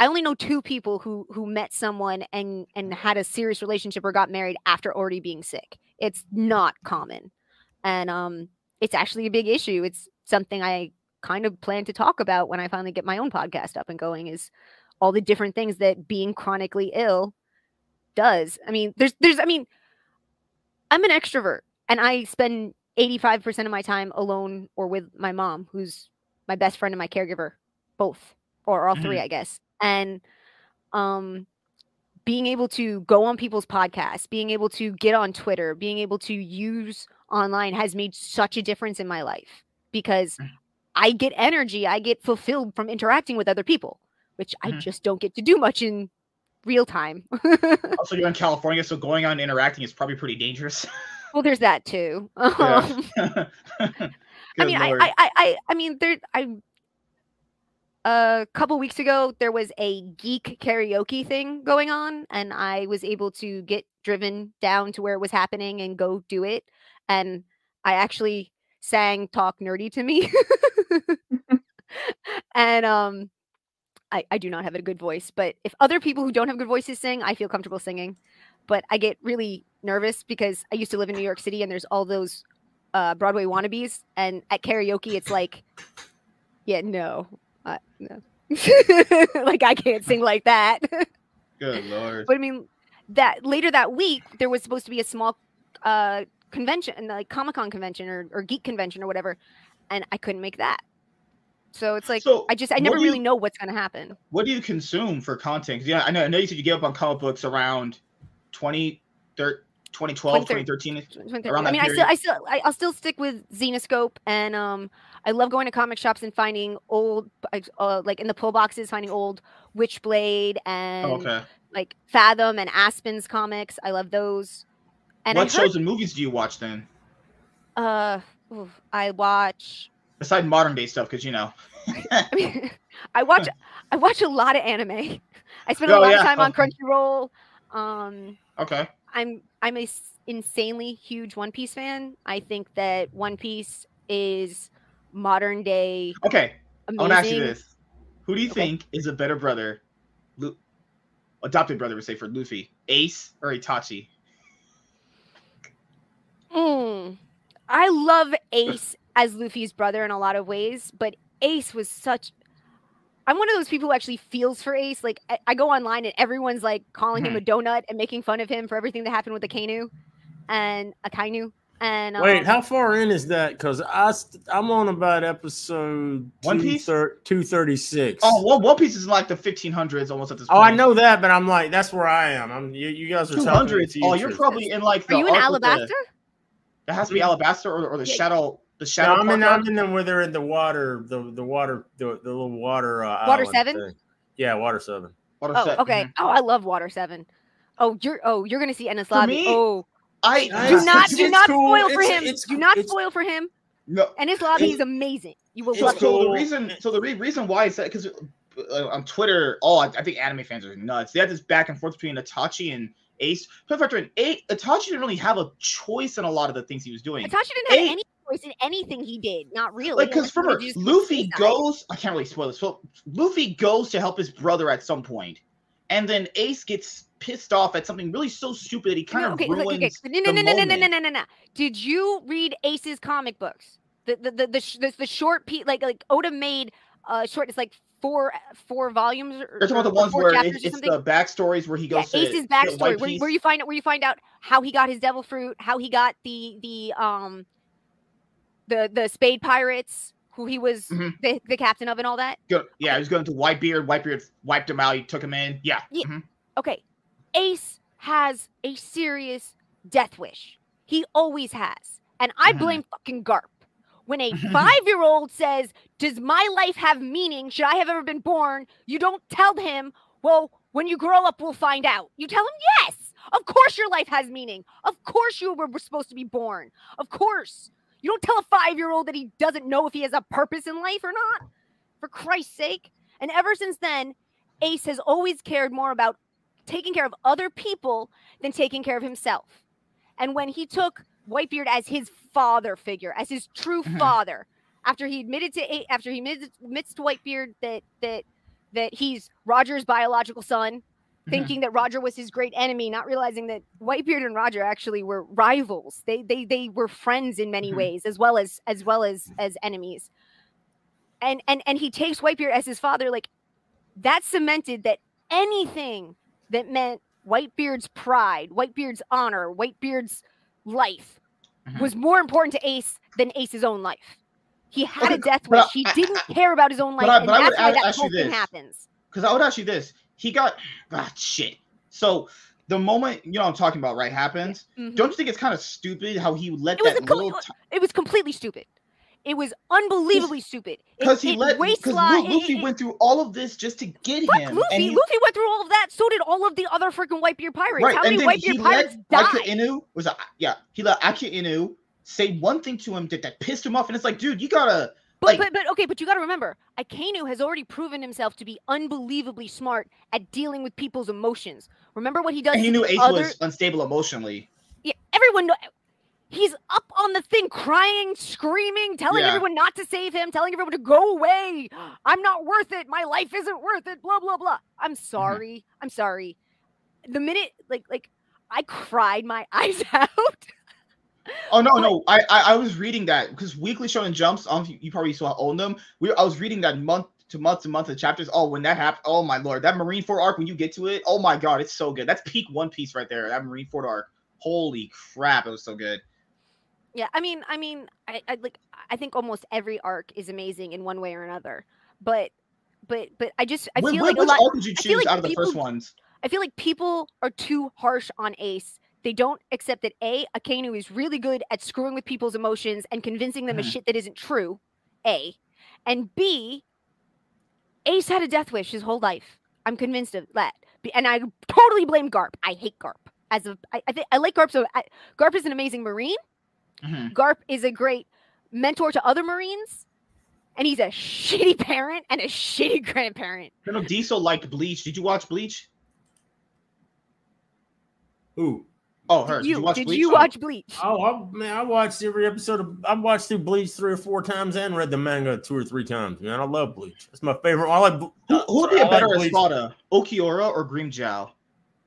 I only know two people who who met someone and and had a serious relationship or got married after already being sick. It's not common. And um it's actually a big issue. It's something I kind of plan to talk about when I finally get my own podcast up and going is all the different things that being chronically ill does. I mean, there's there's I mean, I'm an extrovert and I spend 85% of my time alone or with my mom, who's my best friend and my caregiver, both or all 3 I guess. And um being able to go on people's podcasts, being able to get on Twitter, being able to use online has made such a difference in my life because Mm. I get energy, I get fulfilled from interacting with other people, which I Mhm. just don't get to do much in real time. Also, you're in California, so going out and interacting is probably pretty dangerous. well, there's that too. Um, I mean, I, lord. I, I, I, I mean, there, I. A couple weeks ago, there was a geek karaoke thing going on, and I was able to get driven down to where it was happening and go do it. And I actually sang "Talk Nerdy to Me," and um, I, I do not have a good voice, but if other people who don't have good voices sing, I feel comfortable singing. But I get really nervous because I used to live in New York City, and there's all those uh, Broadway wannabes, and at karaoke, it's like, yeah, no, uh, no, like I can't sing like that. Good lord. but I mean, that later that week there was supposed to be a small uh, convention, like Comic Con convention or, or geek convention or whatever, and I couldn't make that. So it's like So, I just I never do really know what's gonna happen. what do you consume for content? 'Cause, Yeah, I know. I know you said you gave up on comic books around 20, thir- 2012, 2013. 2013. 2013. Around I that mean, I still, period. I still, I, I'll still stick with Zenescope, and um, I love going to comic shops and finding old, like, uh, like in the pull boxes, finding old Witchblade and Oh, okay. like Fathom and Aspen's comics. I love those. And what heard, shows and movies do you watch then? uh, oof, I watch. Besides modern day stuff, because you know. I mean, I watch, I watch a lot of anime. I spend a Oh, lot yeah. of time on. Crunchyroll. Um, Okay. I'm I'm a insanely huge One Piece fan. I think that One Piece is modern day Okay. I amazing. want to ask you this: Who do you Okay. think is a better brother, Lu- adopted brother, would say for Luffy, Ace or Itachi? Mm. I love Ace as Luffy's brother in a lot of ways, but Ace was such. I'm one of those people who actually feels for Ace. Like I, I go online and everyone's like calling him a donut and making fun of him for everything that happened with the Kainu and a Akainu. And Wait, um, how far in is that? Because I st- I'm on about episode One Piece? two thirty six. Oh, well, One Piece is like the 1500s almost at this Point. Oh. I know that, but I'm like, that's where I am. I'm you, you guys are 200s. Oh, you're probably in like the. are you in arc with the- Alabasta? That has to be Alabasta or, or the Yeah. Shadow. The No, Shadow. I'm in, I'm in them where they're in the water, the the water, the, the little water. Uh, Water seven? thing. Yeah, water seven. Water Oh, set- okay. mhm. Oh, I love Water Seven. Oh, you're oh, you're gonna see Enies Lobby. Oh, I I- do It's- not do not cool. spoil for It's- him. it's- do not it's- spoil for him. no. Enies Lobby It- is amazing. You will So, love so it. the reason, so the re- reason why I said because uh, on Twitter, oh, I, I think anime fans are nuts. They had this back and forth between Itachi and Ace. Put factor in eight. Itachi didn't really have a choice in a lot of the things he was doing. Itachi didn't have Eight- any choice in anything he did. Not really. Like, because unless he remember, just Luffy goes. I can't really spoil this. So Luffy goes to help his brother at some point, and then Ace gets pissed off at something really so stupid that he kind No, of okay, ruins. okay. No, no, the no, no, no, no, no, no, no. Did you read Ace's comic books? The the the the, the, the short pe- like like Oda made uh short. It's like four four volumes. Or, You're talking about the ones where it's, it's the backstories where he yeah, goes to Ace's backstory, where, where you find out where you find out how he got his devil fruit, how he got the the um the the spade pirates, who he was Mhm. the, the captain of, and all that. Go, yeah, he was going to Whitebeard. Whitebeard wiped him out. He took him in. Yeah. Yeah. mhm. Okay, Ace has a serious death wish. He always has, and I Mhm. blame fucking Garp. When a five-year-old says, "Does my life have meaning? Should I have ever been born?" You don't tell him, "Well, when you grow up, we'll find out." You tell him, "Yes, of course your life has meaning. Of course you were supposed to be born. Of course." You don't tell a five-year-old that he doesn't know if he has a purpose in life or not. For Christ's sake! And ever since then, Ace has always cared more about taking care of other people than taking care of himself. And when he took Whitebeard as his father figure, as his true Mhm. father, after he admitted to after he admitted, admits to Whitebeard that that that he's Roger's biological son. Thinking that Roger was his great enemy, not realizing that Whitebeard and Roger actually were rivals. They they they were friends in many Mhm. ways, as well as as well as as enemies. And and and he takes Whitebeard as his father. Like that cemented that anything that meant Whitebeard's pride, Whitebeard's honor, Whitebeard's life Mhm. was more important to Ace than Ace's own life. He had a death wish. He didn't care about his own life, but I- and but I would that's why that ask you whole thing this. happens. Because I would ask you this: he got ah shit. So the moment you know I'm talking about, right, happens. Mhm. Don't you think it's kind of stupid how he let It was that co- little? T- It was completely stupid. It was unbelievably stupid. Because he let because it- Luffy it- went through all of this just to get him. Luffy. he, Luffy went through all of that. So did all of the other freaking Whitebeard pirates. right, How many Whitebeard pirates Aka died? Inu was a, yeah he let Akainu say one thing to him that, that pissed him off, and it's like, dude, you gotta But, but but okay, but you got to remember, Akainu has already proven himself to be unbelievably smart at dealing with people's emotions. Remember what he does? and he knew Ace other, was unstable emotionally. Yeah, everyone know. He's up on the thing, crying, screaming, telling Yeah. everyone not to save him, telling everyone to go away. I'm not worth it. My life isn't worth it. Blah blah blah. I'm Mm-hmm. sorry. I'm sorry. The minute, like, like, I cried my eyes out. Oh no, no, I, I I was reading that because Weekly Shonen Jumps. Um, you, probably still own them. We I was reading that month to month to month of chapters. Oh, when that happened, oh my lord, that Marineford arc when you get to it, oh my god, it's so good. That's peak One Piece right there. That Marineford arc. Holy crap, it was so good. Yeah, I mean, I mean, I, I like. I think almost every arc is amazing in one way or another. But, but, but I just I Wh- feel like a which lot. arc did you choose like out of the first people- ones? I feel like people are too harsh on Ace. They don't accept that A, Akainu is really good at screwing with people's emotions and convincing them of Mhm. shit that isn't true. A. And B, Ace had a death wish his whole life. I'm convinced of that. And I totally blame Garp. I hate Garp. As a, I, I think I like Garp. So I, Garp is an amazing Marine. Mhm. Garp is a great mentor to other Marines. And he's a shitty parent and a shitty grandparent. Colonel Diesel liked Bleach. Did you watch Bleach? Ooh. Oh, her. Did you, did you watch did Bleach? you Oh. watch Bleach? Oh, I, man, I watched every episode of. I watched through Bleach three or four times and read the manga two or three times. Man, I love Bleach. It's my favorite. I like. Who, uh, who would be I a like better Bleach. Espada, Ulquiorra or Grimmjow?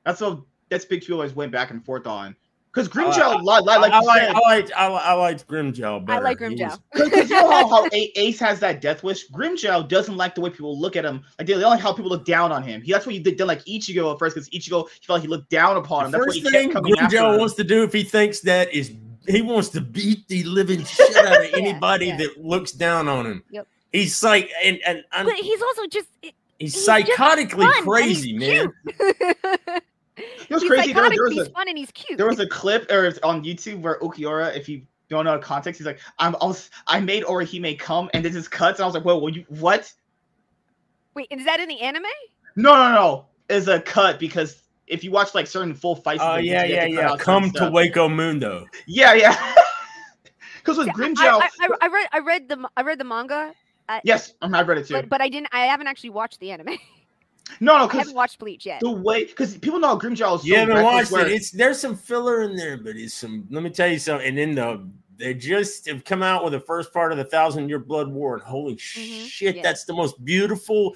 That's what that's big two always went back and forth on. Because Grimmjow, uh, li- li- like I, like, said, I like. I, li- I liked Grimmjow better. like He Grimmjow. Because you know how, how Ace has that death wish? Grimmjow doesn't like the way people look at him. Like they don't like how people look down on him. He, that's what he did, did like Ichigo at first, because Ichigo he felt like he looked down upon him. The That's what first he thing kept coming. Grimmjow wants to do if he thinks that is he wants to beat the living shit out of Yeah, anybody yeah. that looks down on him. Yep. He's like, and and, and But he's also just he's, he's psychotically fun, and crazy, he's man. Cute. It was he's crazy. There, psychotic, there but was he's a fun and he's cute. there was a clip or on YouTube where Ulquiorra, if you don't know the context, he's like, "I'm also I made or he may come," and then just cuts, and I was like, "Whoa, well, you what?" Wait, is that in the anime? No, no, no. It's a cut because if you watch like certain full fights, Oh like, yeah, yeah, yeah. Come to stuff. Hueco Mundo. Yeah, yeah. Because with I, Grimmjow, I, I, I read I read the I read the manga, yes, um, I read it too. but but I didn't. I haven't actually watched the anime. no, no, I haven't watched Bleach yet. the way because people know Grimmjow is so You haven't watched where- it. It's there's some filler in there, but it's some. Let me tell you something. And then the they just have come out with the first part of the Thousand Year Blood War, and holy Mhm, shit, yeah. that's the most beautiful.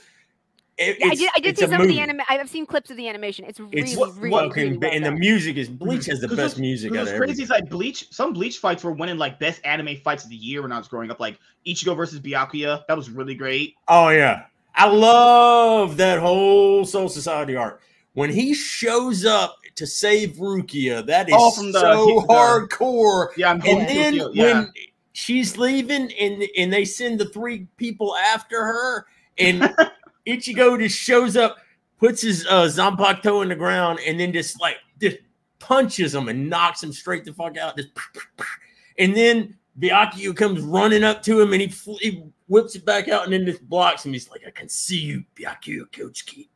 it- Yeah, I did. I did see a some of the anime. I've seen clips of the animation. It's really, It's really, fucking, really well and the music is Bleach has the 'Cause best what's- music Because out what's crazy everything. is like Bleach. Some Bleach fights were winning like best anime fights of the year when I was growing up. Like Ichigo versus Byakuya, that was really great. Oh yeah, I love that whole Soul Society arc. When he shows up to save Rukia, that is Oh, from the- so the- hardcore. Yeah, I'm And then yeah. when she's leaving and and they send the three people after her, and Ichigo just shows up, puts his uh, Zanpakuto in the ground, and then just like just punches him and knocks him straight the fuck out. Just, and then Byakuya comes running up to him and he, fl- he whips it back out and then just blocks him. He's like, "I can see you, Byakuya Kuchiki."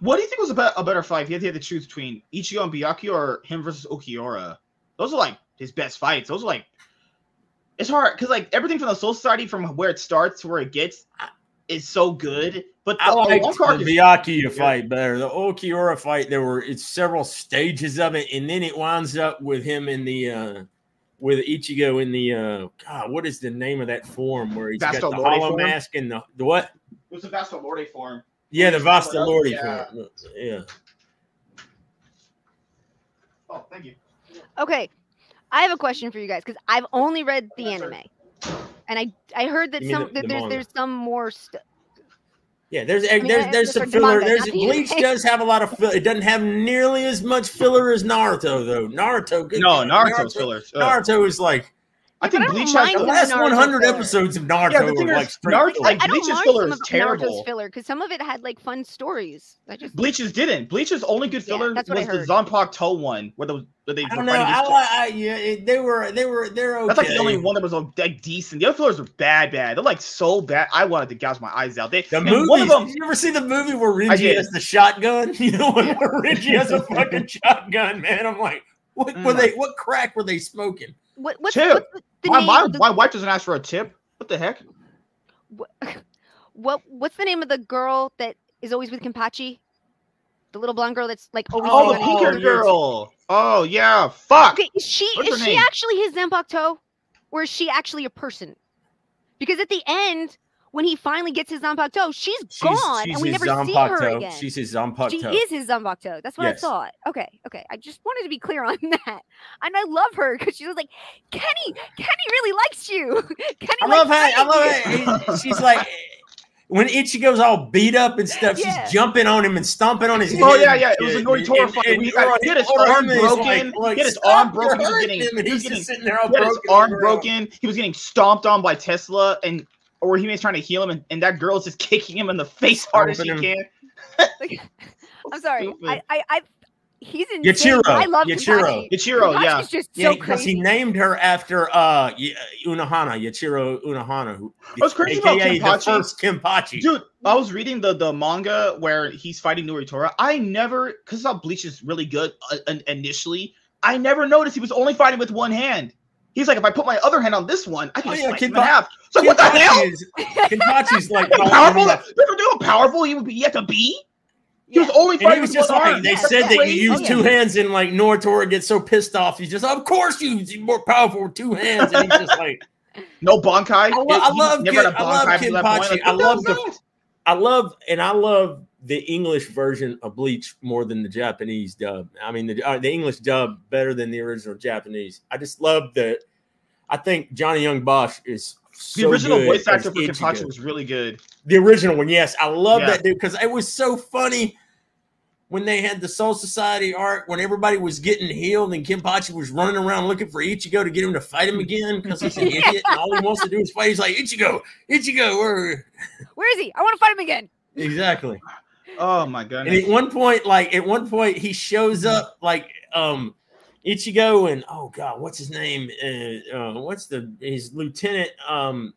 What do you think was a, a better fight? If you had to, choose between Ichigo and Byakuya or him versus Ulquiorra. Those are like his best fights. Those are like it's hard because like everything from the Soul Society from where it starts to where it gets is so good. But the, I like the is- fight better. The Ulquiorra fight, there were it's several stages of it, and then it winds up with him in the uh with Ichigo in the uh God, what is the name of that form where he's got Vasto the Lorde hollow form? mask and the, the what? it was the Vasto Lorde form. Yeah, the he's Vasto covered Lorde yeah. form. Yeah. Oh, thank you. Okay, I have a question for you guys because I've only read the anime, and I I heard that You some the- that there's manga. there's some more stuff. Yeah, there's mean, there's there's some filler. manga, There's Bleach does have a lot of filler. It doesn't have nearly as much filler as Naruto though. Naruto, good No, God, Naruto's fillers. Ugh. Naruto is like I think But I Bleach has the the last 100 filler. episodes of Naruto Yeah, the thing like is, Naruto- filler. like, I don't Bleach's filler is terrible. Naruto's filler because some of it had like fun stories. I just Bleach's didn't. Bleach's only good filler that's what I was the heard. Zanpakuto toe one, where, the, where they I were don't know. fighting I, I yeah, it, they were they were they're okay. That's like the only one that was like decent. The other fillers were bad, bad. They're like so bad. I wanted to gouge my eyes out. They The and movies. one of them. Did you ever see the movie where I Renji has the shotgun? You know, where Renji has a fucking shotgun, man. I'm like, what were Mm. they? What crack were they smoking? What what's, Chip. what's the, the My, name my, the, my wife doesn't ask for a tip. What the heck? what, what what's the name of the girl that is always with Kenpachi? The little blonde girl that's like always Oh, the pink haired girl. Oh yeah. Fuck. Okay, is she What's is she name? actually his Zanpakuto, or is she actually a person? Because at the end, when he finally gets his Zanpakuto, she's, she's gone, and we his never see her Zanpakuto. again. She's his she is his Zanpakuto. That's what Yes. I thought. Okay, okay. I just wanted to be clear on that. And I love her because she was like, Kenny, Kenny really likes you. Kenny I love likes how I love you." it. She's like when Ichigo's all beat up and stuff, Yeah. she's jumping on him and stomping on his oh, head. Oh yeah, yeah. It was a shit. Nnoitra And- fight. and He you're got- on he had his other arm broken. like- like, He had his arm broken. He was getting- him," and he was just getting- sitting there all He had his arm on the ground. broken. He was getting stomped on by Tesla, and or he was trying to heal him, and, and that girl's just kicking him in the face hard as she him. can. Like, I'm sorry. I, I, I, he's in. Yachiru, I love Yachiru. Kenpachi. Ichiro, yeah. Kenpachi's just Yeah, so because crazy. he named her after uh Y- Unohana, Yachiru Unohana, who What's crazy about AKA the Kenpachi- first Kenpachi. Dude, I was reading the the manga where he's fighting Nnoitra. I never, because I thought Bleach is really good uh, initially. I never noticed he was only fighting with one hand. He's like, if I put my other hand on this one, I can Oh, just yeah, slice him in Kenpa- half. So what the hell? Kenpachi is, Kenpachi's like How powerful? You ever know how powerful he would be yet to be? He was Yeah. only And fighting he was with just one like arm. they Yeah, said yeah. that you use two hands, and like Nnoitra gets so pissed off, he's just, of course you you're more powerful with two hands, and he's just like, No Bankai. I lo- I love Ken- had a I love Bankai to that point. Kenpachi. Like, I love the- hell? I love and I love the English version of Bleach more than the Japanese dub. I mean, the uh, the English dub better than the original Japanese. I just love that. I think Johnny Yong Bosch is The original good voice actor for Ichigo. Kenpachi was really good. the original one. Yes, I love Yeah. that dude because it was so funny. when they had the Soul Society arc, when everybody was getting healed and Kenpachi was running around looking for Ichigo to get him to fight him again because he's an idiot and all he wants to do is fight. He's like, Ichigo, Ichigo, where? Where is he? I want to fight him again. Exactly. Oh my god! And at one point, like at one point, he shows up like um Ichigo and oh god, what's his name? Uh, uh what's the his lieutenant? Um,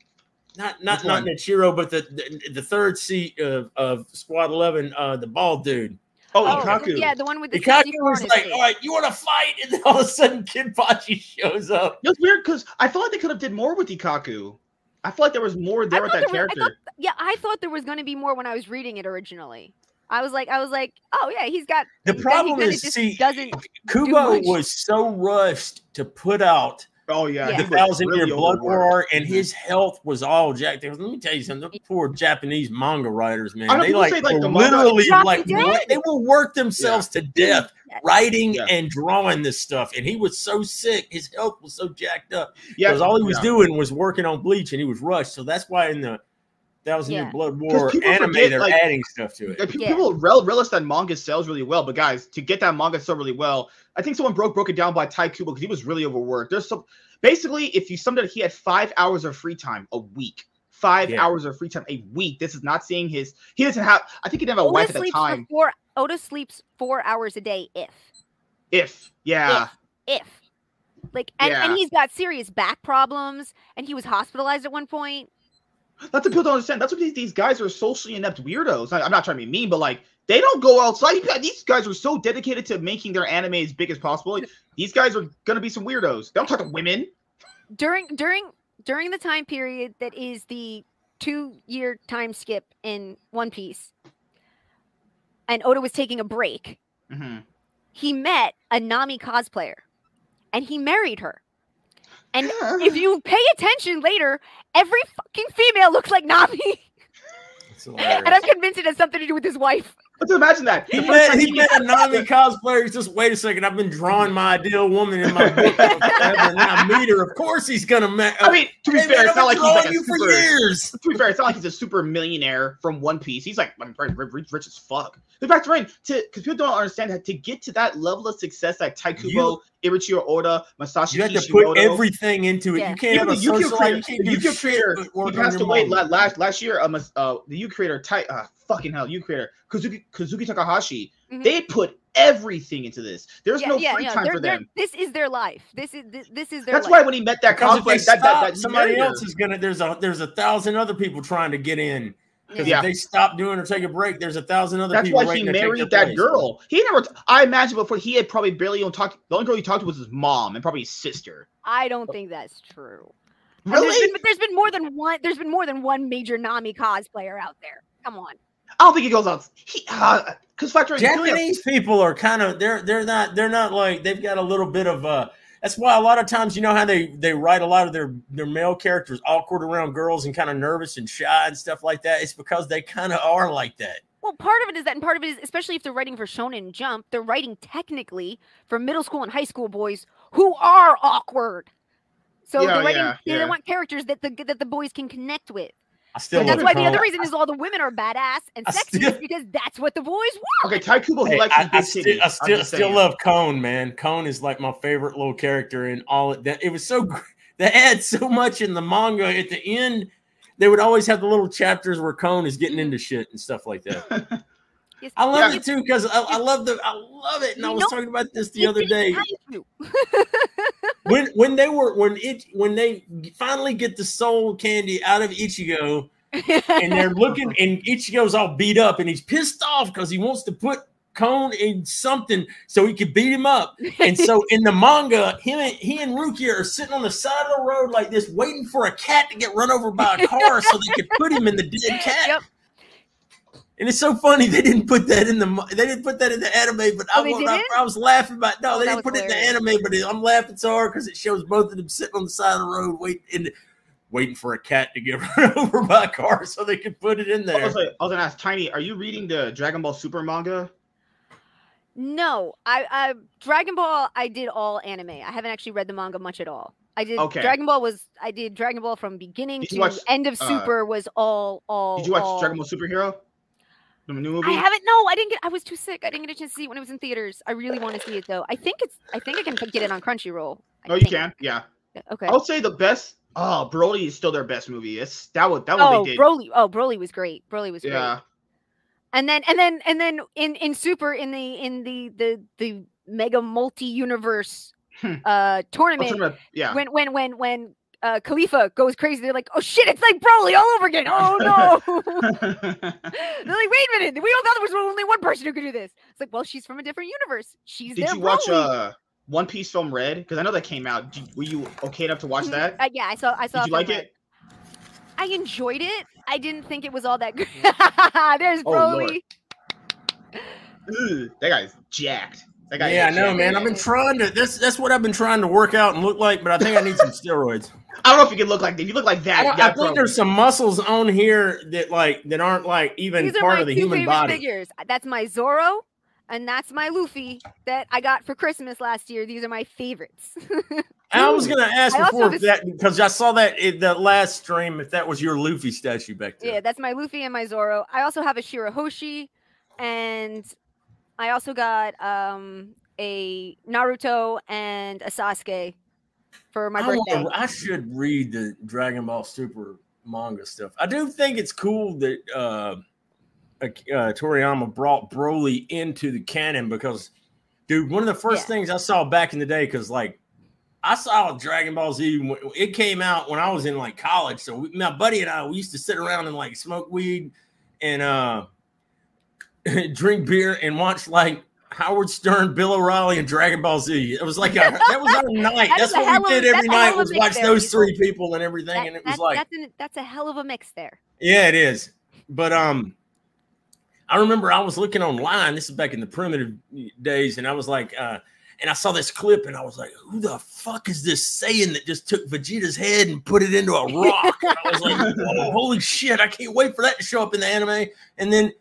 not not not one? Nichiro, but the, the the third seat of, of Squad Eleven, uh, the bald dude. oh, Oh, Ikkaku. yeah, the one with the Ikkaku was like, "All right, you want to fight?" And then all of a sudden, Kenpachi shows up. It was weird because I felt like they could have did more with Ikkaku. I feel like there was more there with that there was- I character. thought- yeah, I thought there was going to be more when I was reading it originally. I was like, I was like, oh yeah, he's got. The he- he problem kinda is, just see, doesn't. Kubo much. was so rushed to put out oh yeah, Yeah. the was thousand year blood war, and Mhm. his health was all jacked. Let me tell you something. The poor Japanese manga writers, man, I they like, say, like, will the literally like dead. they will work themselves to death writing Yeah. and drawing this stuff. And he was so sick, his health was so jacked up Yeah, because all he was yeah. doing was working on Bleach, and he was rushed. So that's why in the Thousand Year Yeah. Blood War people anime, forget, they're like- adding stuff to it. pe- Yeah. People rel- realize that manga sells really well, but guys, to get that manga to sell really well, I think someone broke broke it down by Tai Kubo because he was really overworked. There's some basically, if you summed it, up, he had five hours of free time a week. Five Yeah. hours of free time a week. This is not seeing his. He doesn't have. I think he didn't have a Oda wife at the sleeps time. for four. Oda sleeps four hours a day, if If yeah, if. Like and, Yeah. and he's got serious back problems and he was hospitalized at one point. That's what people don't understand. That's what these, these guys are socially inept weirdos. I, am not trying to be mean, but like they don't go outside. These guys are so dedicated to making their anime as big as possible. These guys are gonna be some weirdos. They don't talk to women. during during during the time period that is the two year time skip in One Piece, and Oda was taking a break, Mhm. he met a Nami cosplayer, and he married her. And if you pay attention later, every fucking female looks like Nami, and. I'm convinced it has something to do with his wife. Let's imagine that. He The first met, he met a Nami cosplayer. He's just wait a second. I've been drawing my ideal woman in my book forever, and I meet her. Of course, he's gonna met. I mean, to be Hey, fair, man, it's not like he's like a you for super. years. To be fair, it's not like he's a super millionaire from One Piece. He's like I'm very- very rich, rich as fuck. In fact, Rain, to because people don't understand that to get to that level of success that Taikubo, Eiichiro Oda, Masashi You have to put everything into it. Yeah. You can't even have the a Yu-Gi-Oh social creator. You can't do creator, but he passed away manga. last last year. Um, uh, the Yu creator, Tai, uh, fucking hell, Yu creator, Kazuki Kazuki Takahashi. Mhm. They put everything into this. There's yeah, no yeah, free yeah. time They're- for them. This is their life. This is this, this is their That's life. why when he met that Because if that, that, that somebody else is gonna. There's a there's a thousand other people trying to get in. Because Yeah. if they stop doing or take a break, there's a thousand other That's people. why he waiting to take married that place. girl. He never. I imagine before he had probably barely even talked. The only girl he talked to was his mom and probably his sister. I don't think that's true. And There's Really? been, but there's been more than one. There's been more than one major Nami cosplayer out there. Come on. I don't think he goes out. He because factor in Japanese people are kind of they're they're not they're not like they've got a little bit of uh that's why a lot of times you know how they they write a lot of their their male characters awkward around girls and kind of nervous and shy and stuff like that. It's because they kind of are like that. Well, part of it is that, and part of it is, especially if they're writing for Shonen Jump, they're writing technically for middle school and high school boys who are awkward. So Yeah, they're writing. yeah, they want characters that the that the boys can connect with. I still that's love why the other reason is all the women are badass and I sexy still- because that's what the boys want. Okay, Tai Kubo, he Hey, likes I, his I big still. I still, just still love Kon, man. Kon is like my favorite little character in all of that. It was so gr- they had so much in the manga. At the end, they would always have the little chapters where Kon is getting into shit and stuff like that. Yes, I love Yeah. it too because I, I love the I love it. And I was know- talking about this the other day have to. when when they were when it when they finally get the soul candy out of Ichigo and they're looking and Ichigo's all beat up and he's pissed off because he wants to put Kon in something so he could beat him up. And so in the manga, him and he and Rukia are sitting on the side of the road like this, waiting for a cat to get run over by a car so they could put him in the dead cat. Yep. And it's so funny they didn't put that in the they didn't put that in the anime, but I, Oh, they was, I. I was laughing about no, Oh, they didn't put was it in the anime, but I'm laughing so hard because it shows both of them sitting on the side of the road waiting and waiting for a cat to get run over by a car so they could put it in I there. was, like, I was gonna ask Tiny, are you reading the Dragon Ball Super manga? No, I, I Dragon Ball. I did all anime. I haven't actually read the manga much at all. I did Okay. Dragon Ball was I did Dragon Ball from beginning Did to watch, end of uh, Super was all all. Did you watch all- Dragon Ball Superhero? The new I haven't. No, I didn't get. I was too sick. I didn't get a chance to see it when it was in theaters. I really want to see it though. I think it's. I think I can get it on Crunchyroll. I Oh, you think. can. Yeah. Okay. I'll say the best. Oh, Broly is still their best movie. It's that was that Oh, one did. Broly. Oh, Broly was great. Broly was great. yeah. And then and then and then in in Super in the in the the the mega multi universe Hmm. uh Oh, tournament tournament, yeah. when when when when uh Khalifa goes crazy, they're like, oh shit, it's like Broly all over again. Oh no. they're like, wait a minute, we all thought there was only one person who could do this. It's like, well, she's from a different universe. She's did their you watch Broly. uh One Piece film Red? Because I know that came out. Did- were you okay enough to watch Mhm. that? Uh, yeah, I saw I saw Did you like from, uh, it? I enjoyed it. I didn't think it was all that good. There's Oh, Lord. Broly. That guy's jacked. That guy. Yeah, I know, man. I've been trying to. That's that's what I've been trying to work out and look like, but I think I need some steroids. I don't know if you can look like that. You look like that, don't- I think problems. there's some muscles on here that like that aren't like even These are part my of the two human body. figures. That's my Zoro, and that's my Luffy that I got for Christmas last year. These are my favorites. I was gonna ask I before have if that because I saw that in the last stream if that was your Luffy statue back there. yeah, that's my Luffy and my Zoro. I also have a Shirahoshi, and I also got um a Naruto and a Sasuke for my I, birthday. wanna- I should read the Dragon Ball Super manga stuff. I do think it's cool that uh, uh, Toriyama brought Broly into the canon because, dude, one of the first Yeah. things I saw back in the day, because like I saw Dragon Ball Z, it came out when I was in like college. So we, my buddy and I, we used to sit around and like smoke weed and uh, drink beer and watch like Howard Stern, Bill O'Reilly, and Dragon Ball Z. It was like a, that was our night. That that's what we of did every night of was watch there, those three people and everything. That- and it was like, that's, an, that's a hell of a mix there. yeah, it is. But um, I remember I was looking online. This is back in the primitive days, and I was like, uh, and I saw this clip, and I was like, who the fuck is this saying that just took Vegeta's head and put it into a rock? I was like, holy shit! I can't wait for that to show up in the anime. And then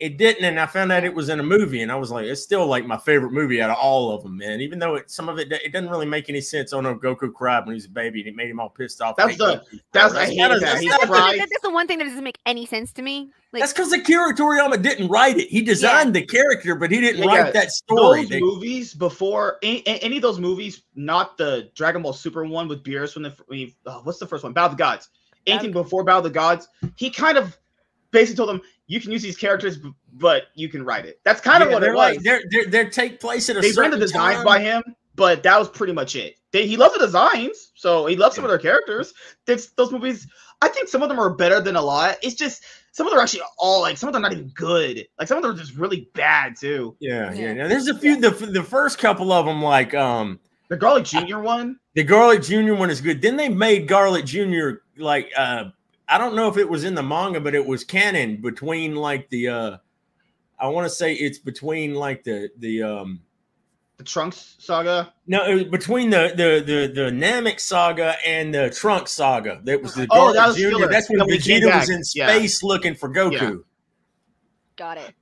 it didn't, and I found out it was in a movie, and I was like, it's still like my favorite movie out of all of them, man. Even though it, some of it it doesn't really make any sense. Oh no, Goku cried when he was a baby, and it made him all pissed off. That's the- that's- That's that. that's That's, the- that's the one thing that doesn't make any sense to me. Like, that's because Akira Toriyama didn't write it. He designed the character, but he didn't Yeah, write yeah. that story. those They- movies before any, any of those movies, not the Dragon Ball Super one with Beerus when the when he- uh, what's the first one? Battle of the Gods. Anything before Battle of the Gods, he kind of basically told them you can use these characters, but you can write it. That's kind of yeah, what they're it like was. they're, they're they're take place at a they ran the designs time. by him, but that was pretty much it. They, he loved the designs, so he loved some of their characters. This, those movies, I think some of them are better than a lot. It's just some of them are actually all like some of them are not even good. Like some of them are just really bad too. Yeah, yeah. Yeah. Now, there's a few. The the first couple of them, like um, The Garlic Jr. one, the Garlic Junior one is good. Then they made Garlic Junior like uh, I don't know if it was in the manga, but it was canon between like the uh, I want to say it's between like the the um. the Trunks saga. No, it was between the the the the Namek saga and the Trunk saga. That was the Oh, Garlic that was Junior. filler. That's when Then we came Vegeta was back. in Yeah. space looking for Goku. Yeah. got it.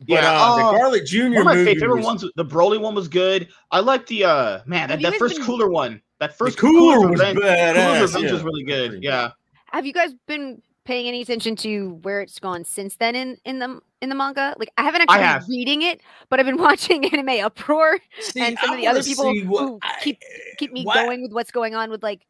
But Yeah, uh, oh, the Garlic Junior One of my movie favorite was- ones, the Broly one was good. I like the uh man that, that first been- cooler one. That first the cooler was Revenge- badass. Cooler's Revenge yeah. was really good. Pretty Yeah. Have you guys been paying any attention to where it's gone since then in in the in the manga? Like I haven't I actually have. been reading it, but I've been watching anime uproar See, and some I of the other people what- who I- keep keep me why- going with what's going on with like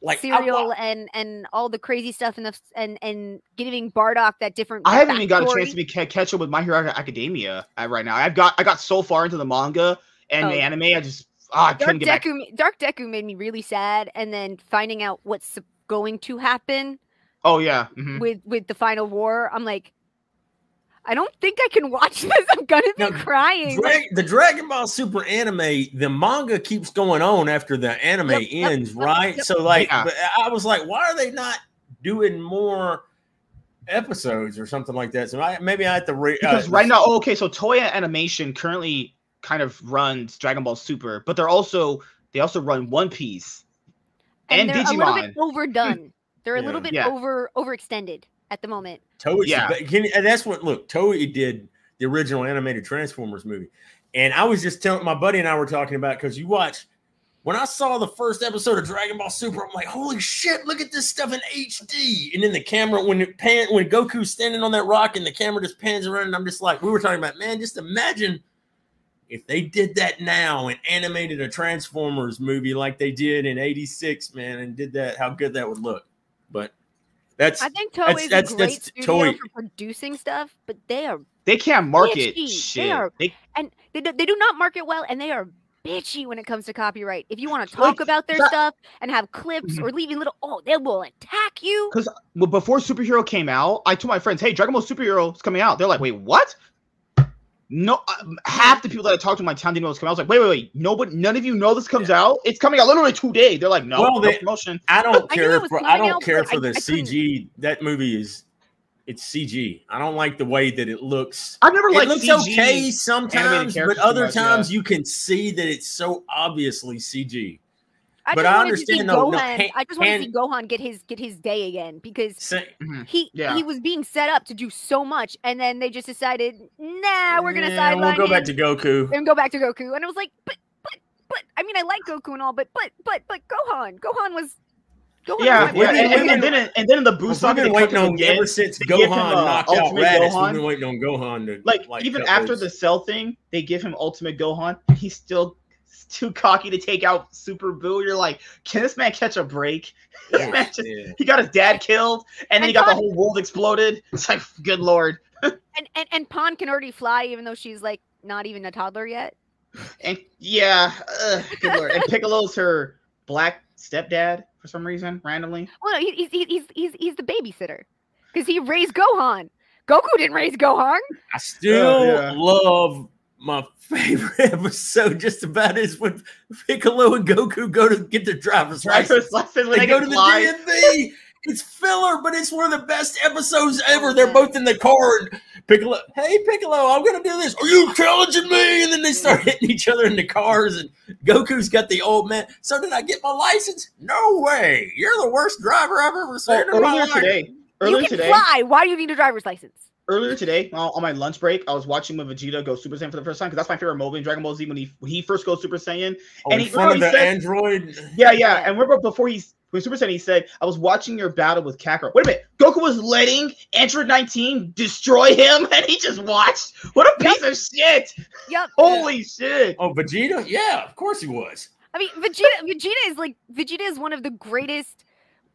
Like serial wa- and and all the crazy stuff and the and and giving Bardock that different. I haven't even got a chance to be ca- catch up with My Hero Academia uh, right now. I've got I got so far into the manga and Oh. the anime. I just ah, I Dark couldn't get back. Deku, ma- Dark Deku made me really sad, and then finding out what's going to happen Oh yeah. mhm. with with the final war, I'm like, I don't think I can watch this. I'm gonna be No, crying. Dra- the Dragon Ball Super anime, the manga keeps going on after the anime Yep, yep, ends, yep, right? yep. So, like, Yeah. I was like, why are they not doing more episodes or something like that? So, I, maybe I have to re- because uh, right now, oh, okay, so Toei Animation currently kind of runs Dragon Ball Super, but they're also they also run One Piece and, they're a little bit overdone. They're a little bit Yeah. over overextended at the moment. Toei, Yeah. yeah. Can, and that's what look, Toei did the original animated Transformers movie. And I was just telling my buddy and I were talking about because you watch when I saw the first episode of Dragon Ball Super, I'm like, holy shit, look at this stuff in HD. And then the camera, when it pan, when Goku's standing on that rock and the camera just pans around, and I'm just like, we were talking about, man, just imagine if they did that now and animated a Transformers movie like they did in '86, man, and did that, how good that would look. But that's I think Toei that's- is that's- a great that's studio Toei. for producing stuff, but they are They can't market Bitchy. They are- They, and they do, they do not market well, and they are bitchy when it comes to copyright. If you want to talk Like, about their that- stuff and have clips Mhm. or leaving little, oh, they will attack you. Because well, before superhero came out, I told my friends, "Hey, Dragon Ball Superhero is coming out." They're like, "Wait, what?" No, uh, half the people that I talked to in my town didn't know it was coming out. I was like, "Wait, wait, wait! Nobody, none of you know this comes out. It's coming out literally today." They're like, "No, Well, no they- promotion." I don't I care it for I don't out, care for I- the I couldn't- CG. That movie is it's CG. I don't like the way that it looks. I've never It liked looks CG. okay sometimes, but other much, times yeah. you can see that it's so obviously CG. I but just I wanted to see understand, though, no, Gohan. Han- I just want to see Gohan get his get his day again because Sa- Mhm. he Yeah. he was being set up to do so much, and then they just decided, nah, we're gonna Yeah, sideline We'll go back to Goku. and go back to Goku. And I was like, but but but I mean, I like Goku and all, but but but but Gohan, Gohan was. Gohan Yeah, was my yeah, and, and, and then and then in the boost We've been waiting on again. ever since Gohan him, uh, knocked out Ultimate Raditz. Gohan. We've been waiting on Gohan to like even after loose. the cell thing, they give him Ultimate Gohan, and he's still too cocky to take out Super Boo. You're like, can this man catch a break? This Yeah. man just- Yeah. he got his dad killed, and then he And got the whole world exploded. It's like, good lord. and, and and Pan can already fly, even though she's like not even a toddler yet. And yeah, uh, good lord. And Piccolo's her black stepdad for some reason, randomly. Well, no, he, he's he's he's he's he's the babysitter because he raised Gohan. Goku didn't raise Gohan. I still yeah. love my favorite episode. Just about is when Piccolo and Goku go to get their driver's license. Driver's license when They they go can to the fly. DMV. It's filler, but it's one of the best episodes ever. They're both in the car and Piccolo, hey Piccolo, I'm gonna do this. Are you challenging me? And then they start hitting each other in the cars, and Goku's got the old man. So did I get my license? No way. You're the worst driver I've ever seen Well, in my earlier life. today, you can today, fly. Why do you need a driver's license? Earlier today on my lunch break, I was watching when Vegeta go Super Saiyan for the first time because that's my favorite moment in Dragon Ball Z when he when he first goes Super Saiyan. Oh, and in he- front of remember the he said- android. Yeah, yeah. And remember before he when Super Saiyan he said, "I was watching your battle with Kakarot." Wait a minute, Goku was letting Android 19 destroy him, and he just watched. What a piece of shit! Yep. Holy shit! Oh, Vegeta? Yeah, of course he was. I mean, Vegeta. Vegeta is like Vegeta is one of the greatest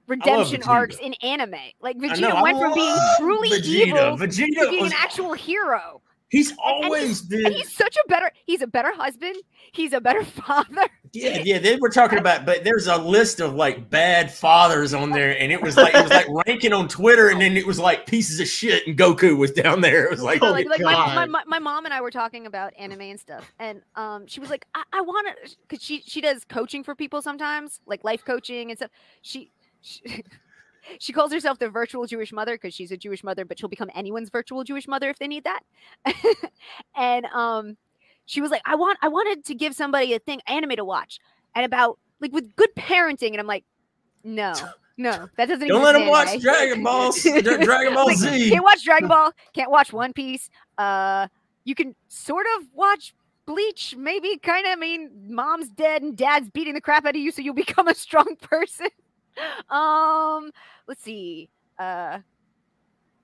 redemption arcs in anime. Like Vegeta went from being truly Vegeta. evil Vegeta to being was an actual hero. He's and always been. And he's such a better. He's a better husband. He's a better father. Yeah, yeah, they were talking about, but there's a list of like bad fathers on there, and it was like it was like ranking on Twitter, and then it was like pieces of shit, and Goku was down there. It was like, Oh, like, like my, my, my, mom and I were talking about anime and stuff, and um, she was like, I, I want to, because she she does coaching for people sometimes, like life coaching and stuff. She she, she calls herself the virtual Jewish mother because she's a Jewish mother, but she'll become anyone's virtual Jewish mother if they need that. and um, she was like, I want I wanted to give somebody a thing anime to watch, and about like with good parenting, and I'm like, no. No, that doesn't. don't let them watch anime." Dragon Ball, Dragon Ball Like, Z. Can't watch Dragon Ball. Can't watch One Piece. Uh, you can sort of watch Bleach, maybe kind of. I mean, mom's dead and dad's beating the crap out of you, so you'll become a strong person. um, let's see. Uh,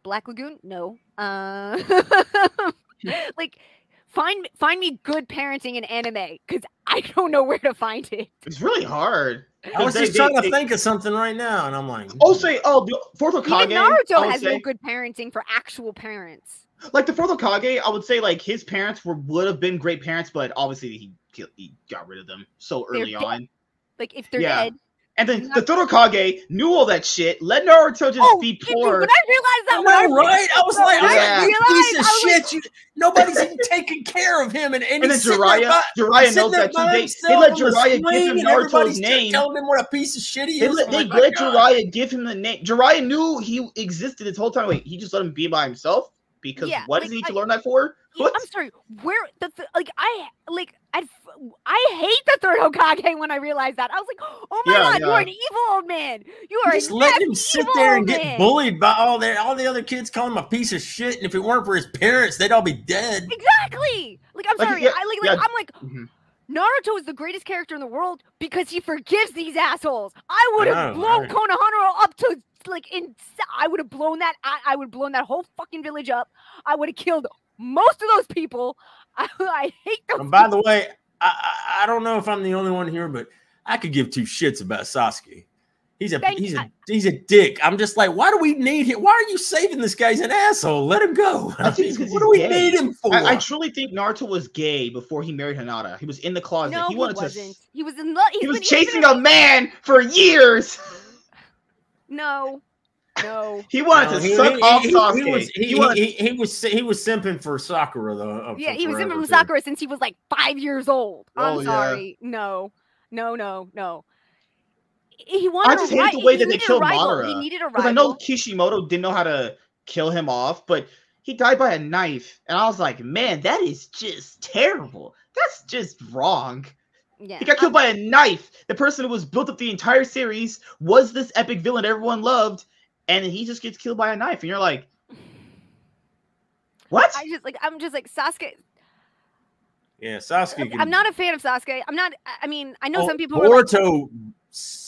Black Lagoon? No. Uh, like find find me good parenting in anime because I don't know where to find it. It's really hard. I was They- just they- trying to they- think of something right now, and I'm like, Oh, say, oh, the fourth Hokage. Even Naruto would has no good parenting for actual parents. like the fourth Hokage. I would say like his parents were would have been great parents, but obviously he he got rid of them so They're early on. Like if they're Yeah. dead. And then the third Hokage knew all that shit. Let Naruto just Oh, be dude, poor. when I realized that, I when I right? I was like, I Yeah. I realized, piece of I was like, shit. You, nobody's even taking care of him, and, and, and then he's sitting there Jiraiya, by- Jiraiya knows that too. They, they let on the Jiraiya give him Naruto's name. telling him what a piece of shit he They is. let, they like, my let God. Jiraiya give him the name. Jiraiya knew he existed this whole time. Wait, he just let him be by himself? Because Yeah, what like, does he need to learn that for? Yeah? I'm sorry. Where the like I like I I hate the third Hokage when I realized that. I was like, oh my Yeah, god, you're an evil old man. You are Just letting him sit there and get bullied by all the all the other kids calling him a piece of shit. And if it weren't for his parents, they'd all be dead. Exactly. Like I'm Like, sorry. I like, like. I'm like Mhm. Naruto is the greatest character in the world because he forgives these assholes. I would have blown right? Konohana up to like in. I would have blown that. I, I would have blown that whole fucking village up. I would have killed most of those people. I, I hate those. And by the way, I, I I don't know if I'm the only one here, but I could give two shits about Sasuke. He's a Thank- he's a he's a dick. I'm just like, why do we need him? Why are you saving this guy's an asshole? Let him go. I think it's 'cause what do we gay. need him for? I, I truly think Naruto was gay before he married Hinata. He was in the closet. no, he he, wasn't. to. He was in love. He was chasing a man for years. No, no. He wanted No, to he- suck he- off he- Sasuke. He was he, He wanted- he, he was he was simping for Sakura though. uh, Yeah, for he was simping for. Sakura since he was like five years old. I'm Oh, yeah. sorry. No, no, no, no. He wanted. I just a hate the way that they killed rival. He Madara. needed a Because I know rival. Kishimoto didn't know how to kill him off, but he died by a knife, and I was like, man, that is just terrible. That's just wrong. Yeah, He got killed by a knife. The person who was built up the entire series was this epic villain everyone loved, and he just gets killed by a knife, and you're like, what? I just like. I'm just like Sasuke. Yeah, Sasuke. I'm not a fan of Sasuke. I'm not. I- I mean, I know Oh, some people were like, Boruto s-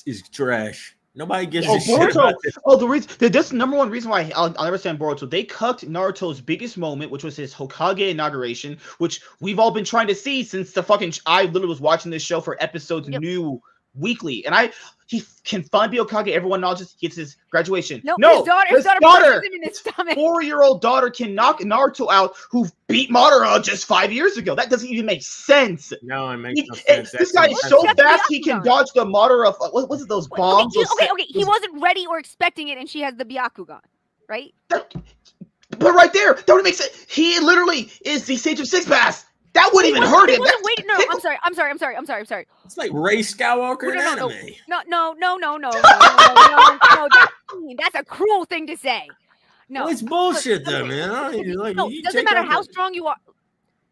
is trash. Nobody gives Oh, a shit about this. Oh, the reason th- that's the number one reason why I'll, I'll never stand Boruto. They cucked Naruto's biggest moment, which was his Hokage inauguration, which we've all been trying to see since the fucking. I literally was watching this show for episodes Yep. new weekly, and I he can finally be Hokage. Everyone acknowledges he gets his graduation. no, no, his daughter, his, daughter, punches him in his four-year-old daughter can knock Naruto out, who beat Madara just five years ago. That doesn't even make sense. No, it makes He- no and sense. this guy is so That's fast he can dodge the Madara. Of, what was it? Those bombs? Okay, those he, okay, se- okay. He wasn't ready or expecting it, and she has the Byakugan, right? That, but right there, that would make sense. He literally is the Sage of Six Paths. That wouldn't even hurt him. Wait, no, I'm sorry. I'm sorry. I'm sorry. I'm sorry. I'm sorry. It's like Rey Skywalker no, no, no, anime. No, no, no, no, no, no, no, no, that's, that's a cruel thing to say. No, well, it's bullshit but, though, man. I like, no, it doesn't matter how strong you are.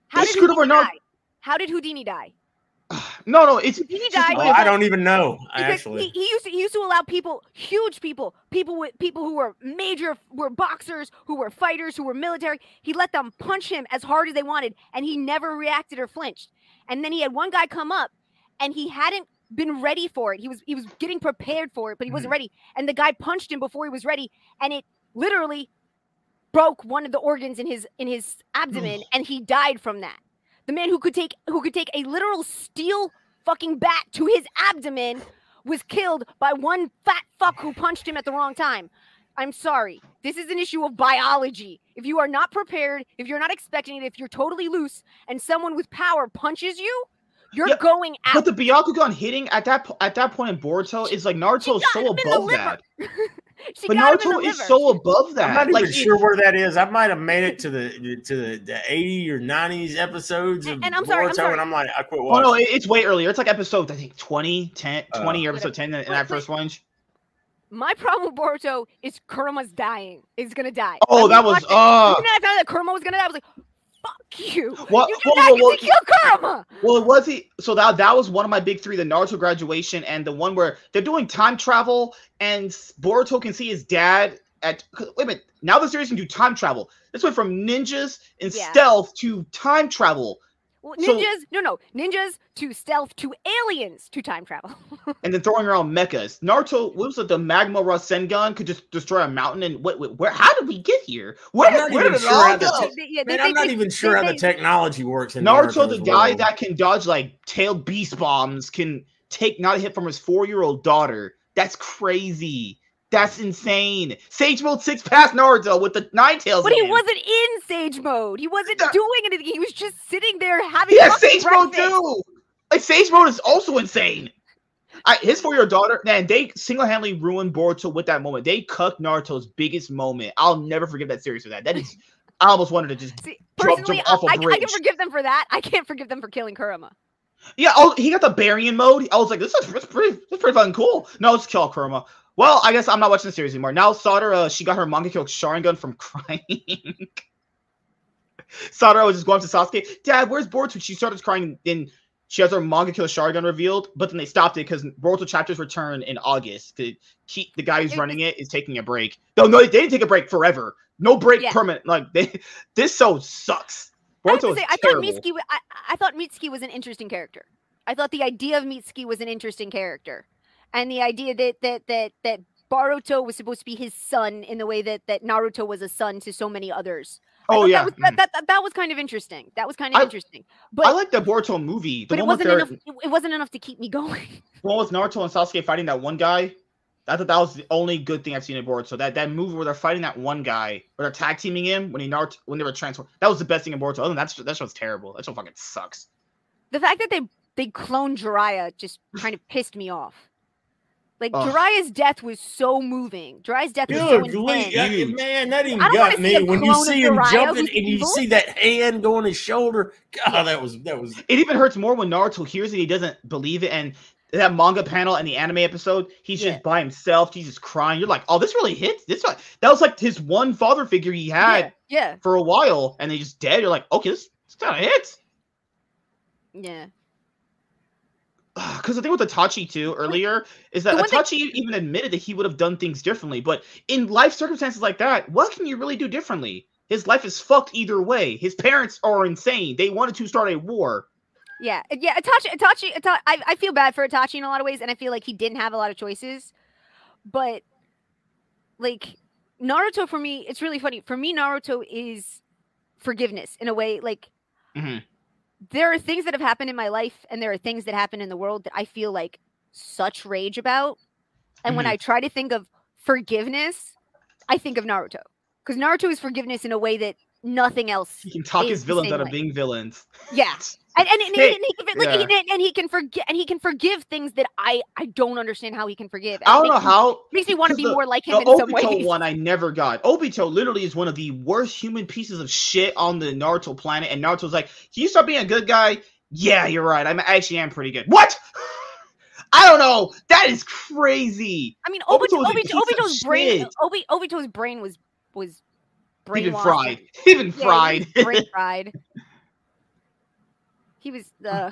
How did Houdini die? How did Houdini die? No, no, it's Houdini it's just died the Oh, I don't even know. because Actually, he, he used to he used to allow people, huge people, people with people who were major, were boxers, who were fighters, who were military. He let them punch him as hard as they wanted, and he never reacted or flinched. And then he had one guy come up, and he hadn't been ready for it. He was he was getting prepared for it, but he wasn't hmm. ready. And the guy punched him before he was ready, and it literally broke one of the organs in his in his abdomen, and he died from that. The man who could take who could take a literal steel fucking bat to his abdomen was killed by one fat fuck who punched him at the wrong time. I'm sorry. This is an issue of biology. If you are not prepared, if you're not expecting it, if you're totally loose and someone with power punches you, you're Yeah, going out. But the Byakugan hitting at that po- at that point in Boruto is like Naruto is so him in the above that. she But got Naruto is liver. so above that. I'm not like even sure where that is. I might have made it to the to the, the 80 or 90s episodes of And- and I'm sorry, I'm Boruto, sorry. and I'm like, I quit Oh watching. no, it's way earlier. It's like episode I think 20, 10, Uh, 20 or episode 10 in, in that wait. first one. My problem with Boruto is Kurama's dying. Is gonna die. Oh, When that was watched uh the minute I found out that Kurama was gonna die, I was like, "Fuck you! What- You did not whoa, get whoa, to kill Kurama." Well, it was he. So that that was one of my big three: the Naruto graduation and the one where they're doing time travel, and Boruto can see his dad at. Wait a minute. Now the series can do time travel. This went from ninjas and Yeah. stealth to time travel, Well, So- ninjas, no, no, ninjas to stealth to aliens to time travel. and then throwing around mechas. Naruto, what was it? The Magma Rasengan could just destroy a mountain. And what? what- Where? How did we get here? Where, I'm not where even did it sure all how the go? te- yeah, Man, they- I'm not they- even they- sure how the technology works in Naruto, the guy world. that can dodge like tailed beast bombs, can take not a hit from his four-year-old daughter. That's crazy. That's insane. Sage mode six paths Naruto with the nine tails. But he him. wasn't in sage mode. He wasn't Yeah. doing anything. He was just sitting there having. Fucking Sage mode too. Like Sage mode is also insane. I, his four-year-old daughter, man, they single-handedly ruined Boruto with that moment. They cucked Naruto's biggest moment. I'll never forgive that series for that. That is, I almost wanted to just See, Jump- personally, jump off a I, I can forgive them for that. I can't forgive them for killing Kurama. Yeah, oh, he got the Baryon mode. I was like, this is that's pretty, that's pretty fucking cool. No, it's Kill Kurama. Well, I guess I'm not watching the series anymore. Now, Sadara, uh, she got her Mangekyo Sharingan from crying. Sadara was just going up to Sasuke, Dad, where's Boruto? She started crying, then she has her Mangekyo Sharingan revealed, but then they stopped it because Boruto chapters return in August. To keep the guy who's running it is taking a break. No, no, they didn't take a break forever. No break Yeah. permanent. Like they, this so sucks. I Boruto to is say, I thought. Mitsuki. I, I thought Mitsuki was an interesting character. I thought the idea of Mitsuki was an interesting character, and the idea that that that that Boruto was supposed to be his son in the way that that Naruto was a son to so many others. Oh yeah, that was, that, mm. that, that, that was kind of interesting. That was kind of I- interesting, but I like the Boruto movie. The but it wasn't enough. It, it wasn't enough to keep me going. the one with Naruto and Sasuke fighting that one guy. I thought that was the only good thing I've seen in Boruto. That that movie where they're fighting that one guy, where they're tag teaming him when he Naruto when they were transformed. That was the best thing in Boruto. Other than that, that show's terrible. That show fucking sucks. the fact that they they cloned Jiraiya just kind of pissed me off. Like Ugh. Jiraiya's death was so moving. Jiraiya's death was so Good intense. yeah, Huge. man, that even got me when you see him Jiraiya jumping who's and you see that hand go on his shoulder. God, that was that was It even hurts more when Naruto hears it. He doesn't believe it, and that manga panel and the anime episode, he's Yeah. just by himself. He's just crying. You're like, oh, this really hits. This like, that was like his one father figure he had Yeah, yeah, for a while, and they just dead. You're like, okay, this, this kind of hits. yeah. Because the thing with Itachi too earlier is that Itachi even admitted that he would have done things differently. But in life circumstances like that, what can you really do differently? His life is fucked either way. His parents are insane. They wanted to start a war. Yeah, uh, yeah. Itachi, Itachi, Ita- I, I feel bad for Itachi in a lot of ways, and I feel like he didn't have a lot of choices. But like Naruto, for me, it's really funny. For me, Naruto is forgiveness in a way. Like Mhm. There are things that have happened in my life, and there are things that happen in the world that I feel like such rage about. And when Mhm. I try to think of forgiveness, I think of Naruto because Naruto is forgiveness in a way that nothing else. He can talk his villains out of being villains. Yeah, and and, and, and he can, like, yeah. and, and he can forget and he can forgive things that I I don't understand how he can forgive. I don't know me- how. makes me want to be the- more like him The in some Obito ways. one I never got. Obito literally is one of the worst human pieces of shit on the Naruto planet, and Naruto's like, "Can you stop being a good guy?" Yeah, you're right. I'm I actually am pretty good. What? I don't know. That is crazy. I mean, Obito Obito, Obito, Obito's brain. Obi, Obito's brain was was brainwashed. Even fried. Even Yeah, he fried. was brain fried. He was uh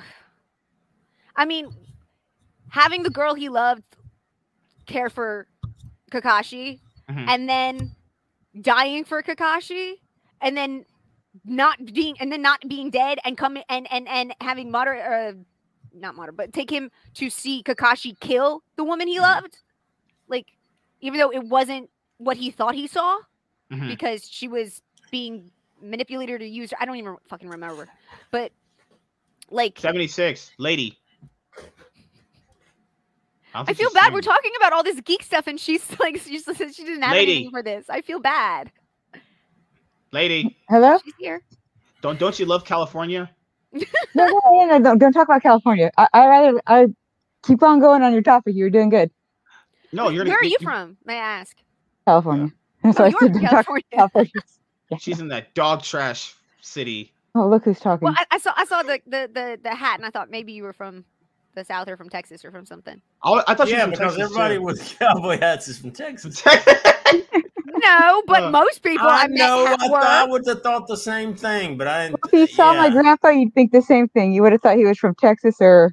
I mean, having the girl he loved care for Kakashi Mhm. and then dying for Kakashi and then not being and then not being dead and coming and and and having Madara uh not Madara but take him to see Kakashi kill the woman he loved like even though it wasn't what he thought he saw Mhm. because she was being manipulated or used. I don't even fucking remember. But like, 76, lady. don't I feel she's bad. We're talking about all this geek stuff, and she's like, she's, she didn't have Lady. anything for this. I feel bad. Lady, Hello? She's here. don't don't you love California? No, no, no, no, don't, don't talk about California. I, I rather I keep on going on your topic. You're doing good. No, you're. Where are you from? May I ask? California. That's Oh, why I said from don't talk California. California. Yeah. She's in that dog trash city. Oh, look who's talking. Well, I, I saw I saw the, the the the hat, and I thought maybe you were from the south or from Texas or from something. I, I thought she yeah, was because Texas, everybody too. with cowboy hats is from Texas. No, but Uh, most people I I, know. ha- I, were. th- I would have thought the same thing, but I. if you saw my yeah. grandpa, you'd think the same thing. You would have thought he was from Texas or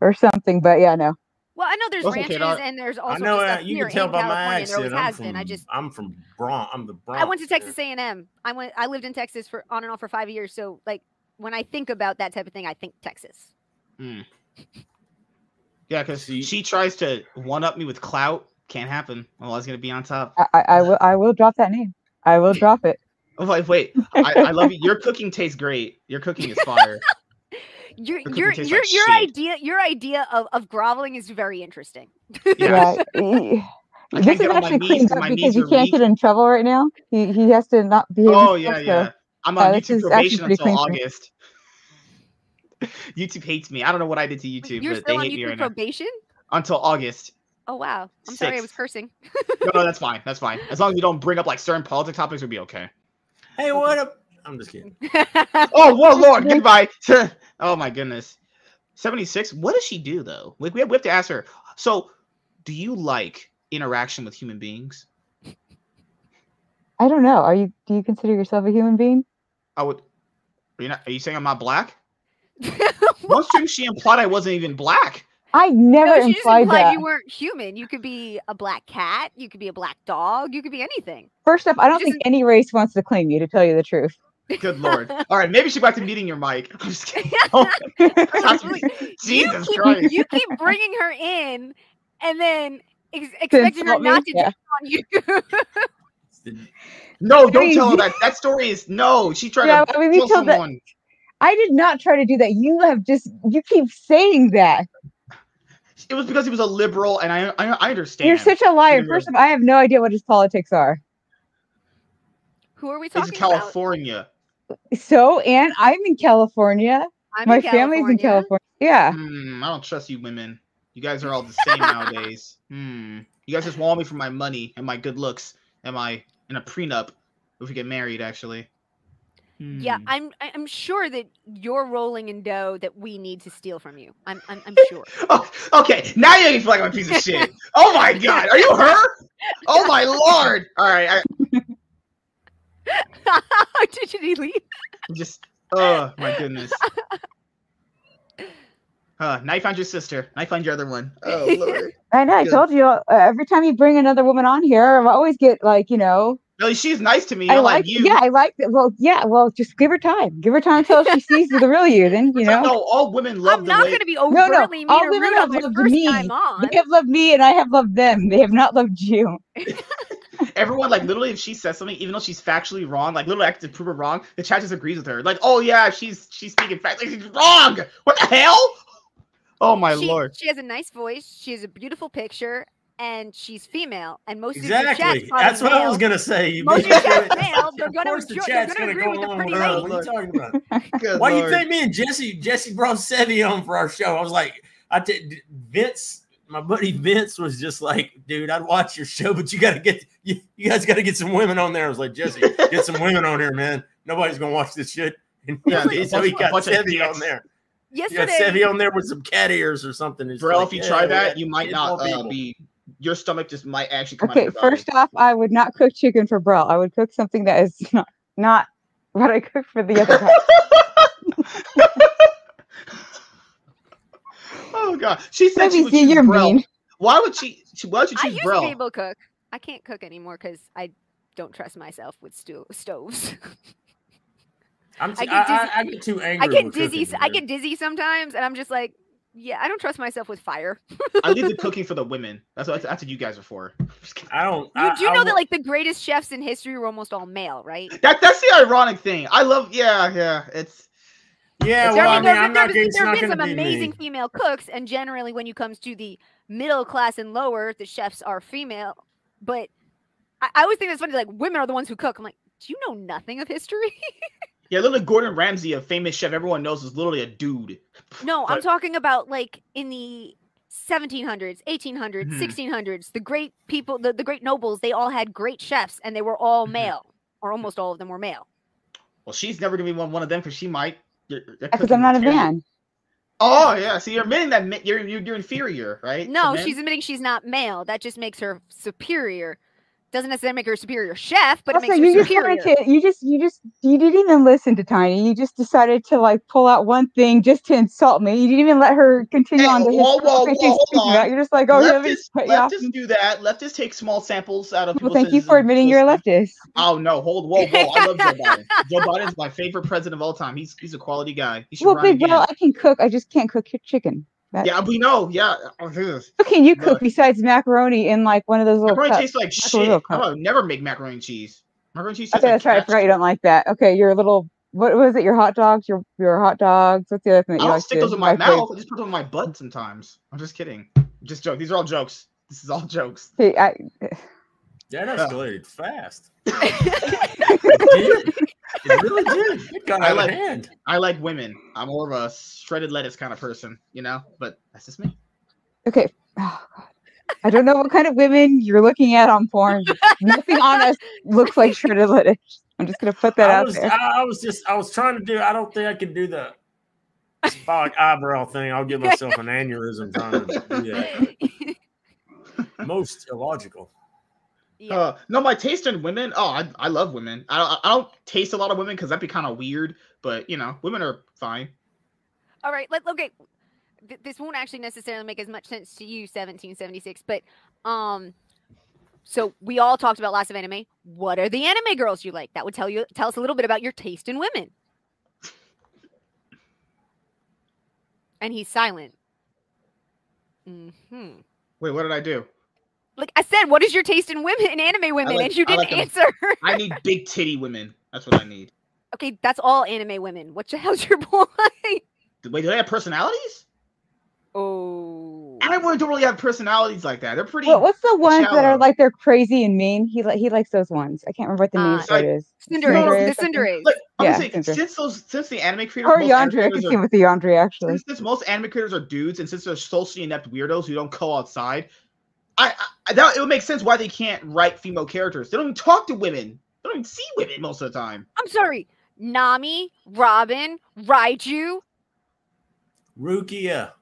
or something. But yeah, no. Well, I know there's That's okay, ranches Doc. and there's all I sorts know of uh, stuff you here can tell in by my California. There always accent. I'm has from. been. I just I'm from Bronx. I'm the Bronx. I went to Texas A and M. I went. I lived in Texas for on and off for five years. So like when I think about that type of thing, I think Texas. Mm. Yeah, because See- she tries to one up me with clout. Can't happen. I'm always gonna be on top. I, I, I will I will drop that name. I will drop it. Oh, wait, wait. I, I love you. Your cooking tastes great. Your cooking is fire. Your your your like your idea your idea of, of groveling is very interesting. Yeah. Yeah. this is get on my actually knees cleaned 'cause up because you can't weak. get in trouble right now. He he has to not be. Oh yeah, himself, yeah. so- I'm uh, on this YouTube probation until clean. August. YouTube hates me. I don't know what I did to YouTube, You're but still they on hate me YouTube right now. probation? Until August. Oh wow. I'm sorry I was cursing. No, no, that's fine. That's fine. As long as you don't bring up like certain politics topics, we'll be okay. Hey, what up? I'm just kidding. Oh, whoa, Lord, goodbye. Oh my goodness. 76. What does she do though? Like we have, we have to ask her. So, do you like interaction with human beings? I don't know. Are you? Do you consider yourself a human being? I would. Are you not? Are you saying I'm not black? One stream she implied I wasn't even black. I never no, she just implied implied that. you weren't human. You could be a black cat. You could be a black dog. You could be anything. First up, I don't just- think any race wants to claim you. To tell you the truth, Good lord. All right, maybe she go back to meeting your mic. I'm just kidding. Oh, Jesus you Christ. Keep, you keep bringing her in, and then ex- expecting her insult me? not to Yeah. jump on you. No, don't tell her that. That story is no. She tried Yeah, to I mean, kill told that- someone. I did not try to do that. You have just you keep saying that. It was because he was a liberal, and I I, I understand. You're such a liar. You're First of all, I have no idea what his politics are. Who are we He's talking about? California. So, and I'm in California. I'm My in family's in California. California. Yeah. Hmm, I don't trust you women. You guys are all the same nowadays. Hmm. You guys just want me for my money and my good looks and my and a prenup if we get married. Actually. Yeah, Hmm. I'm. I- I'm sure that you're rolling in dough that we need to steal from you. I'm. I'm, I'm sure. Oh, okay. Now you make feel like I'm a piece of shit. Oh my god. Are you her? Oh my lord. All right. I, Did you leave? I'm just. Oh my goodness. Uh, now you found your sister. Now you found your other one. Oh lord. I know. I Good. told you. Uh, every time you bring another woman on here, I always get like, you know, No, she's nice to me. I not like like. you. Yeah, I like. that. Well, yeah. Well, just give her time. Give her time until she sees the real you. Then you know. No, all women love I'm the not going to be no. overtly mean All women rude have loved me. They have loved me, and I have loved them. They have not loved you. Everyone like literally, if she says something, even though she's factually wrong, like literally, I have to prove her wrong. The chat just agrees with her. Like, oh yeah, she's she's speaking fact. Like, she's wrong. What the hell? Oh my she, lord. She has a nice voice. She has a beautiful picture, and she's female. And most of your Exactly. That's what I was gonna say. You Most of your me to chat's it. male. They're gonna course the enjoy- they're chat's gonna gonna agree go with the along pretty with her. lady. What are you talking about? Good Why you think me and Jesse Jesse brought Sevi on for our show? I was like, I did Vince, my buddy Vince was just like, dude, I'd watch your show, but you gotta get you, you guys gotta get some women on there. I was like, Jesse, get some women on here, man. Nobody's gonna watch this shit. And Yeah, he- so he got a bunch of Sevy dicks. on there. You got Yesterday, Sevy on there with some cat ears or something. It's Bro, like, if you yeah, try that, you might not uh, be. Your stomach just might actually come out. Okay, of first off, I would not cook chicken for Brel. I would cook something that is not not what I cook for the other guy. oh god, she said she Maybe would see you're Brel. mean. Why would she? she why would you I choose used to be able to cook. I can't cook anymore because I don't trust myself with sto- stoves. I'm I t- get I, I, I get too angry. I get dizzy. cooking, I get dizzy sometimes, and I'm just like, yeah, I don't trust myself with fire. I leave the cooking for the women. That's what that's what you guys are for. I don't. You I, do I know wa- that like the greatest chefs in history were almost all male, right? That that's the ironic thing. I love. Yeah, yeah. It's Yeah, well, I I mean, there, I'm there, not. there, It's there not have been some be amazing me. female cooks, and generally, when you comes to the middle class and lower, the chefs are female. But I, I always think it's funny, like women are the ones who cook. I'm like, do you know nothing of history? yeah. Literally, Gordon Ramsay, a famous chef everyone knows, is literally a dude. no, I'm talking about like in the 1700s, 1800s, Mhm. 1600s. The great people, the, the great nobles, they all had great chefs, and they were all Mhm. male, or almost all of them were male. Well, she's never gonna be one, one of them because she might. Because I'm not a man. Oh yeah, so you're admitting that ma- you're you're, you're inferior, right? No, she's admitting she's not male. That just makes her superior. Doesn't necessarily make her a superior chef, but also, it makes her you just superior. wanted to. You just, you just, you didn't even listen to Tiny. You just decided to like pull out one thing just to insult me. You didn't even let her continue Hey, on to his whoa, whoa, conversation whoa, hold on. about. You're just like, oh, yeah, let me leftists, cut you off. do that. Leftists take small samples out of Well, thank you for admitting you're a leftist. Oh no, hold whoa, whoa! I love Joe Biden. Joe Biden's my favorite president of all time. He's he's a quality guy. He should Well, run big again. well, I can cook. I just can't cook your chicken. That, yeah, we know. Yeah, oh. What can you But- cook besides macaroni in like one of those little macaroni cups? tastes like That's shit. I would never make macaroni and cheese. Macaroni and cheese. tastes Okay, like that's right. I forgot you don't like that. Okay, your little what was it? Your hot dogs? Your your hot dogs? What's the other thing that I you don't like stick to those in my microwave? mouth. I just put them in my butt mm-hmm. sometimes. I'm just kidding. Just joke. These are all jokes. This is all jokes. Okay, I, That escalated fast. It did. It really did. It got I out of like- hand. I like women. I'm more of a shredded lettuce kind of person, you know. But that's just me. okay. Oh, God. I don't know what kind of women you're looking at on porn. Nothing on us looks like shredded lettuce. I'm just gonna put that I out was, there. I, I was just, I was trying to do. I don't think I could do the symbolic eyebrow thing. I'll give myself an aneurysm trying to do that. Most illogical. Yeah. Uh, no, my taste in women. Oh, I, I love women. I don't, I don't taste a lot of women because that'd be kind of weird. But you know, women are fine. All right. Let, okay. Th- this won't actually necessarily make as much sense to you, 1776, but um, So we all talked about lots of anime. What are the anime girls you like? That would tell you tell us a little bit about your taste in women. And he's silent. Hmm. Wait, what did I do? Like I said, what is your taste in women in anime women? like- and you didn't like 'em. answer. I need big titty women. That's what I need. okay, that's all anime women. What the hell's your point? Wait, do they have personalities? Oh. Anime women don't really have personalities like that. They're pretty. What, what's the ones that are like they're crazy and mean? He li- he likes those ones. I can't remember what the name Uh, for it is. Tsundere. Tsundere, The I. Tsundere. Like, I'm Yeah, gonna since those since the anime creators, Or Yandere. I creators could are- see with the Yandere actually. since, since most anime creators are dudes and since they're socially inept weirdos who don't go outside, I, I that it would make sense why they can't write female characters. They don't even talk to women. They don't even see women most of the time. I'm sorry. Nami, Robin, Raiju, Rukia.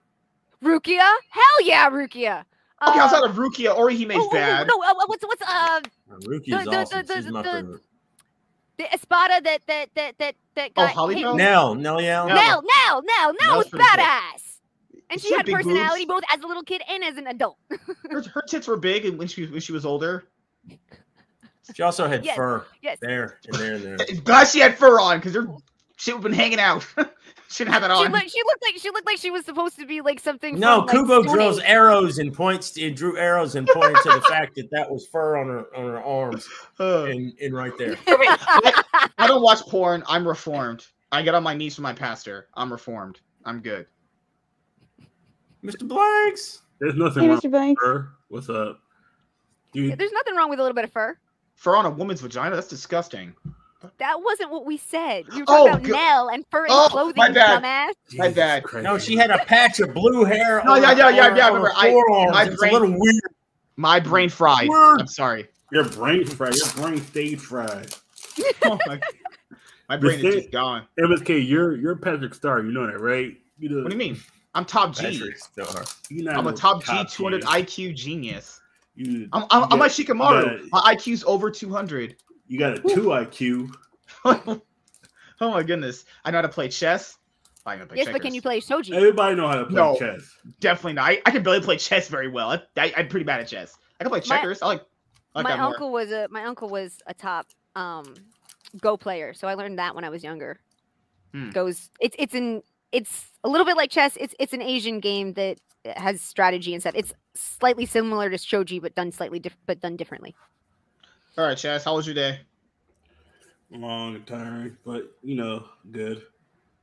Rukia. Hell yeah, Rukia. Okay, Uh, outside of Rukia, Orihime's oh, oh, bad. No, uh, what's what's uh Rukia's The- the- awesome. the- She's my the- favorite. the Espada that that that that that Oh, got Holly hit- Bell? Nell, Nelliel. Nell. Nell, Nell, Nell, Nell was Nell's pretty badass. And She she had had big boobs. personality both as a little kid and as an adult. Her, her tits were big and when she when she was older. She also had Yes, fur yes. there and there and there. Glad she had fur on because her shit would have been hanging out. she didn't have it She, on. looked, she looked like she looked like she was supposed to be like something. No, from, Kubo Stone drills Age. arrows and points. It drew arrows and pointed to the fact that that was fur on her on her arms Ugh. and, and right there. I, I don't watch porn. I'm reformed. I get on my knees for my pastor. I'm reformed. I'm good. Mr. Blanks. There's nothing Hey, wrong Mr. Banks. with her. What's up? Yeah, Dude, There's nothing wrong with a little bit of fur. Fur on a woman's vagina? That's disgusting. That wasn't what we said. You were Oh, about go- Nell and fur and Oh, clothing, my bad. dumbass. My bad. Christ. No, she had a patch of blue hair. No, on yeah, yeah, yeah, yeah, I her remember. I- forearms. my It's brain- a little weird. My brain fried. Word. I'm sorry. Your brain fried. Your brain stayed fried. Oh my, my brain is just gone. MSK, you're you're Patrick Star. You know that, right? You know, What do you mean? I'm top G. Patrick Star. You not I'm a no top G 200 G. IQ genius. You, I'm, I'm, you I'm like Shikamaru. You got, My IQ's over 200. you got a two IQ. oh my goodness. I know how to play chess. I know how to play Yes, but can you play Shogi? Everybody know how to play No. chess. Definitely not. I, I can barely play chess very well. I, I, I'm pretty bad at chess. I can play checkers. I like, I like my that more. uncle was a my uncle was a top um Go player, so I learned that when I was younger. Hmm. Goes it's it's an it's a little bit like chess. It's it's an Asian game that has strategy and stuff. It's slightly similar to shogi, but done slightly diff- but done differently. All right, Chess. How was your day? Long and tiring, but you know, good.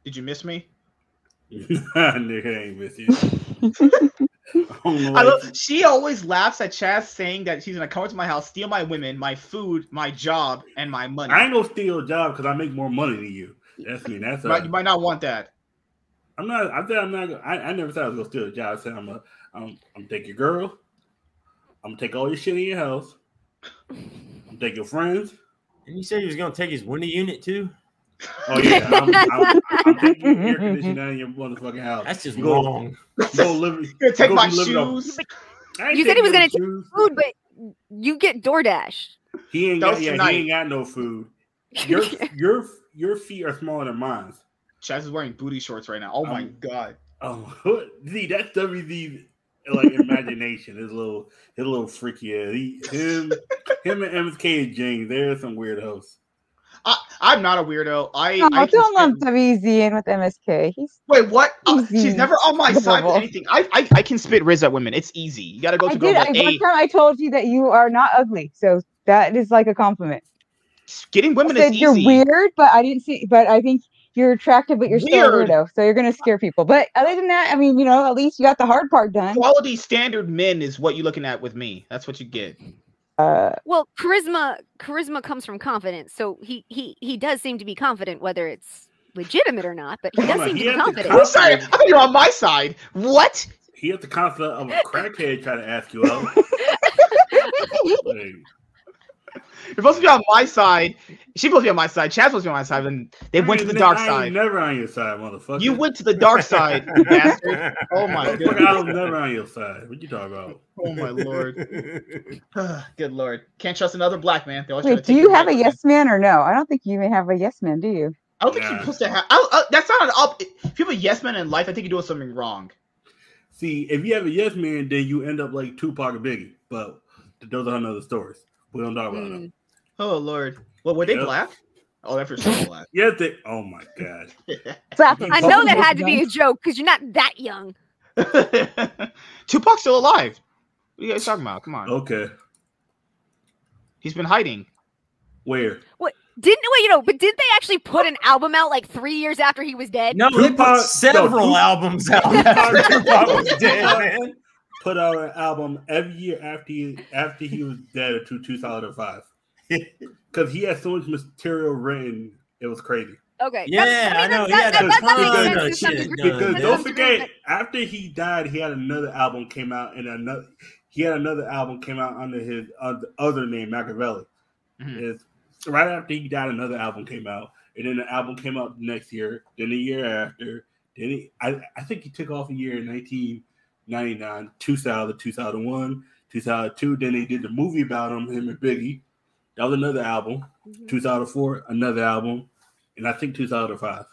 Did you miss me? Nigga I ain't with you. Oh, I don't know I why- love, she always laughs at Chess saying that she's gonna come into my house, steal my women, my food, my job, and my money. I ain't gonna steal a job because I make more money than you. That's me. That's But a, you might not want that. I'm not. I said I'm not. gonna- I, I never said I was gonna steal a job. I said I'm a. I'm. I'm take your girl. I'm gonna take all your shit in your house. I'm take your friends. And you said he was going to take his window unit too? Oh yeah, I'm, I'm, I'm taking your air conditioning out of your motherfucking house. That's just You go- wrong. Go live. You're gonna take go my be living up- shoes. I You said he was no gonna take. Food, but you get DoorDash. He ain't That got. Yeah, tonight. he ain't got no food. Your your your feet are smaller than mine. Chaz is wearing booty shorts right now. Oh my Um, god. Oh, see, that's WD like imagination. His little, his little freaky ass. He, him, him and MSK and James. They're some weirdos. I, I'm not a weirdo. I, No, I can don't lump spit- WZ in with MSK. He's Wait, what? Uh, she's never on my side with anything. I, I I can spit riz at women. It's easy. You gotta go I to did. girls I, one hey, time I told you that you are not ugly, so that is like a compliment. getting I women said is easy. you're weird, but I didn't see. But I think you're attractive, but you're still a weirdo. So you're gonna scare people. But other than that, I mean, you know, at least you got the hard part done. Quality standard men is what you're looking at with me. That's what you get. Uh, Well, charisma charisma comes from confidence. So he he he does seem to be confident, whether it's legitimate or not. But he does seem he to be confident. I'm sorry. I thought you were on my side. What? He has the concept of a crackhead trying to ask you out. Like, You're supposed to be on my side. She's supposed to be on my side. Chad's supposed to be on my side. And they I went to the dark I ain't side. never on your side, motherfucker. You went to the dark side, bastard. Oh my god. I was never on your side. What you talking about? Oh my lord. Ah, good lord. Can't trust another black man. They always try to wait, do you have a man. yes man or no? I don't think you even have a yes man, do you? I don't think Nah. you're supposed to have. I, I, that's not an up. If you have a yes man in life, I think you're doing something wrong. See, if you have a yes man, then you end up like Tupac and Biggie. But those are another stories. We don't talk about hmm. them. Oh lord. Well, were they Yep. black? Oh, they're for sure black. Yeah, they. Oh my god. Slap. I know that had to be a joke because you're not that young. Tupac's still alive. What are you guys talking about? Come on. Okay. He's been hiding. Where? What? Didn't wait, you know, but didn't they actually put an album out like three years after he was dead? No, they put Tupac- several no, Um, albums out after Tupac was dead, man. Put out an album every year after he after he was dead to 2005. Because he had so much material written, it was crazy. Okay. Yeah, that's- I know, That, he had that, that, that makes sense to some shit degree. done, Because yeah. don't forget, after he died, he had another album came out, and another he had another album came out under his uh, other name, Makaveli. Mhm. It's right after he died, another album came out, and then the album came out next year, then the year after. Then he, I, I think he took off a year in 1999, 2000, 2001, 2002. Then they did the movie about him, him and Biggie. That was another album. Mhm. 2004, another album, and I think 2005.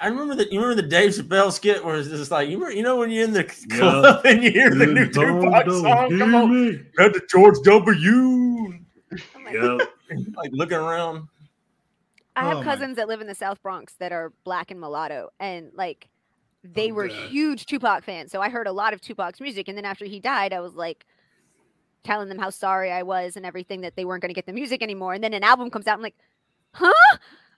I remember that. You remember the Dave Chappelle skit where it's just like you remember, you know when you're in the club and you hear the new Tupac song come on, had the George W. Oh Yeah, like looking around. I have Oh my- cousins that live in the South Bronx that are black and mulatto, and like they Oh, were God. huge Tupac fans. So I heard a lot of Tupac's music, and then after he died, I was like telling them how sorry I was and everything that they weren't going to get the music anymore. And then an album comes out, I'm like, huh?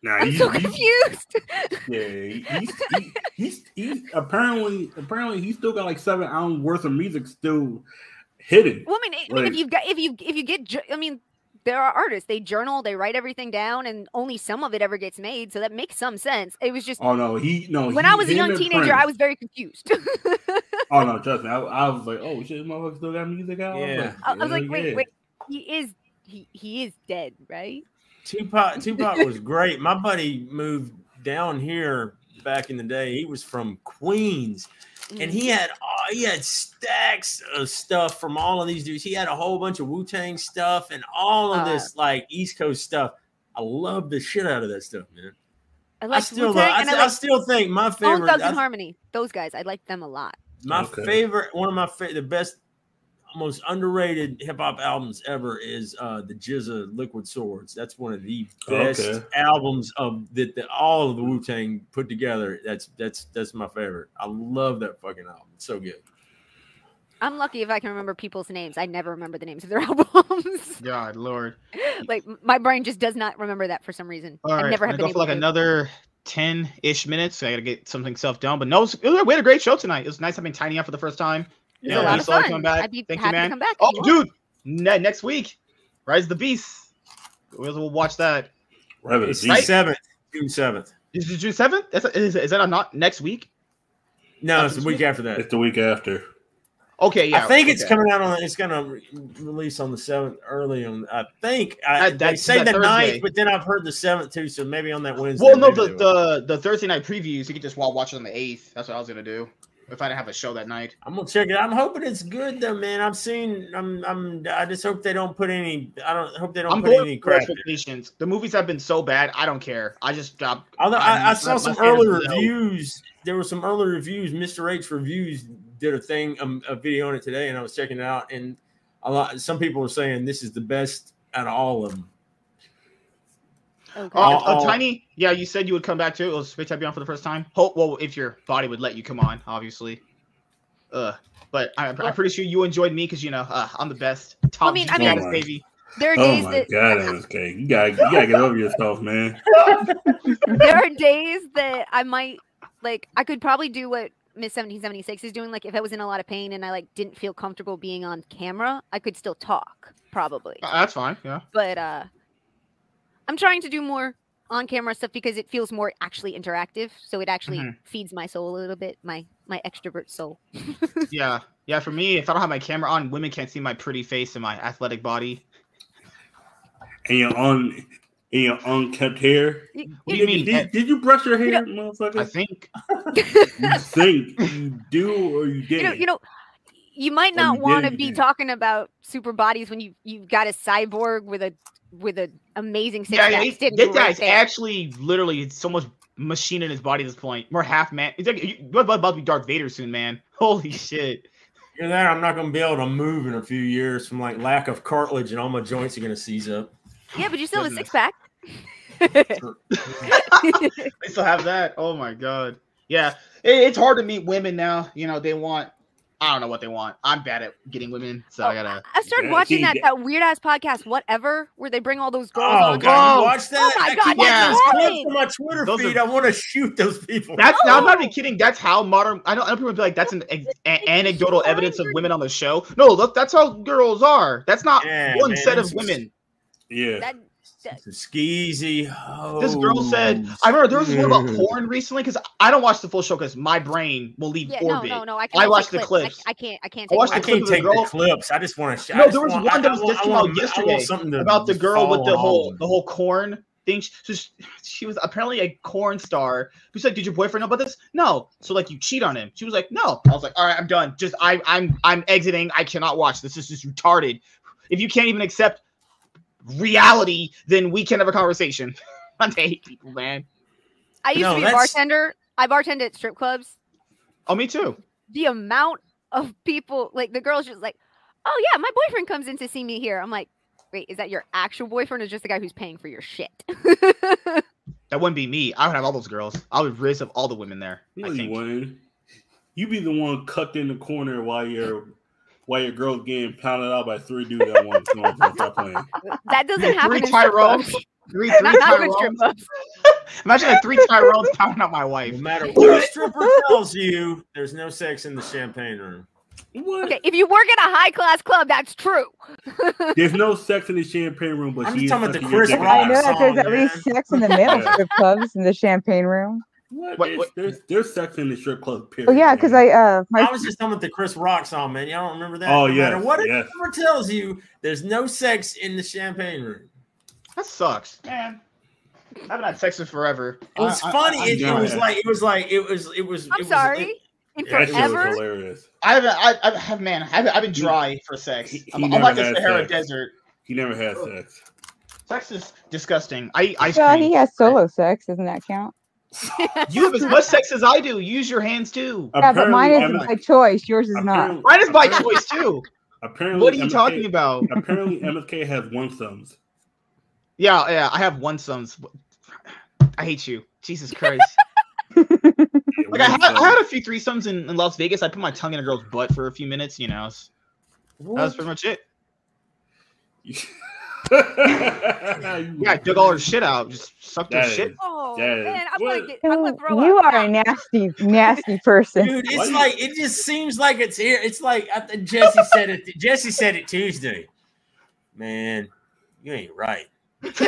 nah, I'm so confused. yeah, he- he's, he, he's he's apparently apparently he's still got like seven hours worth of music still hidden. well, I mean, I mean, if you've got if you if you get, I mean. There are artists. They journal, they write everything down, and only some of it ever gets made. So that makes some sense. It was just Oh no, he no. when he- I was a young teenager, Prince- I was very confused. Oh no, trust me. I, I was like, oh shit, this motherfucker still got music out. Yeah. I I was like, wait, yeah. wait, he is he he is dead, right? Tupac Tupac was great. My buddy moved down here back in the day. He was from Queens. And he had uh, he had stacks of stuff from all of these dudes. He had a whole bunch of Wu Tang stuff and all of Uh, this like East Coast stuff. I love the shit out of that stuff, man. I I still, love, I, and I I still think my Bone favorite, Thugs and Harmony. Those guys, I like them a lot. my Okay. favorite, one of my fa- the best, most underrated hip hop albums ever is uh the GZA Liquid Swords. That's one of the best Okay. albums of that, that all of the Wu Tang put together. That's that's that's my favorite. I love that fucking album. It's so good. I'm lucky if I can remember people's names. I never remember the names of their albums. God, Lord. like my brain just does not remember that for some reason. All I right, never I'm have gonna been go for like to. another ten ish minutes. So I gotta get something self done. But no, it was- we had a great show tonight. It was nice having Tiny up for the first time. It was Yeah, a lot of saw you fun. coming back. I'd be Thank you, man. to come back. Oh, dude, ne- next week, Rise of the Beast. We'll, we'll watch that. Whatever. It's the the seventh, June seventh. Is it June seventh? Is, is, is that not next week? No, it's the week after that. It's the week after. Okay, yeah. I think it's coming out on. It's gonna re- release on the seventh early on. I think I, That- they say that the Thursday. ninth, but then I've heard the seventh too. So maybe on that Wednesday. Well, no, maybe the, the the Thursday night previews you could just watch it on the eighth. That's what I was gonna do if I didn't have a show that night. I'm gonna check it. I'm hoping it's good though, man. I'm seeing. I'm. I'm. I just hope they don't put any. I don't hope they don't I'm put any crap. expectations. The movies have been so bad. I don't care. I just dropped. Although I, I saw some early reviews. There were some early reviews. Mr. H reviews did a thing, um, a video on it today, and I was checking it out. And a lot. Some people were saying this is the best out of all of them. Okay. Oh, uh, all- Tiny, yeah, you said you would come back to it. It was great to have you on for the first time. Hope, well, if your body would let you come on, obviously. Uh, but I, I'm pretty sure you enjoyed me because you know uh, I'm the best. Top I mean- I G mean- baby. there are Oh days my that god, MSK. You gotta you gotta get over yourself, man. there are days that I might like I could probably do what Miss 1776 is doing. Like if I was in a lot of pain and I like didn't feel comfortable being on camera, I could still talk probably. Uh, that's fine. Yeah. But uh I'm trying to do more on camera stuff because it feels more actually interactive. So it actually Mhm. feeds my soul a little bit, my my extrovert soul. Yeah. Yeah. For me, if I don't have my camera on, women can't see my pretty face and my athletic body. And you're on and your unkept hair. What do you mean? Did, did you brush your hair, I motherfucker? I think. You think you do or you you know, didn't? you know, you might not want to be talking about super bodies when you you've got a cyborg with a with an amazing six Yeah, pack he, sitting this guy's actually literally so much machine in his body at this point. More half man. He's like, you- you're about to be Darth Vader soon, man. Holy shit. You're there. I'm not going to be able to move in a few years from like lack of cartilage, and all my joints are going to seize up. Yeah, but you still have a six pack. I still have that. Oh my god. Yeah, it, it's hard to meet women now. You know, they want. I don't know what they want. I'm bad at getting women, so oh, I Oh, gotta. I started watching that, that weird ass podcast, whatever, where they bring all those girls Oh on. God, Oh. watch that? Oh my I God, keep yeah. those clips Right. on my Twitter Those are- feed. I want to shoot those people. That's now. I'm not even kidding. That's how modern. I don't. I know people be like, that's an ex- a- anecdotal evidence of women on the show. No, look, that's how girls are. That's not Yeah, one man, set of this is- women. Yeah. That, that- Skeezy. This girl said. I remember there was one about porn recently because I don't watch the full show because my brain will leave yeah, no, orbit. no, no. I, I can't watched take the clips. clips. I, I can't. I can't I take. watched I the clips. can't clip of the the clips. I just want to. No, there was one that was just came out yesterday something about the girl with the whole on. the whole corn thing. So she, she was apparently a corn star. Who's like, did your boyfriend know about this? No. So like, you cheat on him. She was like, no. I was like, all right, I'm done. Just I, I'm I'm exiting. I cannot watch this. This is just retarded. If you can't even accept reality, then we can have a conversation. I hate people, man. I used No, to be a bartender. I bartended at strip clubs. Oh, me too. The amount of people, like the girls, just like, oh yeah, my boyfriend comes in to see me here. I'm like, wait, is that your actual boyfriend or just the guy who's paying for your shit? That wouldn't be me. I would have all those girls. I would raise up all the women there. No, I you think. wouldn't. You be the one cucked in the corner while your while your girl's getting pounded out by three dudes at once. Come on, bro, stop playing. that doesn't happen Three in strip Tyrones. Three, three Not, not Tyrones. Imagine like three Tyrones pounding out my wife. No matter what a stripper tells you, there's no sex in the champagne room. What? Okay, if you work at a high class club, that's true. There's no sex in the champagne room, but I'm she's talking about the Chris dick. Rock I know that there's song, at least sex in the male strip clubs in the champagne room. What? What- There's, what- there's there's sex in the strip club. Period. Oh yeah, because. I uh my I was just talking about the Chris Rock song, man. Y'all don't remember that? Oh, no yes, matter what a yes. stripper tells you, there's no sex in the champagne room. That sucks, man. I haven't had sex in forever. It was I- I- funny. I, it, it was like it was like it was it was. I'm it was, sorry. it- In that shit was forever, hilarious. I haven't. I, I have man. I haven't, I've been dry for sex. He- he I'm, I'm like the Sahara sex. Desert. He never had sex. Sex is disgusting. I eat ice yeah, cream. he has solo sex. Doesn't that count? You have as much sex as I do. Use your hands too. Yeah, but mine is Apparently, by choice. Yours is not. Mine is by choice too. Apparently, What are you MSK talking about? Apparently, MSK has one thumbs. Yeah, yeah. I have one sons. I hate you. Jesus Christ. Like I had, I had a few threesomes in, in Las Vegas. I put my tongue in a girl's butt for a few minutes. You know, s- that was pretty much it. Yeah, I dug all her shit out. Just sucked her That shit. oh Yeah. man, I'm What? gonna get. I'm gonna throw You up. are a nasty, nasty person. Dude, it's you- like it just seems like it's here. It's like I think Jesse said it. Jesse said it Tuesday. Man, you ain't right. That's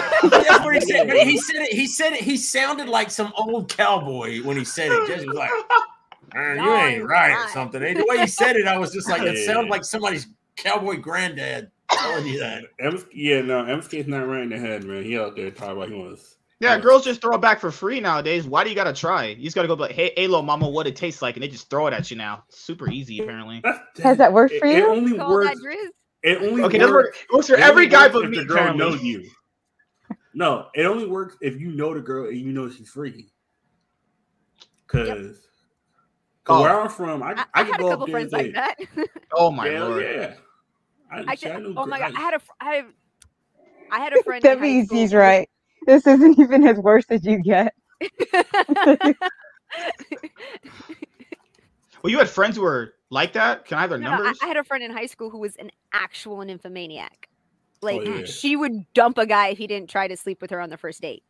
what he said. But he said it. He said it. He sounded like some old cowboy when he said it. Jesse was like, "Man, "You ain't right" or something. And the way he said it, I was just like, it Yeah. sounded like somebody's cowboy granddad telling you that. MS, yeah, no, MSK's not right in the head, man. He out there talking about he wants. Yeah, girls just throw it back for free nowadays. Why do you gotta try? You just gotta go be like, hey, hey, little mama, what it tastes like, and they just throw it at you now. Super easy, apparently. Has that worked It, for it you? only Call works. It only Okay, works. work. It works for every guy but if me. the girl apparently. knows you. No, it only works if you know the girl and you know she's freaky. Because, Oh. where I'm from, I, I, I, I can had a go up couple there and friends say, like that. Oh my hell lord. yeah. I, I shit, I oh my god, I- I had a, had, I had a friend. That means he's who- right. This isn't even as worse as you get. Well, you had friends who were like that. Can I have their No, no, I, numbers? I had a friend in high school who was an actual nymphomaniac. Oh, like yeah. she would dump a guy if he didn't try to sleep with her on the first date.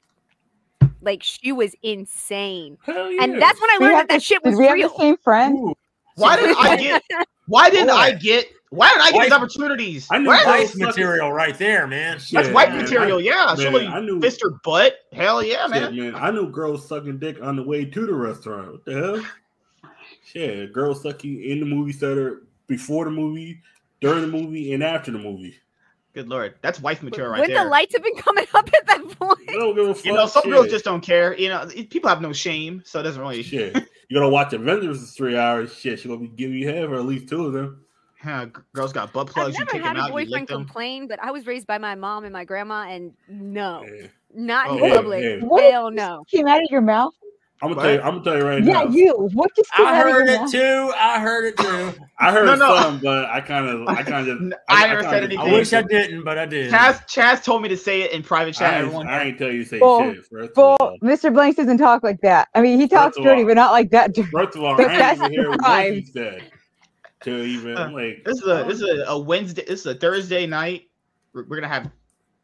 Like she was insane, hell yeah. and that's when I We learned have that that the- shit Did was we have real. the same friend? Ooh, Why did I get? Why didn't I get? Why did I get these opportunities? I knew Why- wife- wife material right there, man. Shit, That's white man, material. I- yeah, man, let I knew- fist her butt. Hell yeah, Shit, man. man. I knew girls sucking dick on the way to the restaurant. What the hell? Shit, girls sucking in the movie theater before the movie, during the movie, and after the movie. Good lord, that's wife material right Wouldn't there. the lights have been coming up at that point? I don't give a fuck. you know, some shit. girls just don't care. You know, people have no shame, so it doesn't really. shit. You gotta watch Avengers for three hours. Shit, she gonna be giving you head for at least two of them. Huh, g- girls got butt I've plugs. You never take had them a out, you boyfriend complain, but I was raised by my mom and my grandma, and no, Yeah. not Oh, in yeah, public. yeah. What? Hell no. Came out of your mouth? I'm gonna What? tell you. I'm gonna tell you right now. Yeah, you. What just came I out of heard your it mouth? too. I heard it too. I heard No, no. some, but I kind of, I kind of, I never said anything. I wish I didn't, but I did. Chaz, Chaz told me to say it in private chat. I, ain't, everyone, I ain't tell you to say Well, shit. First of Well, all, Mr. Blanks doesn't talk like that. I mean, he talks dirty, all- but not like that. dirty. first of all, I ain't even hear what crime. he said to even Uh, like. this is a this is a, a Wednesday. This is a Thursday night. We're, we're gonna have.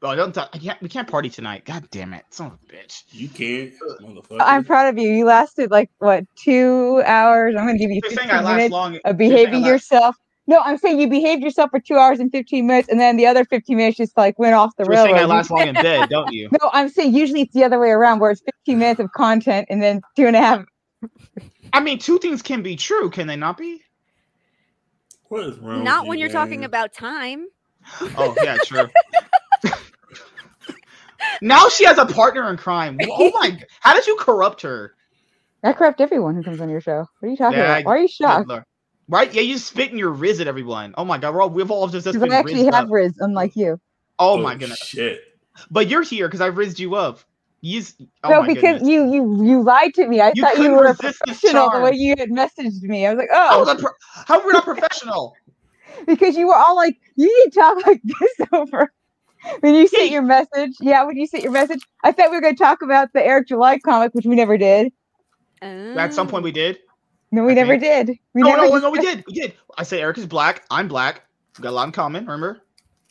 Oh, don't talk. I can't, we can't party tonight. God damn it, son of a bitch. You can't, motherfucker. I'm proud of you. You lasted like what two hours? I'm gonna give you You're 15 saying I last long. Of behaving last- yourself. No, I'm saying you behaved yourself for two hours and 15 minutes, and then the other 15 minutes just like went off the You're saying I railroad. last long in bed, don't you? No, I'm saying usually it's the other way around, where it's 15 minutes of content and then two and a half. I mean, two things can be true, can they not be? What is wrong Not with when you, you're talking about time. Oh yeah, true. now she has a partner in crime. Oh my! g- How did you corrupt her? I corrupt everyone who comes on your show. What are you talking Yeah, about? Why are you shocked? Right? Yeah, you spit in your riz at everyone. Oh my god, we're all, we've all just, just Because been I actually have up. Riz, unlike you. Oh, oh my goodness! Shit. But you're here because I rizzed you up. You, s- oh no, my because goodness. you you you lied to me. I You thought you were a resist the professional the way you had messaged me. I was like, oh, was pro- how were we not professional? because you were all like, you need to talk like this over. When you sent your message, yeah, when you sent your message, I thought we were going to talk about the Eric July comic, which we never did. At some point we oh. did. No, we I never think- did. We no, never no, no, we did. We did. I say Eric is black. I'm black. We got a lot in common. Remember?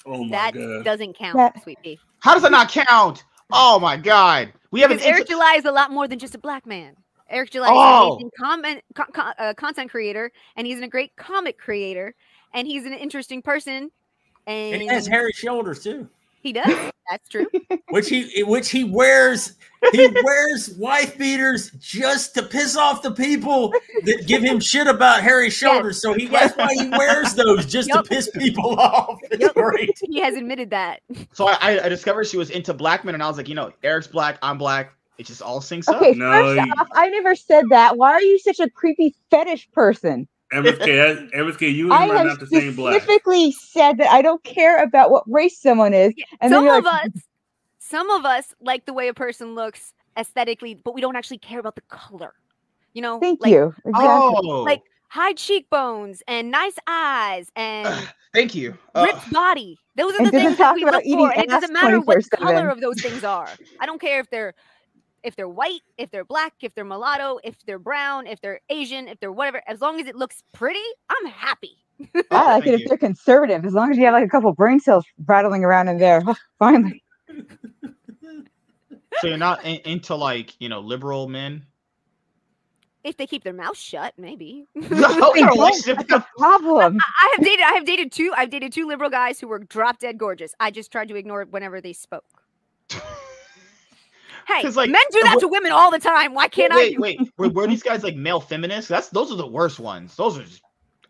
Oh my That god. doesn't count, That- sweet pea. How does that not count? Oh my god. We have an Eric inter- July is a lot more than just a black man. Eric July is Oh. an amazing comment, co- co- uh, content creator, and he's a great comic creator, and he's an interesting person. And And he has hairy shoulders too, he does. That's true. which he which he wears. He wears wife beaters just to piss off the people that give him shit about hairy shoulders. So he that's why he wears those just Yup. to piss people off. It's Yup. great. he has admitted that. So I, I- I discovered she was into black men, and I was like, you know, Eric's black, I'm black. It just all syncs up. Okay, No, first you- off, I never said that. Why are you such a creepy fetish person? MSK, that- MSK, you I and him are have not the same black. specifically said that I don't care about what race someone is. And some you're of like, us, some of us like the way a person looks aesthetically, but we don't actually care about the color. You know, Thank like you. Exactly. Oh, like- high cheekbones and nice eyes and thank you. Uh, ripped body. Those are the things that we look for. And it doesn't matter what 24/7. color of those things are. I don't care if they're if they're white, if they're black, if they're mulatto, if they're brown, if they're Asian, if they're whatever. As long as it looks pretty, I'm happy. I like thank it if they're conservative, as long as you have like a couple brain cells rattling around in there. Oh, finally. so you're not in, into like you know liberal men. If they keep their mouth shut, maybe. What They don't, That's the problem. I I have dated. I have dated two. I've dated two liberal guys who were drop dead gorgeous. I just tried to ignore it whenever they spoke. Hey, 'Cause, like, men do that to women all the time. Why can't wait, I? wait, were, were these guys like male feminists? That's those are the worst ones. Those are just,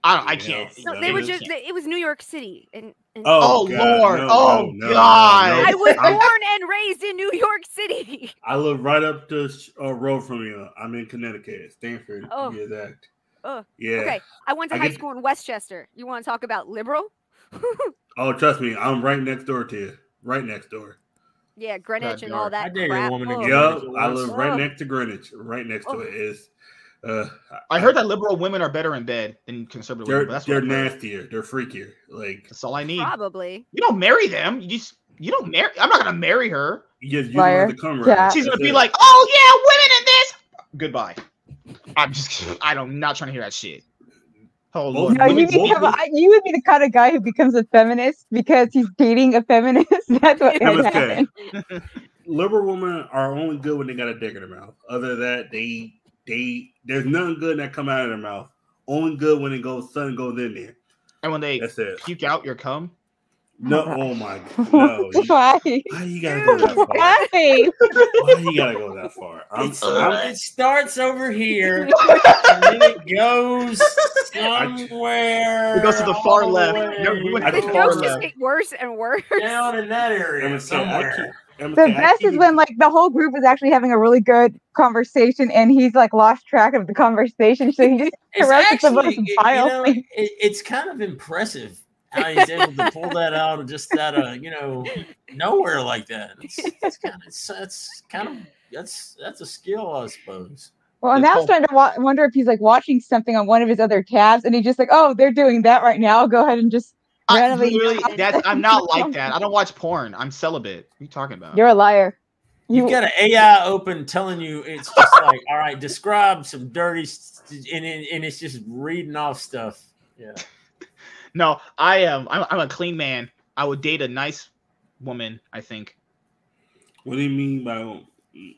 I don't, I can't. No, No, they were they just. It was New York City, and, and Oh, Lord. Oh, God. I was I'm- born and raised in New York City. I live right up the uh, road from you. I'm in Connecticut, Stamford. Oh. To be exact. Oh, Yeah. Okay, I went to I high get- school in Westchester. You want to talk about liberal? Oh, trust me, I'm right next door to you. Right next door. Yeah, Greenwich and all darn. that I dated a crap. woman in Oh. Greenwich. Yep, I live right next to Greenwich. Right next to Oh. it is. Uh, I heard that liberal women are better in bed than conservative they're women. But that's they're what I've heard. nastier. They're freakier. Like That's all I need. Probably. You don't marry them. You just you don't marry. I'm not gonna marry her. Yes, you just use Liar. them as a come Yeah. She's gonna That's be it. like, oh yeah, women in this. Goodbye. I'm just. I don't. I'm not trying to hear that shit. Oh lord. No, you women- women- become, women- I, you would be the kind of guy who becomes a feminist because he's dating a feminist. That's what would MSK. happen. liberal women are only good when they got a dick in their mouth. Other than that, they they there's nothing good that come out of their mouth. Only good when it goes sun goes in there. and when they That's it. puke out your cum. No, oh my god, no. You, Why? why you gotta go that far? Why? Why you gotta go that far? I'm, It's, I'm, it starts over here and then it goes somewhere. It goes to the far the left. way No, we went The the far jokes left. just get worse and worse. down in that area MSK, I somewhere. keep- MSK, The best is when like the whole group is actually having a really good conversation and he's like lost track of the conversation, so he just It's interrupts some of actually, some you know, it, it's kind of impressive how he's able to pull that out of just out of uh, you know nowhere like that. It's, it's kind of it's, it's kind of that's that's a skill, I suppose. Well, This now I'm whole- starting to wa- wonder if he's like watching something on one of his other tabs, and he's just like, "Oh, they're doing that right now. I'll go ahead and just." I, randomly- that's, I'm not like that. I don't watch porn. I'm celibate. What are you talking about? You're a liar. You've got an AI open telling you it's just like, all right, describe some dirty, st- and, and it's just reading off stuff. Yeah. No, I am. I'm, I'm a clean man. I would date a nice woman. I think. What do you mean by Like,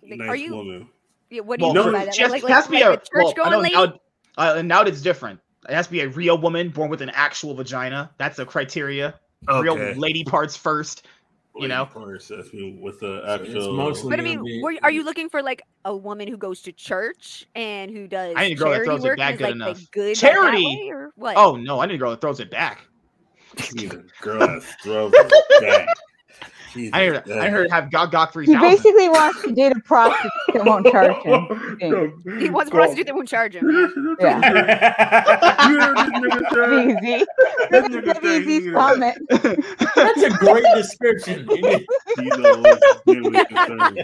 nice are you- woman? Yeah, what do Well, you no, mean by that? she has, Like, it has like, to be like a a church well, going know lady? now, uh, now it's different. It has to be a real woman born with an actual vagina. That's a criteria. Real lady parts first. You Lady know? parts, that's me with the So actual. mostly- But I mean, be- were, are you looking for like a woman who goes to church and who does I need a girl that charity throws it work back and good like, enough. Like good Charity! Way, or what? Oh no, I need a girl that throws it back. Need a girl that throws it back. Jesus, I heard. I that- heard have Gog Gog three He basically wants to date a prostitute that won't charge him. He wants a prostitute that won't charge him. Yeah. Yeah. You heard this nigga say? Easy. This This is nigga say Easy's he- comment. That's a great description. He's always genuinely concerned.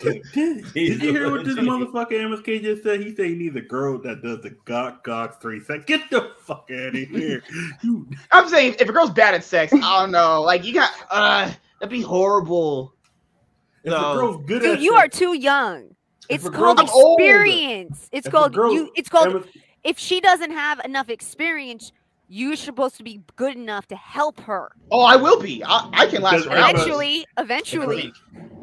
Did, did, did you hear what this motherfucker MSK just said? He said he needs a girl that does the gawk gawk three seconds. Get the fuck out of here. You I'm saying if a girl's bad at sex, I don't know. Like you got, uh, that'd be horrible. if No. a girl's good Dude, at you sex- are too young. It's called girl's- old. experience. It's if called girl- you. It's called MS if she doesn't have enough experience, you're supposed to be good enough to help her. Oh, I will be. I, I can last Does forever. Eventually, eventually.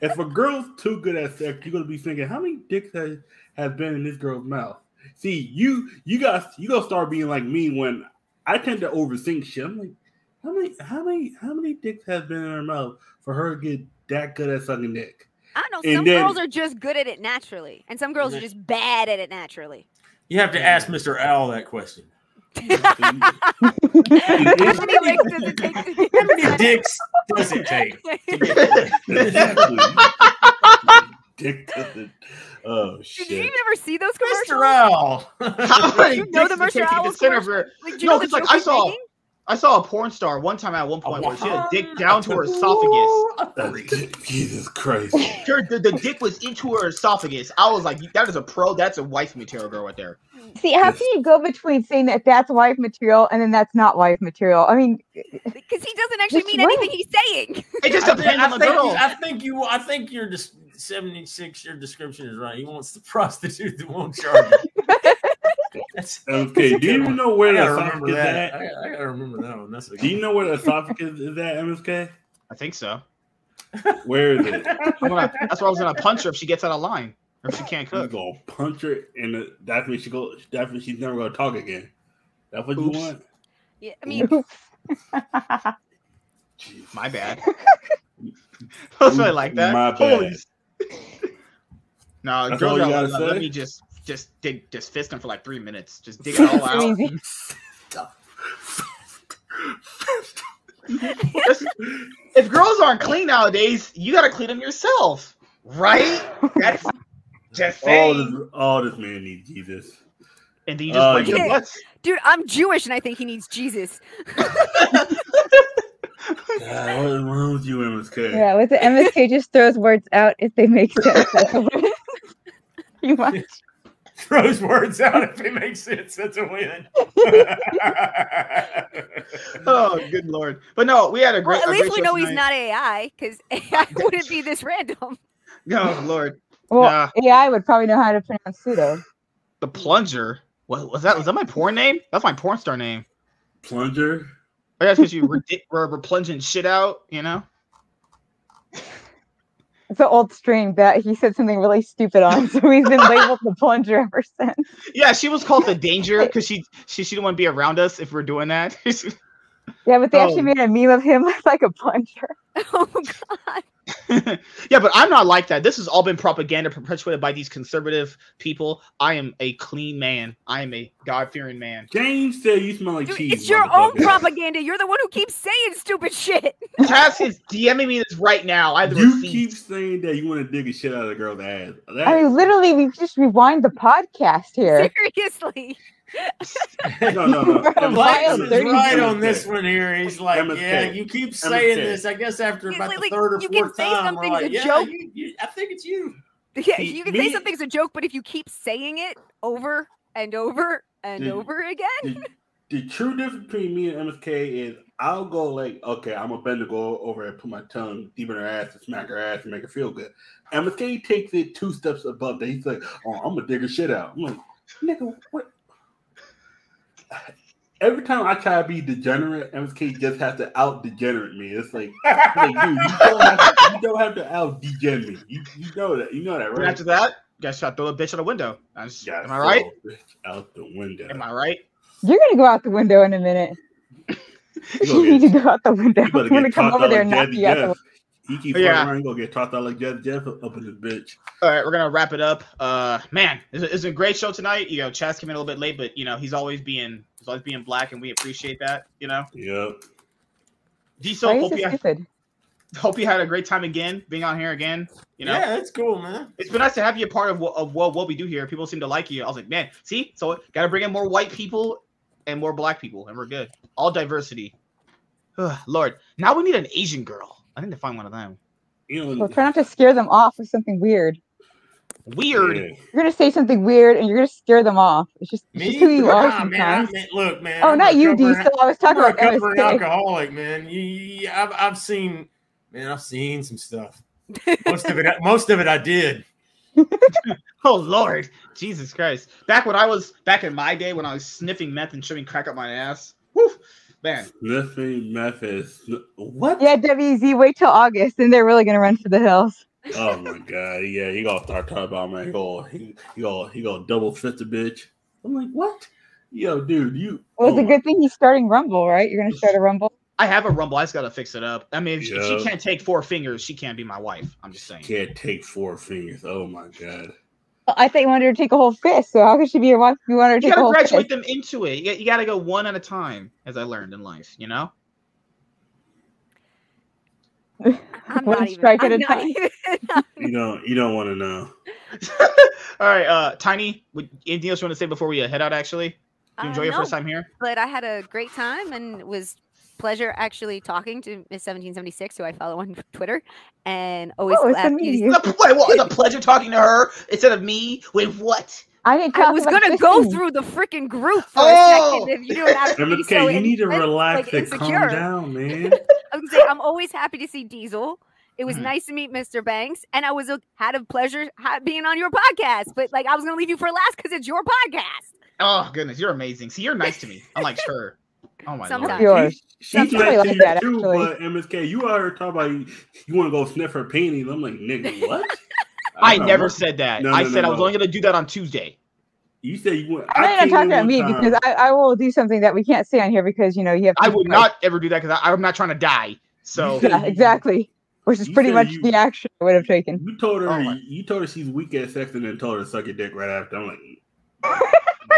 if a girl's too good at sex, you're gonna be thinking, how many dicks has, has been in this girl's mouth? See, you you got you gonna start being like me when I tend to overthink shit. I'm like, how many how many how many dicks has been in her mouth for her to get that good at sucking dick? I don't know. And Some then- girls are just good at it naturally, and some girls are just bad at it naturally. You have to ask Mr. Owl that question. How many dicks does it take to How many dicks does it take? to get Exactly. Dick doesn't. Oh shit! Did you ever see those Mr. Owl. How many You know dicks the does it take to Owls consider for- Like, No, know the 'cause, like, I saw- making? I saw a porn star one time at one point where she had a dick down to her esophagus. Jesus Christ! Her, the, the dick was into her esophagus. I was like, that is a pro. That's a wife material girl right there. See, how can you go between saying that that's wife material and then that's not wife material? I mean, Because he doesn't actually Which mean anything he's saying. It just I think, depends I on the think girl. you, I think you. I think your dis- seventy-six. Your description is right. He wants the prostitute that won't charge. Him. That's, Okay, do you even know where the esophagus is that. at? I gotta, I gotta remember that one. That's Do you know where the esophagus is at, MSK? I think so. Where is it? I'm gonna, that's why I was gonna punch her if she gets out of line or if she can't You cook. gonna punch her, and the- that's when she go. That's when she's never gonna talk again. That's what Oops. you want. Yeah, I mean, Jeez. My bad. I was really like that. My bad. Holy s- No, That's girls you gotta let say? me just just dig just fist them for like three minutes. Just dig it all out. Easy. Just- if girls aren't clean nowadays, you gotta clean them yourself, right? That's just all this, all this man needs Jesus. And then you just Oh, break yeah. butts. dude, I'm Jewish and I think he needs Jesus. God, what is wrong with you, MSK? yeah, with the MSK just throws words out if they make sense. you watch. Throws words out if it makes sense. That's a win. Oh, good lord! But no, we had a Well, great. at a least great we show know he's not AI because AI wouldn't be this random. Oh lord, Well, AI would probably know how to pronounce pseudo. the plunger. What was that? Was that my porn name? That's my porn star name. Plunger. Oh, I guess because you were, were, were plunging shit out, you know. It's an old string that he said something really stupid on, so he's been labeled the plunger ever since. Yeah, she was called the danger because she she she didn't want to be around us if we're doing that. Yeah, but they actually Oh. made a meme of him like a plunger. Oh god. yeah, but I'm not like that. This has all been propaganda perpetuated by these conservative people. I am a clean man. I am a God fearing man. James said you smell like Dude, cheese. it's your own propaganda. You're the one who keeps saying stupid shit. Cass is DMing me this right now. I You receipt. keep saying that you want to dig a shit out of the girl's ass. That, I mean, literally, we just rewind the podcast here. Seriously. No, no, no. Wild is right on this one here. He's like, MSK. yeah, you keep saying MSK. this. I guess after It's about like- the third or you can fourth say time, something's like, a yeah, joke. you, you, I think it's you. Yeah, See, you can me- say something's a joke, but if you keep saying it over and over and Dude, over again, the, the true difference between me and MSK is I'll go like, okay, I'm gonna bend to go over and put my tongue deep in her ass and smack her ass and make her feel good. MSK takes it two steps above that. He's like, oh, I'm gonna dig her shit out. I'm like, nigga, what? Every time I try to be degenerate, MSK just has to out degenerate me. It's like, like dude, you don't have to, you don't have to out degen me. You, you know that. You know that, right? after that, guys try to throw a bitch out a window. I just- am I right? bitch Out the window. Am I right? You're gonna go out the window in a minute. You You need to go out the window. I'm gonna come over there and knock you out the Jeff. He keep Yeah. yeah. around, gonna get tossed out like Jazzy Jeff up in this bitch. All right, we're gonna wrap it up. Uh, man, it's a, it's a great show tonight. You know, Chaz came in a little bit late, but you know he's always being he's always being black, and we appreciate that. You know, Yep. Diesel, Why hope you stupid? hope you had a great time again being on here again. You know, yeah, it's cool, man. it's been nice to have you a part of what of what, what we do here. People seem to like you. I was like, man, see, so gotta bring in more white people and more black people, and we're good. All diversity. Ugh, Lord, now we need an Asian girl. I need to find one of them. You know, Well, try not to scare them off with something weird. Weird. You're gonna say something weird and you're gonna scare them off. It's just, it's Me? just who you are Nah, man, I sometimes. mean, look, man. oh, I'm not you, recovering- Diesel. I was talking I'm a about recovering alcoholic, man. You, you- I've, I've seen, man, I've seen some stuff. Most of it, most of it, I did. Oh Lord, Jesus Christ! Back when I was back in my day when I was sniffing meth and shoving crack up my ass. Whew, man. Sniffing meth is what? Yeah, WZ, wait till August, and they're really gonna run for the hills. Oh my god, yeah, he gonna start talking about man. He gonna he, he gonna he gonna double fist the bitch. I'm like, what? Yo, dude, you. Well, it's oh a good thing he's starting Rumble, right? You're gonna start a Rumble. I have a rumble. I just gotta fix it up. I mean, if, if she can't take four fingers, she can't be my wife. I'm just saying. Can't take four fingers. Oh my god. Well, I thought you wanted her to take a whole fist, so how could she be your wife you want her to You take a gotta whole graduate fist? them into it. You, got- you gotta go one at a time, as I learned in life. You know. I'm One not even. strike at I'm a not time. even- You don't you don't want to know. All right, uh, Tiny. Would, anything else you want to say before we uh, head out? Actually, Did you Uh, enjoy your no, first time here? but I had a great time and it was pleasure actually talking to Miss 1776, who I follow on Twitter, and always Oh, it's glad a me. It's a, wait, what? It's a pleasure talking to her instead of me. Wait, what? I didn't I was gonna go through the freaking group for Oh! a second. If you don't have to be MSK, so you need to relax like, and calm down, man. I was gonna say I'm always happy to see Diesel. It was Mhm. nice to meet Mr. Banks, and I was a, had a pleasure ha- being on your podcast. But like, I was gonna leave you for last because it's your podcast. Oh goodness, you're amazing. See, you're nice to me, I like her. Oh my Sometimes. lord. Yours. She's Sometimes nice I to like you that, too, actually. but MSK, you are talking about you, you want to go sniff her panties. I'm like, nigga, what? I don't never know. said that. No, I no, said no, I was no. only gonna do that on Tuesday. You said you want. I know you're not came in talking about me time. because I, I will do something that we can't say on here because you know you have. I to- would not ever do that because I'm not trying to die. So Yeah, exactly. Which is pretty much you- the action I would have taken. You told her Oh you told her she's weak at sex and then told her to suck your dick right after. I'm like,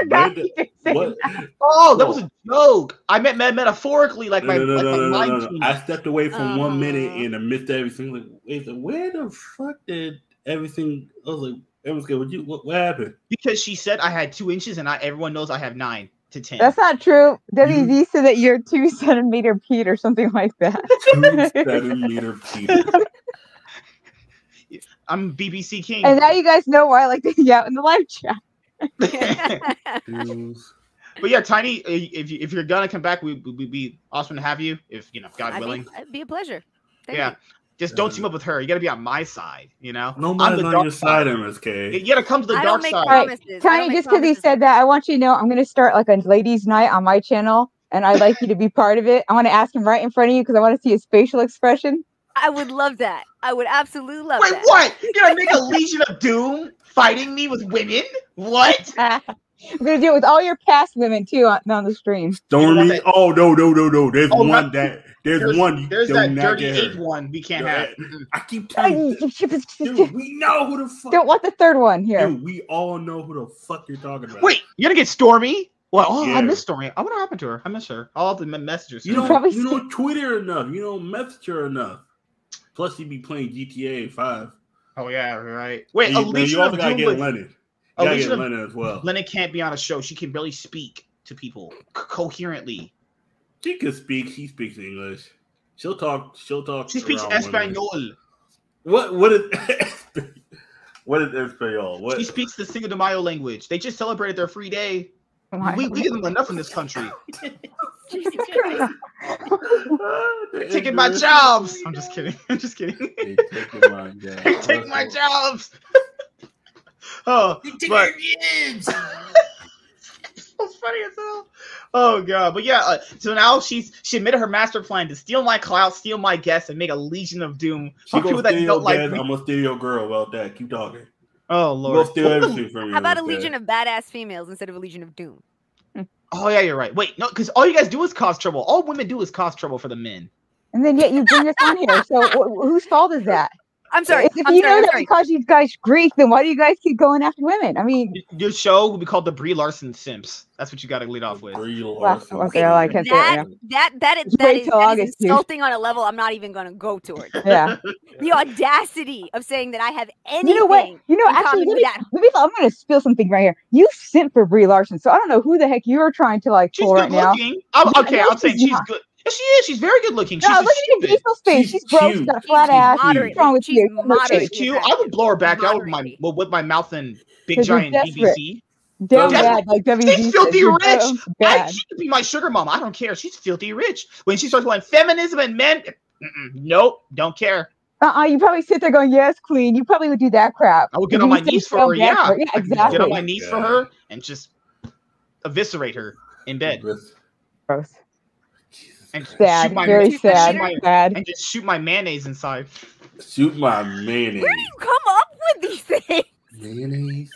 Forgot where the- you say what? Oh, that was a joke. I meant me- metaphorically, like No, my, no, no, like no, my no, no, mind. no, no. tuned. I stepped away from one minute and I missed everything. Like, wait, where the fuck did everything? I was like, MSK, what you? What, what happened? because she said I had two inches, and I everyone knows I have nine to ten. That's not true. WZ said that you're two centimeter Pete or something like that. Two centimeter Peter. I'm BBC King. and now you guys know why I like to hang out in the live chat. Dudes. but yeah, Tiny, uh, if you, if you're gonna come back, we would be awesome to have you. If you know, God I'd willing. be, it'd be a pleasure. Thank yeah, you. just don't team up with her. You gotta be on my side. You know, I'm Nobody's the on your side, MSK. You gotta come to the I dark don't make side. promises. Tiny, just because he said that, I want you to know I'm going to start like a ladies' night on my channel, and I'd like you to be part of it. I want to ask him right in front of you because I want to see his facial expression. I would love that. I would absolutely love that. Wait, that. what? You're gonna make a Legion of Doom fighting me with women? What? I'm going to do it with all your past women too on, on the stream. Stormy. Oh no no no no. There's Oh, one not- that there's, There's, one. you there's that not dirty get eighth one we can't Yeah, have. I keep telling you, dude, we know who the fuck. Don't want the third one here. Dude, we all know who the fuck you're talking about. Wait, you're gonna get Stormy? Well, oh, Yeah. I miss Stormy. I what happened to her? I miss her. All the me- messages. you don't you don't tweet her enough. You don't message her enough. Plus, you be playing GTA Five. Oh yeah, right. Wait, And you, Alicia you also gotta Doom get with- Leonard. You gotta Alicia- get Leonard as well. Lennon can't be on a show. She can barely speak to people c- coherently. She can speak. She speaks English. She'll talk. She'll talk. She speaks around women. Espanol. What? What is? What is Espanol? What? She speaks the Cinco de Mayo language. They just celebrated their free day. Oh We, we give them enough in this country. Jesus Christ. They're taking my jobs. I'm just kidding. I'm just kidding. They taking my jobs. They're taking my jobs. oh, Take but your kids. it's funny as hell. Oh god, but yeah. Uh, so now she's she admitted her master plan to steal my clout, steal my guests, and make a legion of doom. She gonna people that steal don't like like me. I'm gonna steal your girl about that. Keep talking. Oh I'm gonna lord. steal everything from you. How about a legion of badass females instead of a legion of doom? Oh yeah, you're right. Wait, no, because all you guys do is cause trouble. All women do is cause trouble for the men. And then yet you bring us on here. So wh- whose fault is that? I'm sorry. If, if I'm you sorry. know I'm that sorry. we cause you guys grief, then why do you guys keep going after women? I mean, Your show will be called the Brie Larson Simps. That's what you got to lead off with. Brie well, Larson. okay, well, I can't say it right that, now. that that is Just that wait is, till that is dude. insulting on a level I'm not even gonna go towards. Yeah. the audacity of saying that I have anything. You know what? You know, actually, let me, that. let me. I'm going to spill something right here. You sent for Brie Larson, so I don't know who the heck you are trying to like She's pull right good now. looking. Oh, I'm, okay, I'm saying she's she's not. good. Yeah, she is. She's very good looking. She's No, just look at your stupid. facial face. She's She's gross. She's cute. got a flat She's ass. What's wrong with She's you? Moderate. She's shit. cute. I would blow her back out with my Moderately. with with my mouth in big 'Cause you're giant desperate. BBC. Damn bad, like WB She's filthy You're rich. damn I, she could be my sugar mama. I don't care. She's filthy rich. When she starts going feminism and men, nope, don't care. Uh-uh, you probably sit there going, "Yes, queen." You probably would do that crap. I would get on my knees for her. Yeah, for her. Yeah, I could Get on my knees for her and just eviscerate her in bed Gross. And Sad. shoot my Very shoot sad. my- Sad. and just shoot my mayonnaise inside. Shoot my mayonnaise. Where do you come up with these things? Mayonnaise.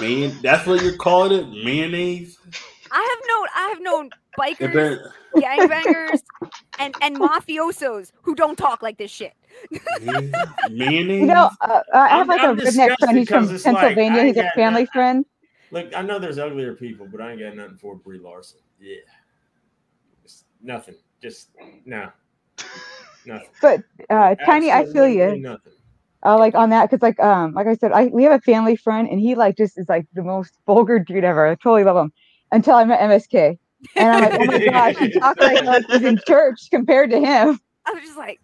Man, that's what you're calling it, mayonnaise. I have known I have known It bikers, been, gangbangers, and and mafiosos who don't talk like this shit. mayonnaise. You know, uh, I have I'm- like I'm a redneck disgusted friend. He's from 'cause it's like, Pennsylvania. He's a family nothing. friend. Look, I know there's uglier people, but I ain't got nothing for Brie Larson. Yeah, Just nothing. Just no, nothing. But uh, Tiny, I feel you. Nothing. uh, like on that because like um like I said, I we have a family friend and he like just is like the most vulgar dude ever. I totally love him until I met MSK. And I'm like, oh my gosh, he talks like, like he's in church compared to him. I was just like,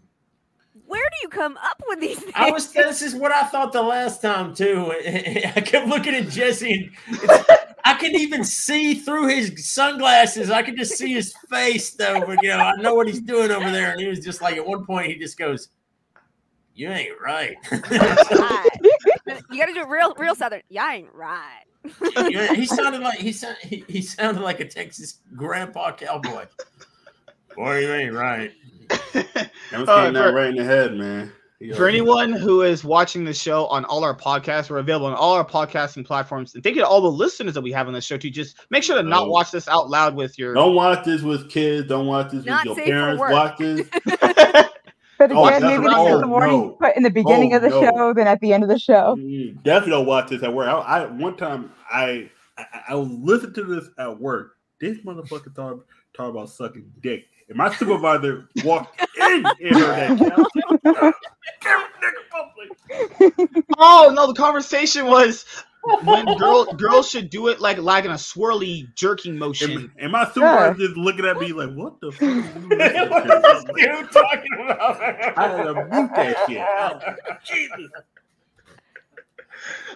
where do you come up with these things? I was. This is what I thought the last time too. I kept looking at Jesse, and I could even see through his sunglasses. I could just see his face, though. But you know, I know what he's doing over there. And he was just like, at one point, he just goes, "You ain't right." Right. you gotta do it real real southern. Yeah, I ain't right. He sounded like he, sound, he he sounded like a Texas grandpa cowboy. Boy, you ain't right. I'm Uh, getting that for- right in the head, man. He For got- anyone who is watching the show on all our podcasts, we're available on all our podcasting platforms. And thank you to all the listeners that we have on the show too. Just make sure to not watch this out loud with your. Don't watch this with kids. Don't watch this Not with your parents. Watch this. But Oh, again, that's maybe right. not Oh, the warning no. put in the beginning Oh, of the no. show, then at the end of the show. Mm, Definitely don't watch this at work. I, I one time I I, I listened to this at work. This motherfucker thought talk about sucking dick, and my supervisor walked in and heard that. oh no, the conversation was when girl girls should do it like like in a swirly jerking motion. And, and my supervisor just looking at me like, "What the?" Fuck are you what to?" this dude talking about? I had to mute that shit. I was like, Jesus.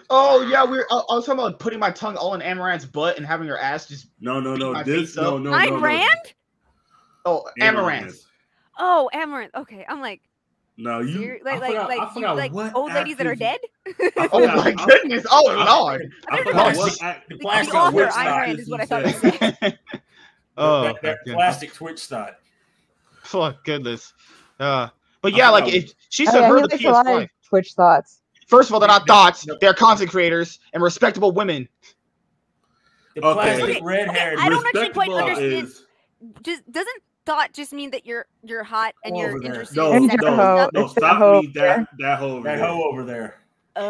Oh yeah, we are I, I was talking about putting my tongue all in Amouranth's butt and having her ass just. No, no, no. My This face up. no, no, Ayn no, no. Rand? Oh, Amouranth. Oh, Amouranth. Okay, I'm like, No, you. you're, I like, like, forgot- I like, you, like what old ladies that are dead. I Oh my goodness! Oh I- lord! I I forgot don't what know. act- The The plastic author Twitch Ayn thought. Is what I thought you you said. said. oh, that, that plastic Twitch thought. oh goodness. Uh, but yeah, like forgot. if she Oh, said yeah, her he the likes a PS5. Twitch thoughts. First of all, they're not thoughts; no. they're content creators and respectable women. The Okay. plastic Okay, red haired. okay, I don't actually quite understand. is- Just doesn't thought just mean that you're you're hot and you're there. interested No, in And no, a hoe. stuff? no. Stop me. That that hoe. over that there. hoe over there.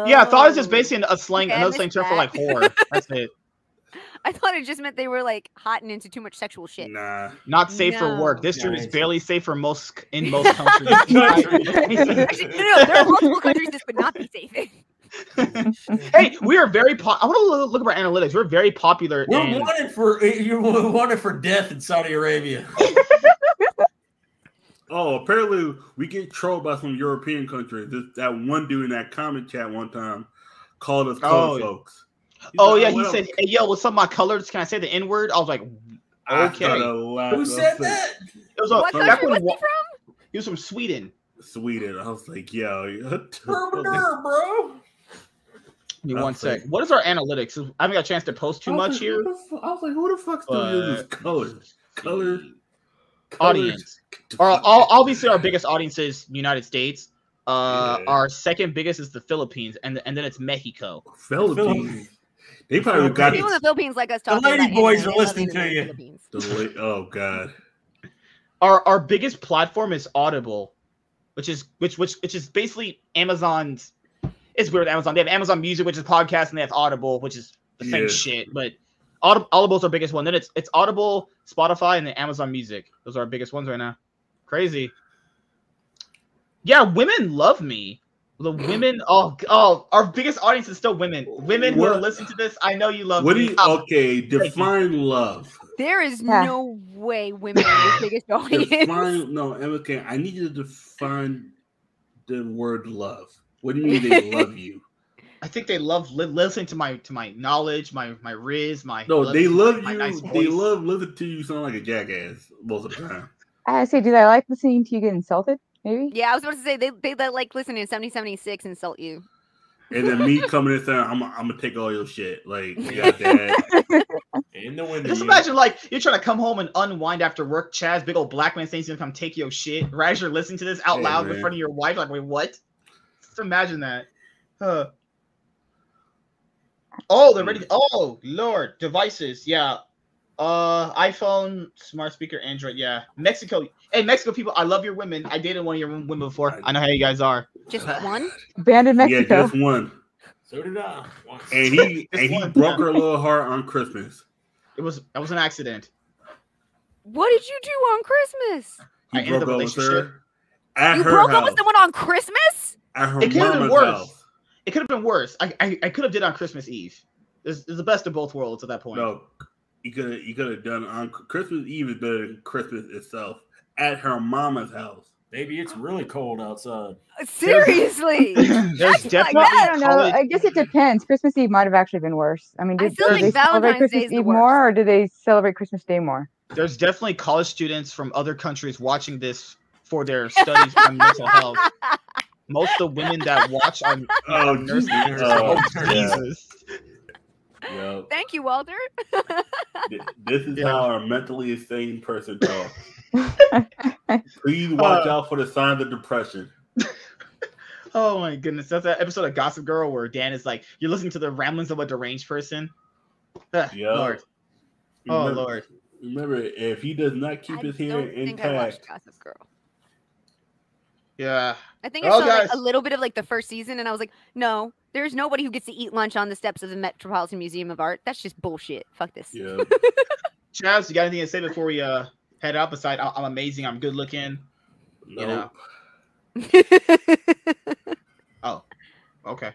Yeah, thought is just Oh. basically a slang, Okay, I another slang term for like that. whore. That's it. I thought it just meant they were like hot and into too much sexual shit. Nah. Not safe for work. No. This term is barely safe for most in most countries. Actually, no, no, there are multiple countries this would not be safe in. Hey, we are very. Po- I want to look, look at our analytics. We're very popular. We're in, wanted for eh, you're wanted for death in Saudi Arabia. Oh, apparently we get trolled by some European countries. This, that one dude in that comment chat one time called us colored Oh. folks. He's Oh like, yeah, oh, he said, "Hey, yo, what's up, my colors? Can I say the N word?" I was like, okay. started laughing. Who said that? "It was a What Back back country when was wa- he from? he was from Sweden." Sweden. I was like, yo, what the- Berber, bro. Give me I'll one say- sec. What is our analytics? I haven't got a chance to post too much like, here. the fu- I was like, who the fuck still uses But- colors? Colors. Audience. Or all, obviously, our biggest audience is United States. Uh, Yeah. Our second biggest is the Philippines, and and then it's Mexico. Philippines. They probably got People in the Philippines like us The talking lady about boys are listening to you. the Philippines. the late. Oh god. Our our biggest platform is Audible, which is which which which is basically Amazon's. It's weird. Amazon they have Amazon Music, which is podcast, and they have Audible, which is the same Yeah. shit. But Audib- Audible's our biggest one. Then it's it's Audible, Spotify, and then Amazon Music. Those are our biggest ones right now. Crazy. Yeah, women love me. The women, oh, oh, our biggest audience is still women. Women who are listening to this, I know you love What do you? Oh, Okay, define love. There is Yeah. no way women are the biggest audience. Define no. Okay, I need you to define the word love. What do you mean they love you? I think they love li- listening to my to my knowledge, my my riz, my No, they love you. nice they love listening to you sound like a jackass most of the time. I say, do they like listening to you get insulted? Maybe. Yeah, I was about to say they they, they like listening to 7076 insult you. And then me coming in saying, I'm, I'm gonna take all your shit. Like, you got that. In the window. Just imagine like you're trying to come home and unwind after work. Chaz, big old black man saying he's gonna come take your shit. Right as you're listening to this out Hey, loud in front of your wife, like wait, what? Just imagine that. Huh. Oh, they're ready. Oh, Lord, devices. Yeah. Uh, iPhone, smart speaker, Android. Yeah. Mexico. Hey, Mexico people, I love your women. I dated one of your women before. I know how you guys are. Just one. Abandoned yeah, Mexico. just one. So did I. Once. And he and he one. broke her little heart on Christmas. It was that was an accident. What did you do on Christmas? He I ended broke the up with her at you her broke up house. with someone on Christmas? At her It could've been worse. house. It could have been worse. I I, I could have did on Christmas Eve. It's, it's the best of both worlds at that point. No, you could have you could have done on Christmas Eve is better than Christmas itself at her mama's house. Maybe it's really cold outside. Uh, seriously. There's That's definitely like I don't know. college- I guess it depends. Christmas Eve might have actually been worse. I mean, I did, still did think they celebrate Valentine's Day Christmas is Eve more, or do they celebrate Christmas Day more? there's definitely college students from other countries watching this for their studies on mental health. Most of the women that watch are Oh, nurses. Jesus. Oh, Oh, yeah. Jesus. Yo, Thank you, Walter. this is Yeah. how a mentally insane person talks. Please watch Uh, out for the signs of depression. Oh my goodness, that's that episode of Gossip Girl where Dan is like, "You're listening to the ramblings of a deranged person." Ah, Yeah. Lord, oh Remember, Lord. remember, if he does not keep I his hair don't think I watched intact, Gossip Girl. Yeah. I think I Oh, saw like, a little bit of like the first season, and I was like, no, there's nobody who gets to eat lunch on the steps of the Metropolitan Museum of Art. That's just bullshit. Fuck this. yeah, Chaz, you got anything to say before we uh head out? Beside, I- I'm amazing. I'm good looking. no, know. Oh, okay.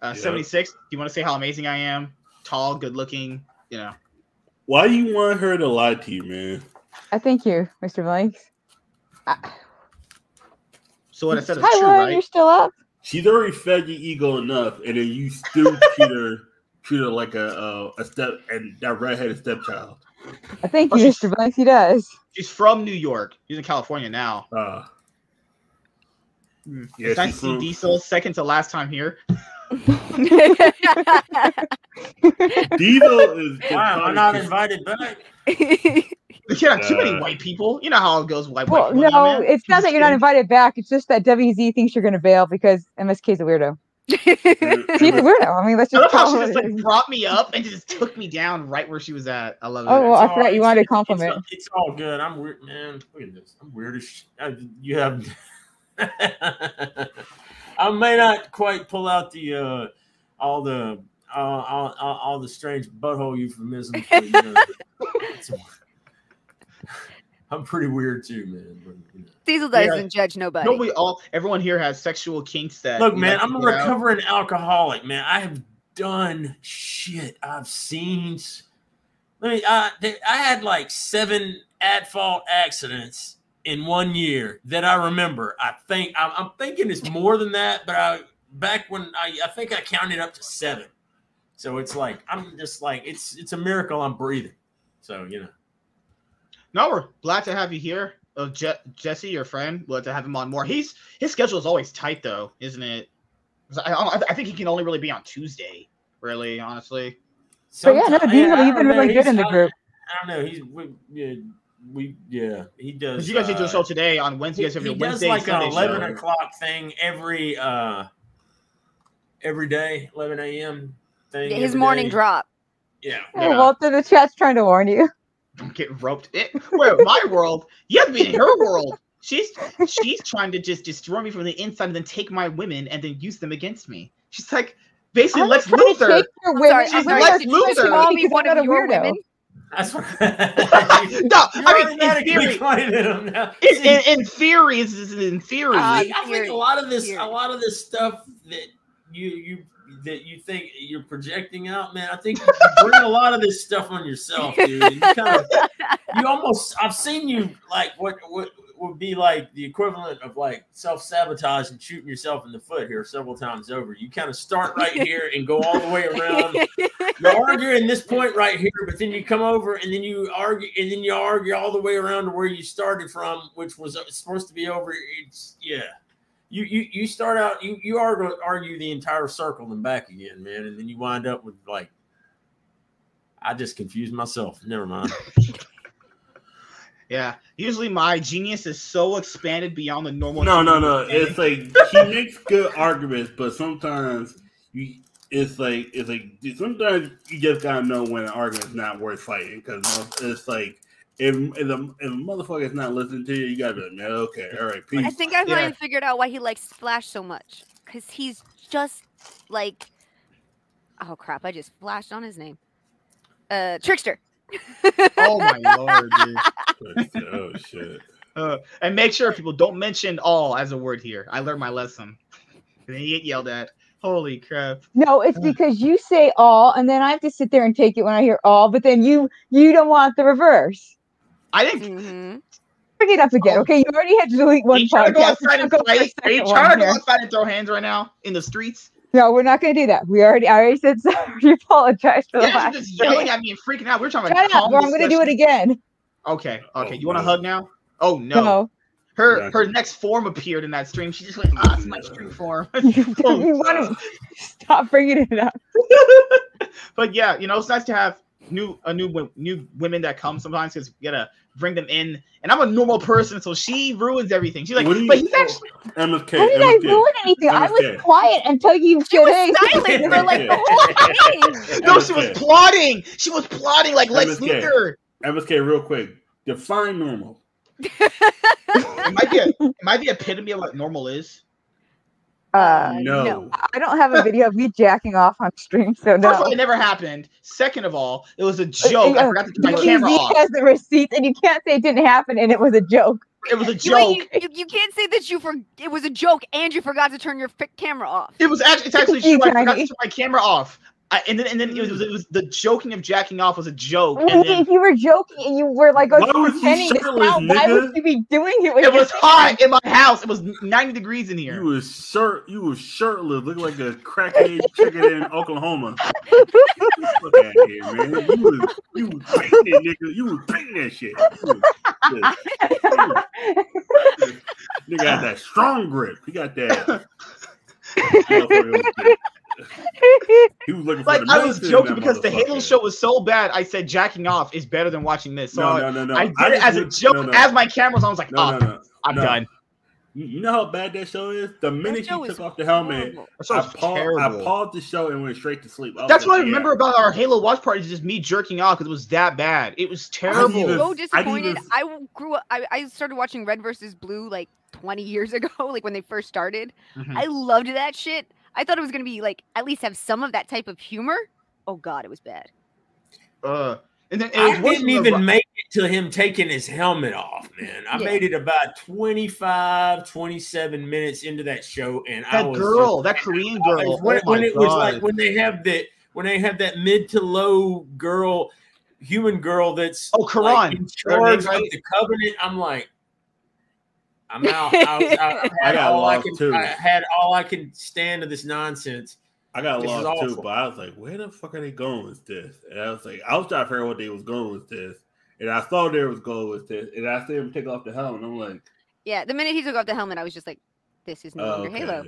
Uh, Yeah. 76. Do you want to say how amazing I am? Tall, good looking. You know. why do you want her to lie to you, man? I thank you, Mr. Blanks. I- So what I said is Hi, true, Lauren, right? you're still up. She's already fed your ego enough, and then you still treat her treat her like a a, a step and that redheaded stepchild. I thank Oh, you, Mr. Blanks. He does. She's from New York. She's in California now. Uh, Hmm. yeah, it's she's see from- Diesel second to last time here. Diesel is. Why am not invited back? We can't have too many white people. You know how it goes with white well, people. no, man. it's not that you're not invited back. It's just that WZ thinks you're going to bail because MSK is a weirdo. He's a weirdo. I mean, let's I just love how she just like brought me up and just took me down right where she was at. I love it. Oh, well, I It's forgot all- you wanted a compliment. It's, it's all good. I'm weird, man. Look at this. I'm weird as sh- I, You have. I may not quite pull out the uh, all the uh, all, all, all the strange butthole euphemisms. But, you know, it's- I'm pretty weird too, man. But, you know. Diesel Yeah. doesn't judge nobody. No, we all, everyone here has sexual kinks that. Look, man, like I'm a get out. recovering alcoholic, man. I have done shit. I've seen. s- Let me. I, I had like seven at fault accidents in one year that I remember. I think I'm, I'm thinking it's more than that, but I back when I I think I counted up to seven. So it's like I'm just like it's it's a miracle I'm breathing. So you know. No, we're glad to have you here. Oh, Je- Jesse, your friend, glad to have him on more. He's his schedule is always tight though, isn't it? I, I, I think he can only really be on Tuesday. Really, honestly. But yeah, no, Sometime- Dino, I you've been don't know, really good he's- in the group. I don't know. He's we yeah, we yeah he does. Because you guys do a uh, show today on Wednesday. He, You guys have he your does Wednesday like an eleven show. o'clock thing every uh every day, eleven a.m. thing. His morning day. drop. Yeah. Oh, Walter, the chat's trying to warn you. Don't get roped. It, where my world, you have to be in her world. She's she's trying to just destroy me from the inside and then take my women and then use them against me. She's like basically I'm Lex not trying to Luthor. take your women. Sorry, She's I'm. Lex Did Luthor. call me one of not your weirdo. women? That's what. no, I mean in theory. pointing at him now. In, in, in theory, this is in theory. Uh, I think, I think Theory. a lot of this, Theory. a lot of this stuff that you you that you think you're projecting out, man. I think you bring a lot of this stuff on yourself, dude. You kind of, you almost. I've seen you like what what would be like the equivalent of like self sabotage and shooting yourself in the foot here several times over. You kind of start right here and go all the way around. You're arguing this point right here, but then you come over and then you argue and then you argue all the way around to where you started from, which was supposed to be over. It's yeah. You you you start out you you argue argue the entire circle and back again, man, and then you wind up with like I just confused myself. Never mind. yeah. Usually my genius is so expanded beyond the normal. No, no, human no. It's like he makes good arguments, but sometimes you, it's like it's like sometimes you just gotta know when an argument's not worth fighting because it's like if if a, if a motherfucker's not listening to you, you gotta be like, man, okay, all right, peace. I think I Yeah. finally figured out why he likes Flash so much. Because he's just like. Oh crap! I just flashed on his name. Uh, Trickster. Oh my lord, dude. oh shit. Uh, and make sure people don't mention all as a word here. I learned my lesson. And then you get yelled at. Holy crap. No, it's because you say all, and then I have to sit there and take it when I hear all. But then you you don't want the reverse. I think hmm Bring it up again, Oh. okay? You already had to delete Are one you trying to go podcast. outside and Go for the fight? Are you second trying one to go outside and throw hands right now in the streets? No, we're not going to do that. We already, I already said sorry. We apologize for the Yeah, you're last. just yelling at me and freaking out. We're trying to Shut up, or I'm going to do it again. Okay, okay. Oh, you want to no. hug now? Oh no. No, Her Yeah. her next form appeared in that stream. She just went, ah, it's my stream form. you, you want to stop bringing it up. but yeah, you know, it's nice to have new a new new women that come sometimes because you gotta bring them in. And I'm a normal person, so she ruins everything. She's like, What do you- but he's oh, actually MSK. How did I MSK. ruin anything? I was quiet until you She said, was hey, silent for like the whole thing. no, she was plotting. She was plotting like Lex MSK. Luthor. MSK, real quick. Define normal. It might be a, it might be epitome of what normal is. Uh, no. I don't have a video of me jacking off on stream, so First of all, no. it never happened. Second of all, it was a joke. I Uh, forgot to turn my WZ camera off. has the receipts, and you can't say it didn't happen, and it was a joke. It was a joke. you, you, you can't say that you for it was a joke and you forgot to turn your fi- camera off. It was actually it's actually You true. I forgot to turn my camera off. I, and then and then it was, it was the joking of jacking off was a joke. Well, And then if you were joking and you were like, oh, Why was he pretending to shirtless, why would you be doing it? it was hot in my house. It was 90 degrees in here. You here. was shirt. You was shirtless, looking like a crackhead chicken in Oklahoma. Look at here, man. You was you was painting that nigga. You was painting that shit. You was just- nigga had that strong grip. He got that. Motherfucker was- he was looking for Like the I was joking because the Halo show was so bad. I said jacking off is better than watching this. So No, I, no, no, no. I did I it just as a joke. no, no. As my camera was on, I was like, No, oh, no, no. I'm no. done. You, you know how bad that show is? The minute show you is took off the helmet, horrible. That show I paused, I paused the show and went straight to sleep. I was That's like, what I yeah. remember about our Halo watch party. is Just me jerking off because it was that bad. It was terrible. so I didn't disappointed. even- I w- grew up. I, I started watching Red versus Blue like 20 years ago, like when they first started. Mhm. I loved that shit. I thought it was gonna be like at least have some of that type of humor. Oh god, it was bad. Uh, and then and it I didn't than the- even make it to him taking his helmet off, man. I Yeah. made it about 25, 27 minutes into that show, and I that was girl, that Korean girl. Just, when, oh when my it was like when they have that when they have that mid to low girl, human girl that's Oh, like, in charge right? of the covenant. I'm like, I'm out. I, was, I, I got all I lost, can. too. I had all I can stand of this nonsense. I got This lost too, awful. but I was like, where the fuck are they going with this? And I was like, I was trying to figure out what they was going with this. And I thought they was going with this. And I see him take off the helmet. And I'm like, Yeah, the minute he took off the helmet, I was just like, "This is no oh, longer okay. Halo."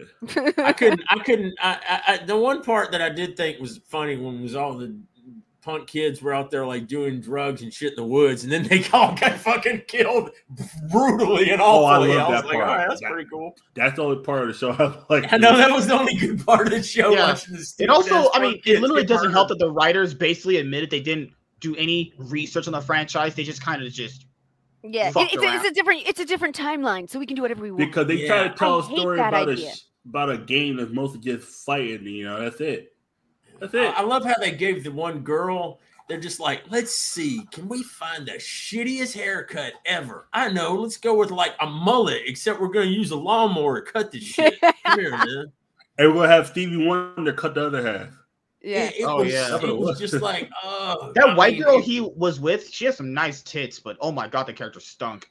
I couldn't. I couldn't. I, I, I, the one part that I did think was funny when was all the punk kids were out there like doing drugs and shit in the woods, and then they all got fucking killed brutally and all. Oh, I love I was that like, part. all right, that's That- pretty cool. That's the only part of the show I like. I know that was the only good part of the show. Yeah. Watching the It also, I mean, it literally doesn't help that the writers basically admitted they didn't do any research on the franchise. They just kind of just yeah, it- it's a, it's a different it's a different timeline, so we can do whatever we want. because they try to tell I a story about a, idea. sh- about a game that's mostly just fighting. You know, that's it. That's I, it. I love how they gave the one girl. They're just like, let's see, can we find the shittiest haircut ever? I know, let's go with like a mullet, except we're gonna use a lawnmower to cut the shit. Come here, man. and we'll have Stevie Wonder cut the other half. yeah, It, it Oh, was, yeah. That's it it was was. just like, oh, that I white mean, girl it- he was with. She has some nice tits, but oh my god, the character stunk.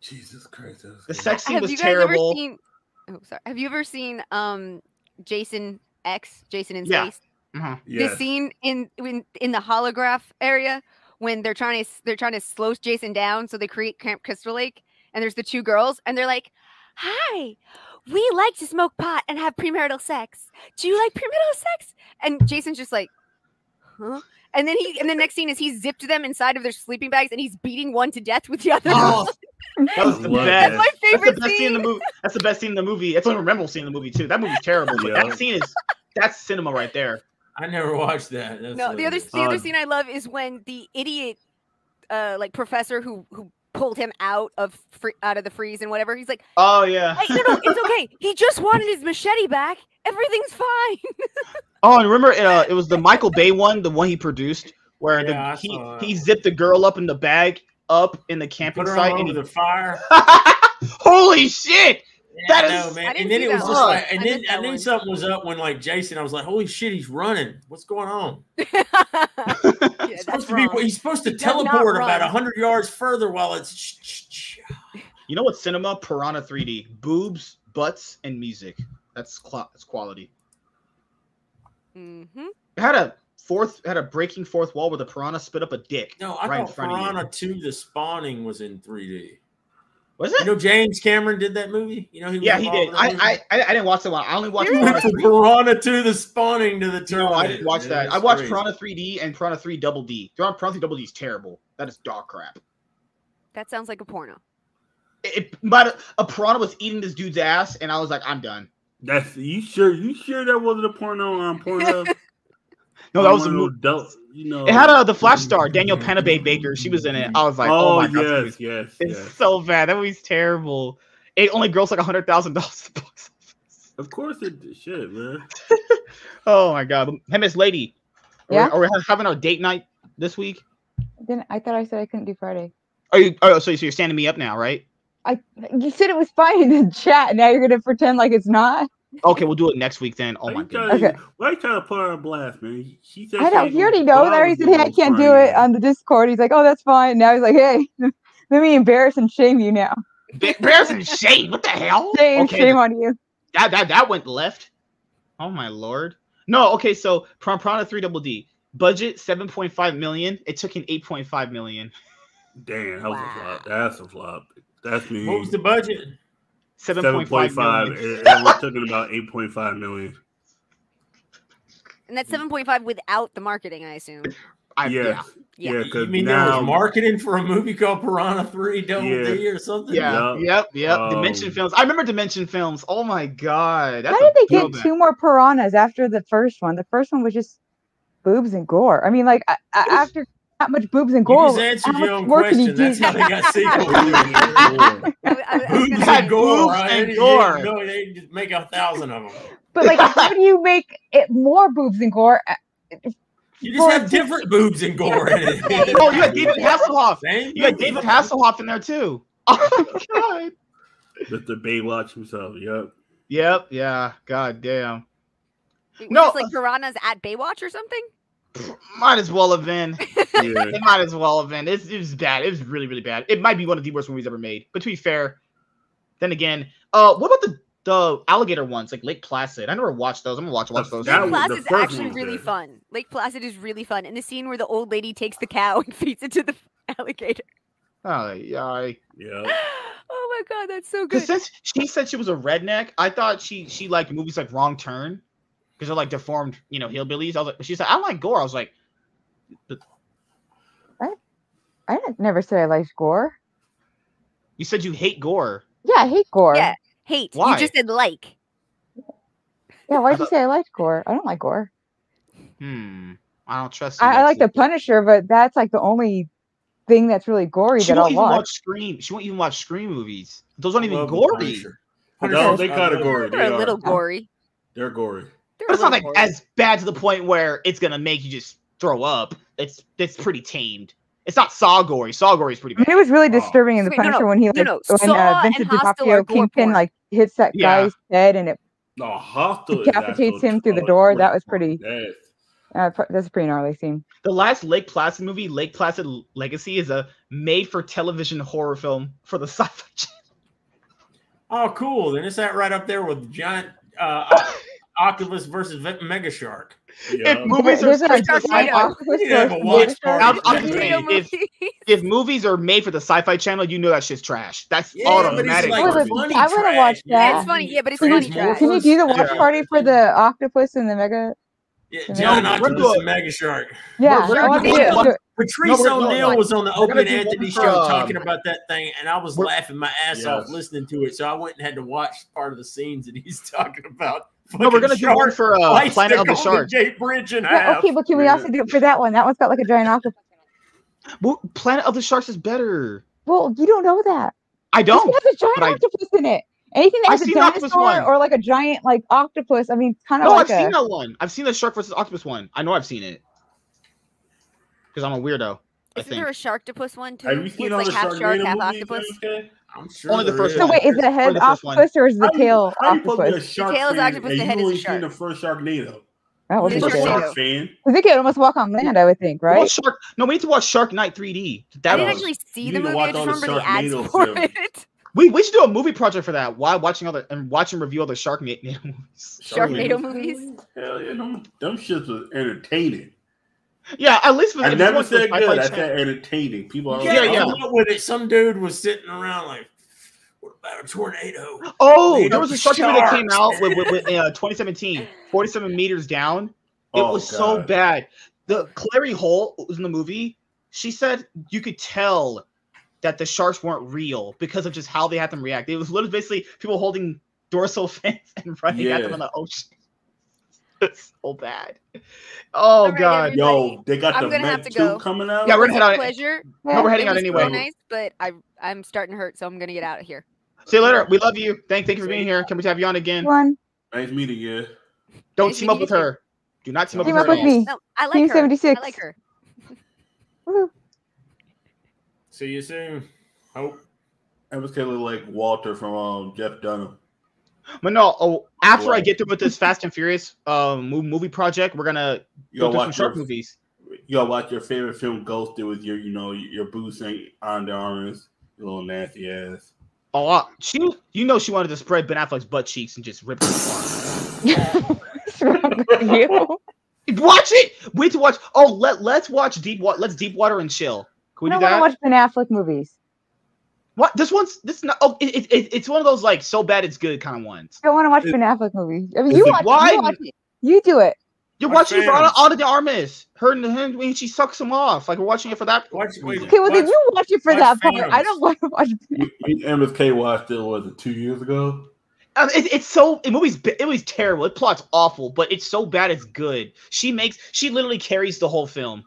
Jesus Christ. that was The good. sex scene have was you guys terrible. ever seen? Oh, sorry. Have you ever seen um Jason X, Jason in Yeah. space? Mhm. The scene in in in the holograph area when they're trying to they're trying to slow Jason down, so they create Camp Crystal Lake, and there's the two girls, and they're like, "Hi, we like to smoke pot and have premarital sex. Do you like premarital sex?" And Jason's just like, "Huh." And then he, and the next scene is he zipped them inside of their sleeping bags and he's beating one to death with the other. Oh, one. that was the best. that. my That's the favorite best scene in the movie. That's the best scene in the movie. That's the only memorable scene in the movie too. That movie's terrible, but Yeah. that scene is that's cinema right there. I never watched that. That's No, the other hilarious. the other Uh, scene I love is when the idiot, uh, like professor who who pulled him out of free, out of the freeze and whatever. He's like, Oh yeah. hey, no, no, it's okay. He just wanted his machete back. Everything's fine. Oh, and remember uh, it was the Michael Bay one, the one he produced, where Yeah, the, he that he zipped the girl up in the bag up in the camping Put her site. all And he, the fire. Holy shit! Yeah, That I is- know, man. And then it was just one. like, and I then missed that and then one. something was up when like Jason. I was like, holy shit, he's running. What's going on? yeah, He's supposed to be. He's supposed to He teleport about run. hundred yards further while it's. sh- sh- sh- You know what? Cinema Piranha 3D, boobs, butts, and music. That's cl- that's quality. Mm-hmm. It had a fourth, had a breaking fourth wall where the piranha spit up a dick. No, I right in thought front of you. Piranha Two: The Spawning was in 3D. Was it? You know, James Cameron did that movie. You know, he was yeah, he did. in I. I I I didn't watch that one. I only watched Piranha From 3D. Piranha to the spawning to the Terminator. No, I didn't watch that. I watched crazy. Piranha 3D and Piranha 3 Double D. Piranha 3 Double D is terrible. That is dog crap. That sounds like a porno. It, it- but a piranha was eating this dude's ass, and I was like, I'm done. That's you sure? You sure that wasn't a porno um, on Pornhub? No, that was a One of movie. adult- You know, It had uh, the Flash star, Danielle Panabaker. She was in it. I was like, oh, oh, my god, yes, yes, it's yes. so bad. That movie's terrible. It only grossed like a hundred thousand dollars at the box office. Of course it should, man. Oh my god, hey Miss Lady, are, Yeah? we, are we having our date night this week? Then I thought I said I couldn't do Friday. Are you? Oh, so, so you're standing me up now, right? I you said it was fine in the chat. Now you're gonna pretend like it's not. Okay, we'll do it next week then. Oh my god. Okay. Why are you trying to put her on blast, man? She said I she know ain't he already gonna knows. I bother already said, hey, I can't do it on the Discord. He's like, oh, that's fine. Now he's like, hey, let me embarrass and shame you now. Ba- Bears and shame? What the hell? Shame, Okay, shame on you. that that that went left. Oh my lord. No, okay, so Pran Prana 3 Double D. Budget 7.5 million. It took in 8.5 million. Damn, that was a flop. That's a flop. That's me. What was the budget? 7.5 7.5 million. and, and we're talking about 8.5 million. And that's 7.5 without the marketing, I assume. I, yeah, yeah. yeah, Yeah. because you mean now there was marketing for a movie called Piranha Three Double Yeah. D or something? Yeah, Yup. yep, yep. Dimension Um, Films. I remember Dimension Films. Oh my god. That's How did they get two more piranhas after the first one? The first one was just boobs and gore. I mean, like a- a- after that much boobs and You gore, just answered how your own more can you question. That's how they got sequels. Boobs gonna and gore. boobs and gore. know, they just make a thousand of them. But like, how do you make it more boobs and gore? Uh, You just have different boobs and gore in it. Oh, you had David Hasselhoff. You had. David Hasselhoff in there too. Oh my god. Mr. Baywatch himself. Yep. Yep. Yeah. God damn. Was No, this like piranhas at Baywatch or something. Might as well have been. Yeah. It might as well have been. It's, it was bad. It was really, really bad. It might be one of the worst movies ever made. But to be fair, Then again, uh, what about the the alligator ones like Lake Placid? I never watched those. I'm gonna watch watch those. That Lake was- Placid is actually really good. fun. Lake Placid is really fun. And the scene where the old lady takes the cow and feeds it to the alligator. Oh, yeah. Yeah. Oh my god, that's so Because good. since she said she was a redneck, I thought she she liked movies like Wrong Turn because they're like deformed, you know, hillbillies. I was like, she said I like gore. I was like, I didn't, never said I liked gore. you said you hate gore. Yeah, I hate gore. Yeah. Hate. Why? You just said like. Yeah, why'd you say I liked gore? I don't like gore. Hmm. I don't trust. you. I, I like the. Punisher, but that's like the only thing that's really gory She that won't I'll even watch. watch Scream. She won't even watch Scream movies. Those aren't even Love the gory. Punisher. No, they not kind of gory. They They're a are. little gory. They're gory. They're But it's not like gory. as bad to the point where it's gonna make you just throw up. It's it's pretty tamed. It's not Saw gory. Saw gory is pretty I bad. it was really Oh. disturbing in the Wait, no, no, Punisher when he no, like no, when Saw uh, and Vincent Hostel are D'Onofrio gore Kingpin like hits that Yeah. guy's head and it No, hostile Decapitates him through the door, that was pretty- uh, that's a pretty gnarly scene. The last Lake Placid movie, Lake Placid Legacy, is a made-for-television horror film for the Sci-Fi Channel. Oh, cool. Then it's that right up there with giant uh, o- octopus versus ve- mega shark. Yeah. If movies are There's a straight to Sharknado. giant Sci-Fi, octopus You versus watch Mega party. Shark. I'm- I'm just saying, if- if movies are made for the Sci-Fi Channel, you know that shit's trash. That's Yeah, automatic. like I would've- funny I would've watched that. It's funny, yeah, but it's Can funny you, trash. can you do the watch Yeah. party for the octopus and the mega? Yeah, No, Giant we're octopus doing- and mega shark. Yeah, we're I want to doing do one- it. Patrice No, O'Neal one- was on the we're gonna Opie do and Anthony show for, um, talking about that thing, and I was laughing my ass off listening to it. So I went and had to watch part of the scenes that he's talking about. No, we're gonna do one for uh, bites Planet of the Golden Shark. Gate Bridge in Yeah, half. okay, but can we also do it for that one? That one's got like a giant octopus. Well, Planet of the Sharks is better. Well, you don't know that. I don't. one has a giant but I- octopus in it. Anything that I've a dinosaur or like a giant like octopus. I mean, kind of No, like I've a. seen that one. I've seen the Shark versus Octopus one. I know I've seen it because I'm a weirdo. Isn't think. there a sharktopus one too? Have you seen all like the half shark, Sharknado half movies? octopus? MK? I'm sure Only the first is. So wait, is the Or head the first octopus or is the How you- tail how you supposed to be a octopus? shark tail is fan octopus, the you head is only a seen shark. the first Sharknado? That was It is You're a a interesting. Sharknado. shark fan. I think it almost walk on land. I would think, What about right? Shark. No, we need to watch Shark Night 3D. I That didn't was, actually see the movie. I just all the remember the ads for films. it. we we should do a movie project for that. Why watching all the and watch and review all the Shark Night movies. Sharknado movies. Hell yeah, them, them shits was entertaining. Yeah, at least for I if never it's one for said Sci-Fi good. I Channel. said entertaining. People are Yeah, Yeah, yeah, yeah. yeah. With it, some dude was sitting around like, "What about a tornado?" Oh, Made there was a shark movie that came out with, with, with uh, 2017, 47 meters down. It Oh, was so bad. The Claire Holt was in the movie. She said you could tell that the sharks weren't real because of just how they had them react. It was literally basically people holding dorsal fins and running at them Yeah. in the ocean. It's so bad. Oh Alright, god. everybody. Yo, they got I'm the gonna have to 2 go. coming out. Yeah, we're gonna head a out. pleasure. No, we're heading it out anyway. Nice, but I I'm starting to hurt, so I'm gonna get out of here. See you later. We love you. Thank, thank you for being here. Can we have you on again? One Nice meeting you. Don't Nice team up with you her. Do not team up team with up her. with at all. me. No, I like Team her. 76. I like her. See you soon. Hope. MSK look like Walter from um, Jeff Dunham. But no, oh, after I get through with this Fast and Furious um movie project, we're gonna You go gotta through some watch shark your, movies. you gotta watch your favorite film Ghosted with your, you know, your boots ain't on the arms, your little nasty ass. Oh, she, you know, she wanted to spread Ben Affleck's butt cheeks and just rip it apart. What's wrong with you? Watch it. Wait to watch. Oh, let let's watch Deep Water. Let's Deep Water and chill. Can we I do don't that? want to watch Ben Affleck movies. What? This one's this not. Oh, it, it, it- it's one of those like so bad it's good kind of ones. I don't want to watch Is- Ben Affleck movies. I mean, you watch, Why? it, you watch it. You do it. You're Watch watching it for fans. Ana, Ana de Armas. Her and him when she sucks him off. Like we're watching it for that. Watch, wait, Okay, well then you watch it for watch that part. I don't want to watch. Ben Me me MSK watched it, was it two years ago? Um, it, it's so the movie's it was terrible. It plot's awful, but it's so bad it's good. She makes she literally carries the whole film.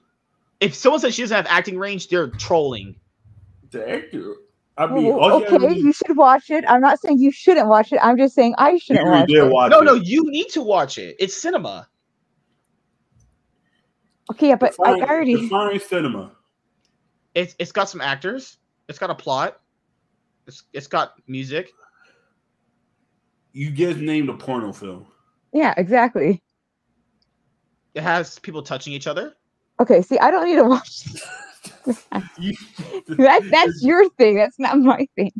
If someone says she doesn't have acting range, they're trolling. The actor. I mean, Well, all you gotta okay, you should watch it. I'm not saying you shouldn't watch it. I'm just saying I shouldn't really watch it. watch No, it. no, you need to watch it. It's cinema. Okay, yeah, but I Define- already. define cinema. It's it's got some actors. It's got a plot. It's it's got music. You just named a porno film. Yeah, exactly. It has people touching each other. Okay, see, I don't need to watch. You, that that's your thing. That's not my thing.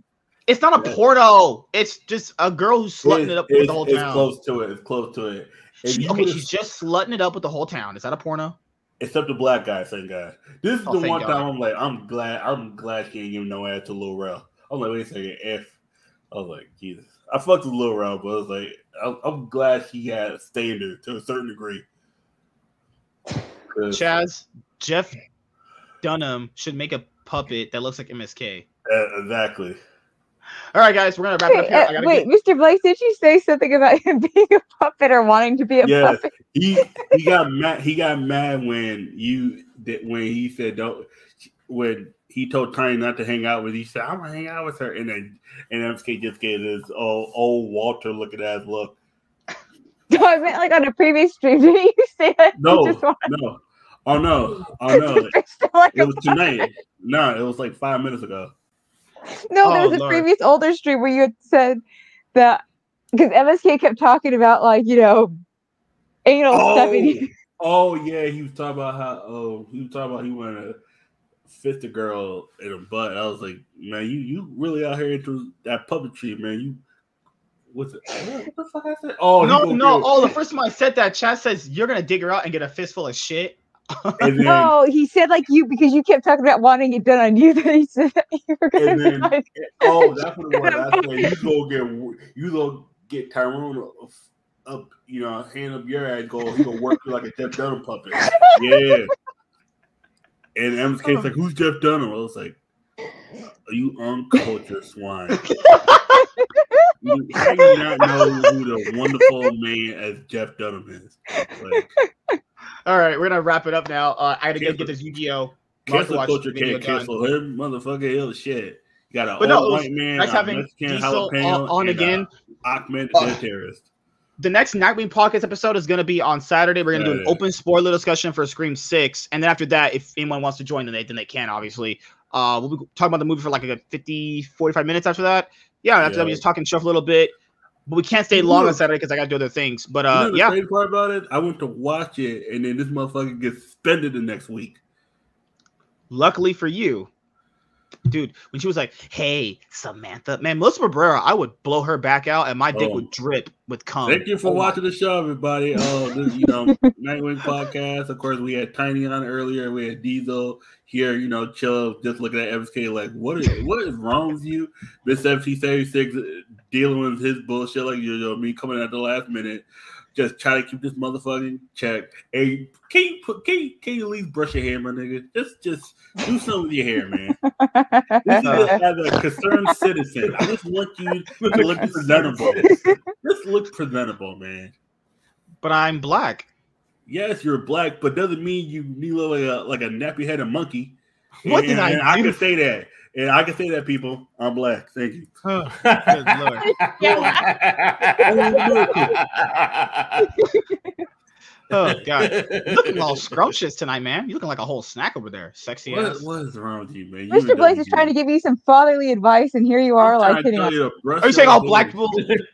It's not a Yeah. porno. It's just a girl who's slutting It's- it up with the whole it's town. close to it. It's close to it. She- okay, she's just slutting it up with the whole town. Is that a porno? except the black guy, thank God. This is Oh, the one God. time I'm like, I'm glad, I'm glad she ain't giving no ass to Lil Rel. I'm like, wait a second, if I was like, Jesus, I fucked with Lil Rel, but I was like, I'm, I'm glad she had a standard to a certain degree. Chaz, Jeff Dunham should make a puppet that looks like MSK. uh, exactly. All right, guys, we're gonna wrap it up Wait, here. Uh, gotta wait, get- Mr. Blake, did you say something about him being a puppet or wanting to be a Yes. puppet? He he got mad. He got mad when you did when he said don't when he told Tiny not to hang out with. You. He said I'm gonna hang out with her, and then and MSK just gave this old, old Walter looking ass look. No, I meant like on a previous stream. Didn't you say that? No, just wanted no, oh no, oh no, to fix him like it was tonight. No, it was like five minutes ago. No, there Oh, was a Lord. previous older stream where you had said that because MSK kept talking about like you know anal oh. stuff. And you, Oh yeah, he was talking about how oh he was talking about he wanted to fist a girl in a butt. I was like, man, you you really out here into that puppetry, man. You what's it? What the fuck I said? Oh no, no. Oh, the first time I said that, Chaz says you're gonna dig her out and get a fistful of shit. and then no, he said like you because you kept talking about wanting it done on you. That he said that you were gonna then- like, oh that's what it was. I said you go get you go get Tyrone up, you know, hand up your ass. Go, he gonna work you like a Jeff Dunham puppet. Yeah. And MSK's like, who's Jeff Dunham? I was like, are you uncultured swine? You- How do you not know who the wonderful man as Jeff Dunham is? Like, All right, we're gonna wrap it up now. Uh, I gotta get, Cancel- get this Yu-Gi-Oh. cancel culture can't cancel him, motherfucker. Ill shit. You got an But old no, white man, nice having Mexican Diesel jalapeno, on, again. a Achmed Uh, the terrorist. The next Nightwing podcast episode is gonna be on Saturday. We're gonna do an open spoiler discussion for Scream Six, and then after that, if anyone wants to join, then they then they can obviously. Uh, we'll be talking about the movie for like a 50, 45 minutes after that. Yeah, after that, we Yeah. just talking stuff a little bit. But we can't stay long on Saturday because I gotta do other things. But you uh, know the yeah, crazy part about it? I went to watch it, and then this motherfucker gets suspended the next week. luckily for you, dude, when she was like, "Hey, Samantha," man, Melissa Barrera, I would blow her back out, and my dick Oh. would drip with cum. Thank you for Oh my- watching the show, everybody. Oh, this, you know, Nightwing podcast. Of course, we had Tiny on earlier. We had Diesel here. You know, chill, just looking at MSK like, what is what is wrong with you? Miss FT seventy six uh, dealing with his bullshit like you know me coming at the last minute. Just try to keep this motherfucking check. Hey, can you put can you, can you at least brush your hair, my nigga? Just just do something with your hair, man. This is just as a concerned citizen. I just want you to look presentable. Just look presentable, man. But I'm black. Yes, you're black, but doesn't mean you need look like a like a nappy headed monkey. What and, did I and I can say that. And I can say that, people. I'm black. Thank you. Oh, good lord. Oh god, You're looking all scrumptious tonight, man. You're looking like a whole snack over there, sexy What, ass. what is wrong with you, man? You Mr. Blaze is trying to give you some fatherly advice, and here you are, I'm like trying to hitting You are you saying all black people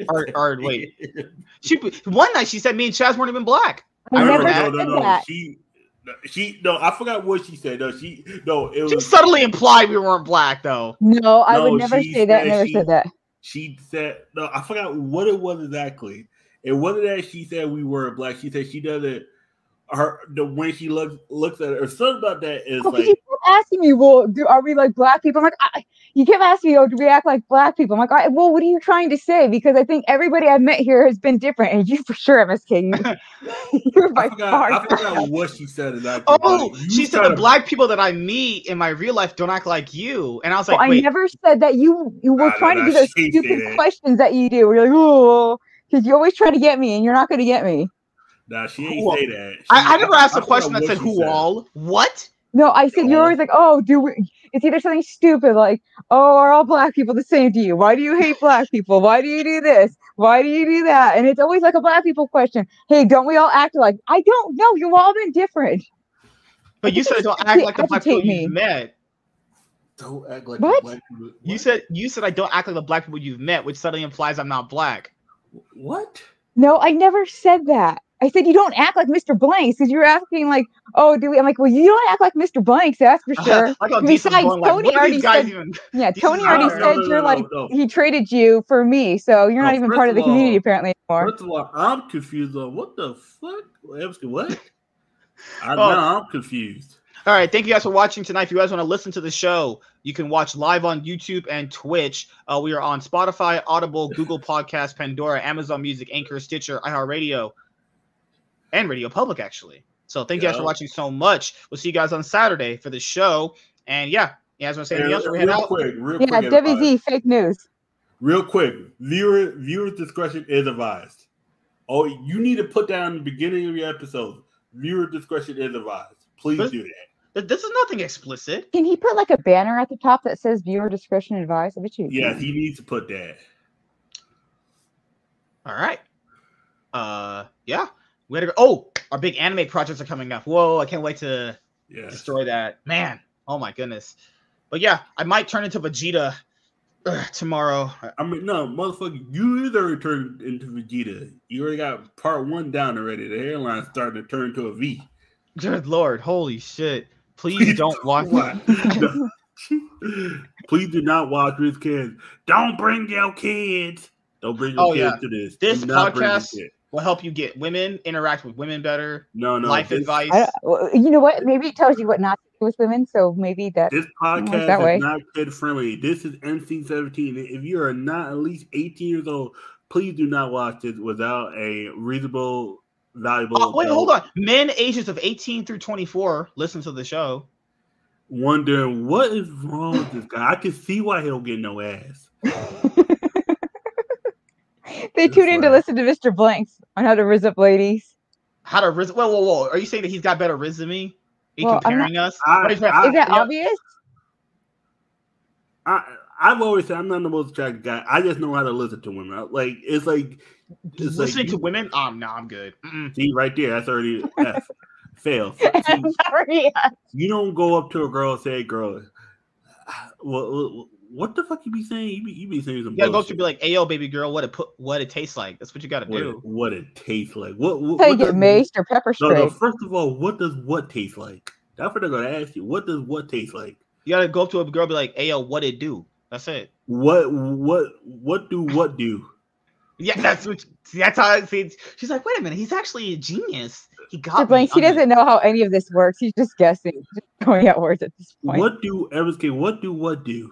are, are wait? She one night she said me and Chaz weren't even black. I I never remember said no, no, no. that. She, she, no. I forgot what she said. No, she, no. It She was subtly implied we weren't black though. No, I No, would never she say that. Never she- said that. she said no i forgot what it was exactly it wasn't that she said we were black she said she doesn't her the way she looks looks at her. something about that is Oh, 'cause like asking me, well, do, are we like black people? I'm like, I, you kept asking me, oh, do we act like black people? I'm like, I, well, what are you trying to say? Because I think everybody I've met here has been different, and you for sure, MSK, you, you're by I forgot, far. I forgot what she said exactly. Oh, but she said the to- black people that I meet in my real life don't act like you, and I was Well, like, I never said that. You you were Nah, nah, trying nah, to do those stupid questions that you do. Where you're like, oh, because you always try to get me, and you're not going to get me. Nah, she ain't Who- say that. She- I, I never asked a question that what said who all. What? No, I said you're always like, oh, do we? It's either something stupid like, oh, are all black people the same to you? Why do you hate black people? Why do you do this? Why do you do that? And it's always like a black people question. Hey, don't we all act like? I don't know. You've all been different. But you said don't act like the black people agitate you've met. Don't act like What? the black people- You said you said I don't act like the black people you've met, which suddenly implies I'm not black. what? No, I never said that. I said, you don't act like Mr. Blanks because you're asking like, oh, do we? I'm like, well, you don't act like Mr. Blanks, that's for sure. like how And Diesel's besides, going like, Tony already said- even? Yeah, These Tony already said no, no, you're no, like no. he traded you for me, so you're No, not even part of of the community apparently anymore. First of all, I'm confused on what the fuck? Ebsky, What? I, Oh. Now I'm confused. All right, thank you guys for watching tonight. If you guys want to listen to the show, you can watch live on YouTube and Twitch. Uh, we are on Spotify, Audible, Google Podcasts, Pandora, Amazon Music, Anchor, Stitcher, iHeartRadio, and Radio Public, actually. So thank you guys for watching so much. We'll see you guys on Saturday for the show. And yeah, you guys want to say anything else? before we head real quick, real Yeah, quick, everybody. WZ fake news. Real quick, viewer viewers discretion is advised. Oh, you need to put down the beginning of your episode. Viewer discretion is advised. Please But- do that. This is nothing explicit. Can he put like a banner at the top that says viewer discretion advised? I bet you. he Yes, can. he needs to put that. All right. Uh, yeah. We gotta go. Oh, our big anime projects are coming up. Whoa, I can't wait to Yes. destroy that. Man, oh my goodness. But yeah, I might turn into Vegeta uh, tomorrow. I mean, no, motherfucker, you either turned into Vegeta. You already got part one down already. The hairline's starting to turn to a V. Good lord, holy shit. Please don't watch What? Please do not watch with kids. Don't bring your kids. Don't bring your Oh, kids yeah. to this. This Do not bring your podcast-. Will help you get women, interact with women better, No, no. life this, advice. I you know what? Maybe it tells you what not to do with women. So maybe that. This podcast that way. is not kid friendly. This is NC seventeen. If you are not at least eighteen years old, please do not watch this without a reasonable, valuable. Oh, wait, hold on. Men ages of 18 through 24 listen to the show. Wondering what is wrong with this guy. I can see why he don't get no ass. they tune in to listen to Mr. Blanks on how to riz up ladies. How to ris- whoa, whoa, whoa. Are you saying that he's got better riz than me? Are you Well, I'm comparing us? I- What are I- Is that yeah. obvious? I I've always said I'm not the most attractive guy. I just know how to listen to women. Like it's like it's like Listening to you- women? Um, no, I'm good. Mm-mm. See right there, that's already F. Fail. See, sorry. you don't go up to a girl and say, "Girl, what, what the fuck you be saying? You be, you be saying some You gotta go bullshit. to be like, "Hey, yo, baby girl, what it put, what it tastes like." That's what you gotta what, do. it, what it tastes like. What, what, how you what get does- maced or pepper spray? No, no. First of all, what does what taste like? That's what they're gonna ask you. What does what taste like? You gotta go up to a girl, be like, "Hey, yo, what it do?" That's it. What what what do what do? Yeah, that's what. See, that's how it seems. She's like, "Wait a minute, he's actually a genius. He got Mr. me Blanks, he on it." doesn't know how any of this works. He's just guessing, just throwing out words at this point. What do Eversky? What do what do?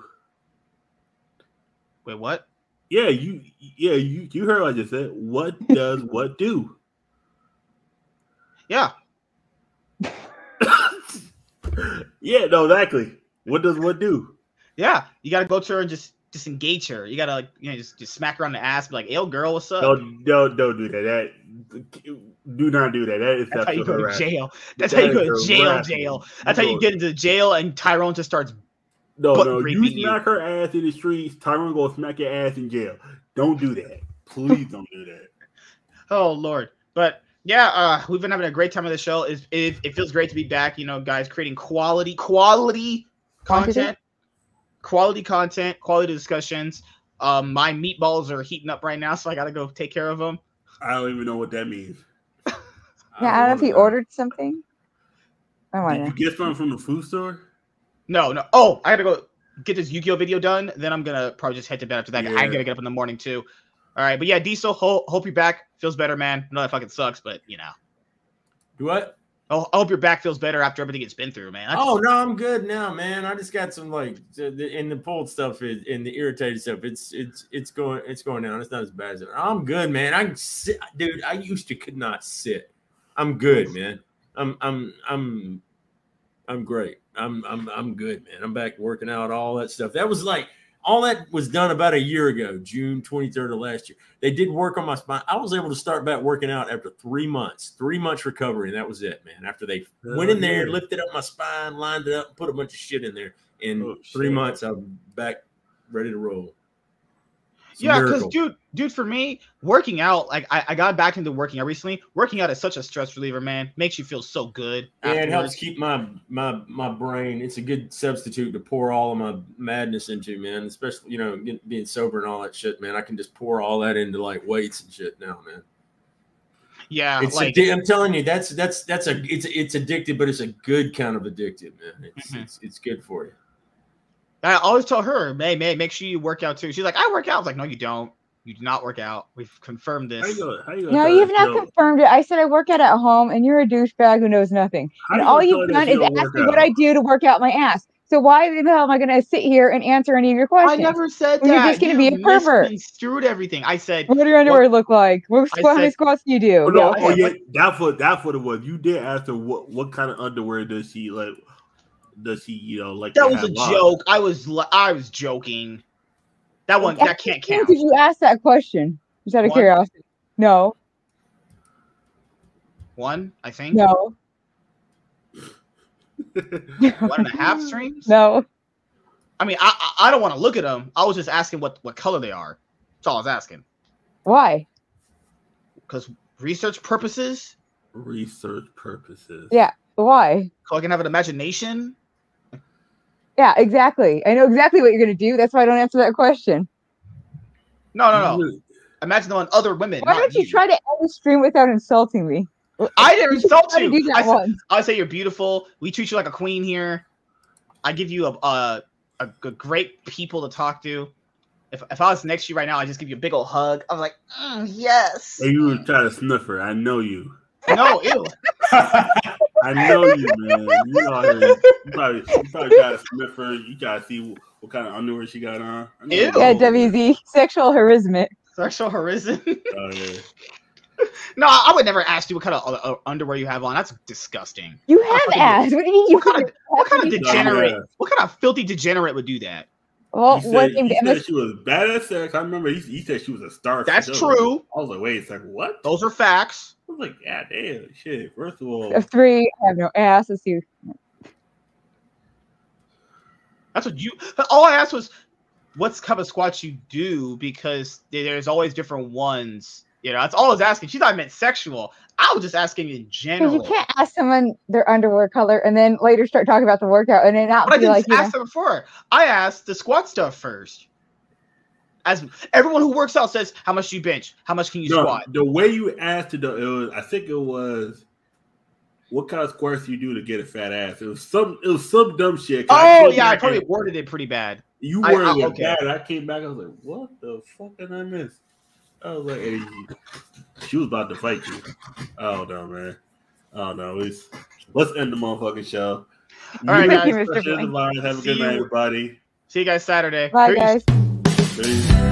Wait, what? Yeah, you yeah you you heard what I just said. What does what do? Yeah, yeah, no, exactly. What does what do? yeah. You gotta go to her and just disengage her. You gotta like, you know, just just smack her on the ass, be like, "Hey, yo, girl, what's up?" No, no, don't do that. That do not do that. That is That's how you go to jail. That's That how you go to jail, harassment. jail. That's how you get into jail, and Tyrone just starts. No, butt no, you raping you. smack her ass in the streets. Tyrone go smack your ass in jail. Don't do that. Please don't do that. Oh Lord, but yeah, uh, we've been having a great time on the show. It, it, it feels great to be back. You know, guys, creating quality, quality Quantity? content, quality content, quality discussions. Um, my meatballs are heating up right now, so I gotta go take care of them. I don't even know what that means. Yeah, I don't know if he wanna- ordered something. I want Did to you get something from the food store? No, no. Oh, I gotta go get this Yu-Gi-Oh video done. Then I'm gonna probably just head to bed after that. I Yeah. gotta get up in the morning too. All right, but yeah, Diesel, ho- hope you're back. Feels better, man. I know that fucking sucks, but you know, Do what? oh, I hope your back feels better after everything it's been through, man. Oh no, I'm good now, man. I just got some like in the pulled stuff is in the irritated stuff. It's it's it's going it's going down. It's not as bad as it. I'm good, man. I can sit, dude. I used to could not sit. I'm good, man. I'm I'm I'm I'm great. I'm I'm I'm good, man. I'm back working out all that stuff. That was like all that was done about a year ago, June 23rd of last year. They did work on my spine. I was able to start back working out after three months, three months recovery, and that was it, man. After they went in there, yeah. lifted up my spine, lined it up, put a bunch of shit in there. In Oh, three shit. months, I'm back ready to roll. It's yeah, because dude, dude, for me, working out, like I, I got back into working out recently. Working out is such a stress reliever, man. Makes you feel so good. yeah, it helps keep my my my brain. It's a good substitute to pour all of my madness into, man. Especially you know get, being sober and all that shit, man. I can just pour all that into like weights and shit now, man. Yeah, It's like addi- I'm telling you, that's that's that's a it's it's addictive, but it's a good kind of addictive, man. It's Mhm. it's, it's good for you. I always tell her, May, May, make sure you work out too. She's like, I work out. I was like, no, you don't. You do not work out. We've confirmed How you this. gonna, how you gonna No, you've not she confirmed it. I said I work out at home, and you're a douchebag who knows nothing. how And you all you've done is ask me what? I do to work out my ass. So why the hell am I going to sit here and answer any of your questions? I never said Well, that. you're just gonna be a pervert. Misconstrued everything. I said, What do your underwear look like? What I squat, how many said- squats do you do? Oh, no, Yeah, oh yeah, that's what that's what it was. You did ask her what what kind of underwear does she like? Does she you know like? that was a have joke. I was, li- I was joking. That one, At that can't what point count. Did you ask that question? Just out of What? curiosity. No, One, I think. no, One and a half streams. no. I mean, I, I, I don't want to look at them. I was just asking what, what color they are. That's all I was asking. Why? Because research purposes, Research purposes. Yeah. Why? so I can have an imagination. Yeah, exactly. I know exactly what you're going to do. That's why I don't answer that question. No, no, no. Imagine them on other women. Why don't you try to end the stream without insulting me? I didn't insult try you. do that I, said, once. I say you're beautiful. We treat you like a queen here. I give you a a great people to talk to. If, if I was next to you right now, I'd just give you a big old hug. I'm like, "Mm, yes. Hey, you were trying to sniff her. I know you. No, ew. I know you, man. You know her. You probably, you probably try to sniff her. You got to see what, what kind of underwear she got on. Ew. Yeah, WZ, sexual harassment. Sexual harassment. Oh, yeah. no, I I would never ask you what kind of uh, uh, underwear you have on. That's disgusting. You have asked. What do you mean you What kind of what kind of degenerate? Yeah. What kind of filthy degenerate would do that? Well, He what said, named he said she was bad at sex. I remember he, he said she was a star. That's show. true. I was like, wait a second, what? Those are facts. I was like, yeah, damn, shit. First of all, of three. I have no ass. Let's see. That's what you. All I asked was, what's kind of squats you do because there's always different ones. You know, that's all I was asking. She thought I meant sexual. I was just asking in Because general. you can't ask someone their underwear color and then later start talking about the workout and then not But I be didn't like, you know, ask them before. I asked the squat stuff first. As everyone who works out says, how much do you bench? How much can you no, squat? the way you asked it, though, it was, I think it was, what kind of squats do you do to get a fat ass? It was some, it was some dumb shit. 'Cause Oh came yeah, I back probably and worded it pretty bad. You I- were I- it okay. bad. I came back. I was like, what the fuck did I miss? I was like, hey, she was about to fight you. I don't know, man. I don't know. It's, let's end the motherfucking show. All right, You Thank you, guys. Have a good night, everybody. See you guys Saturday. Bye, Peace. guys. Peace.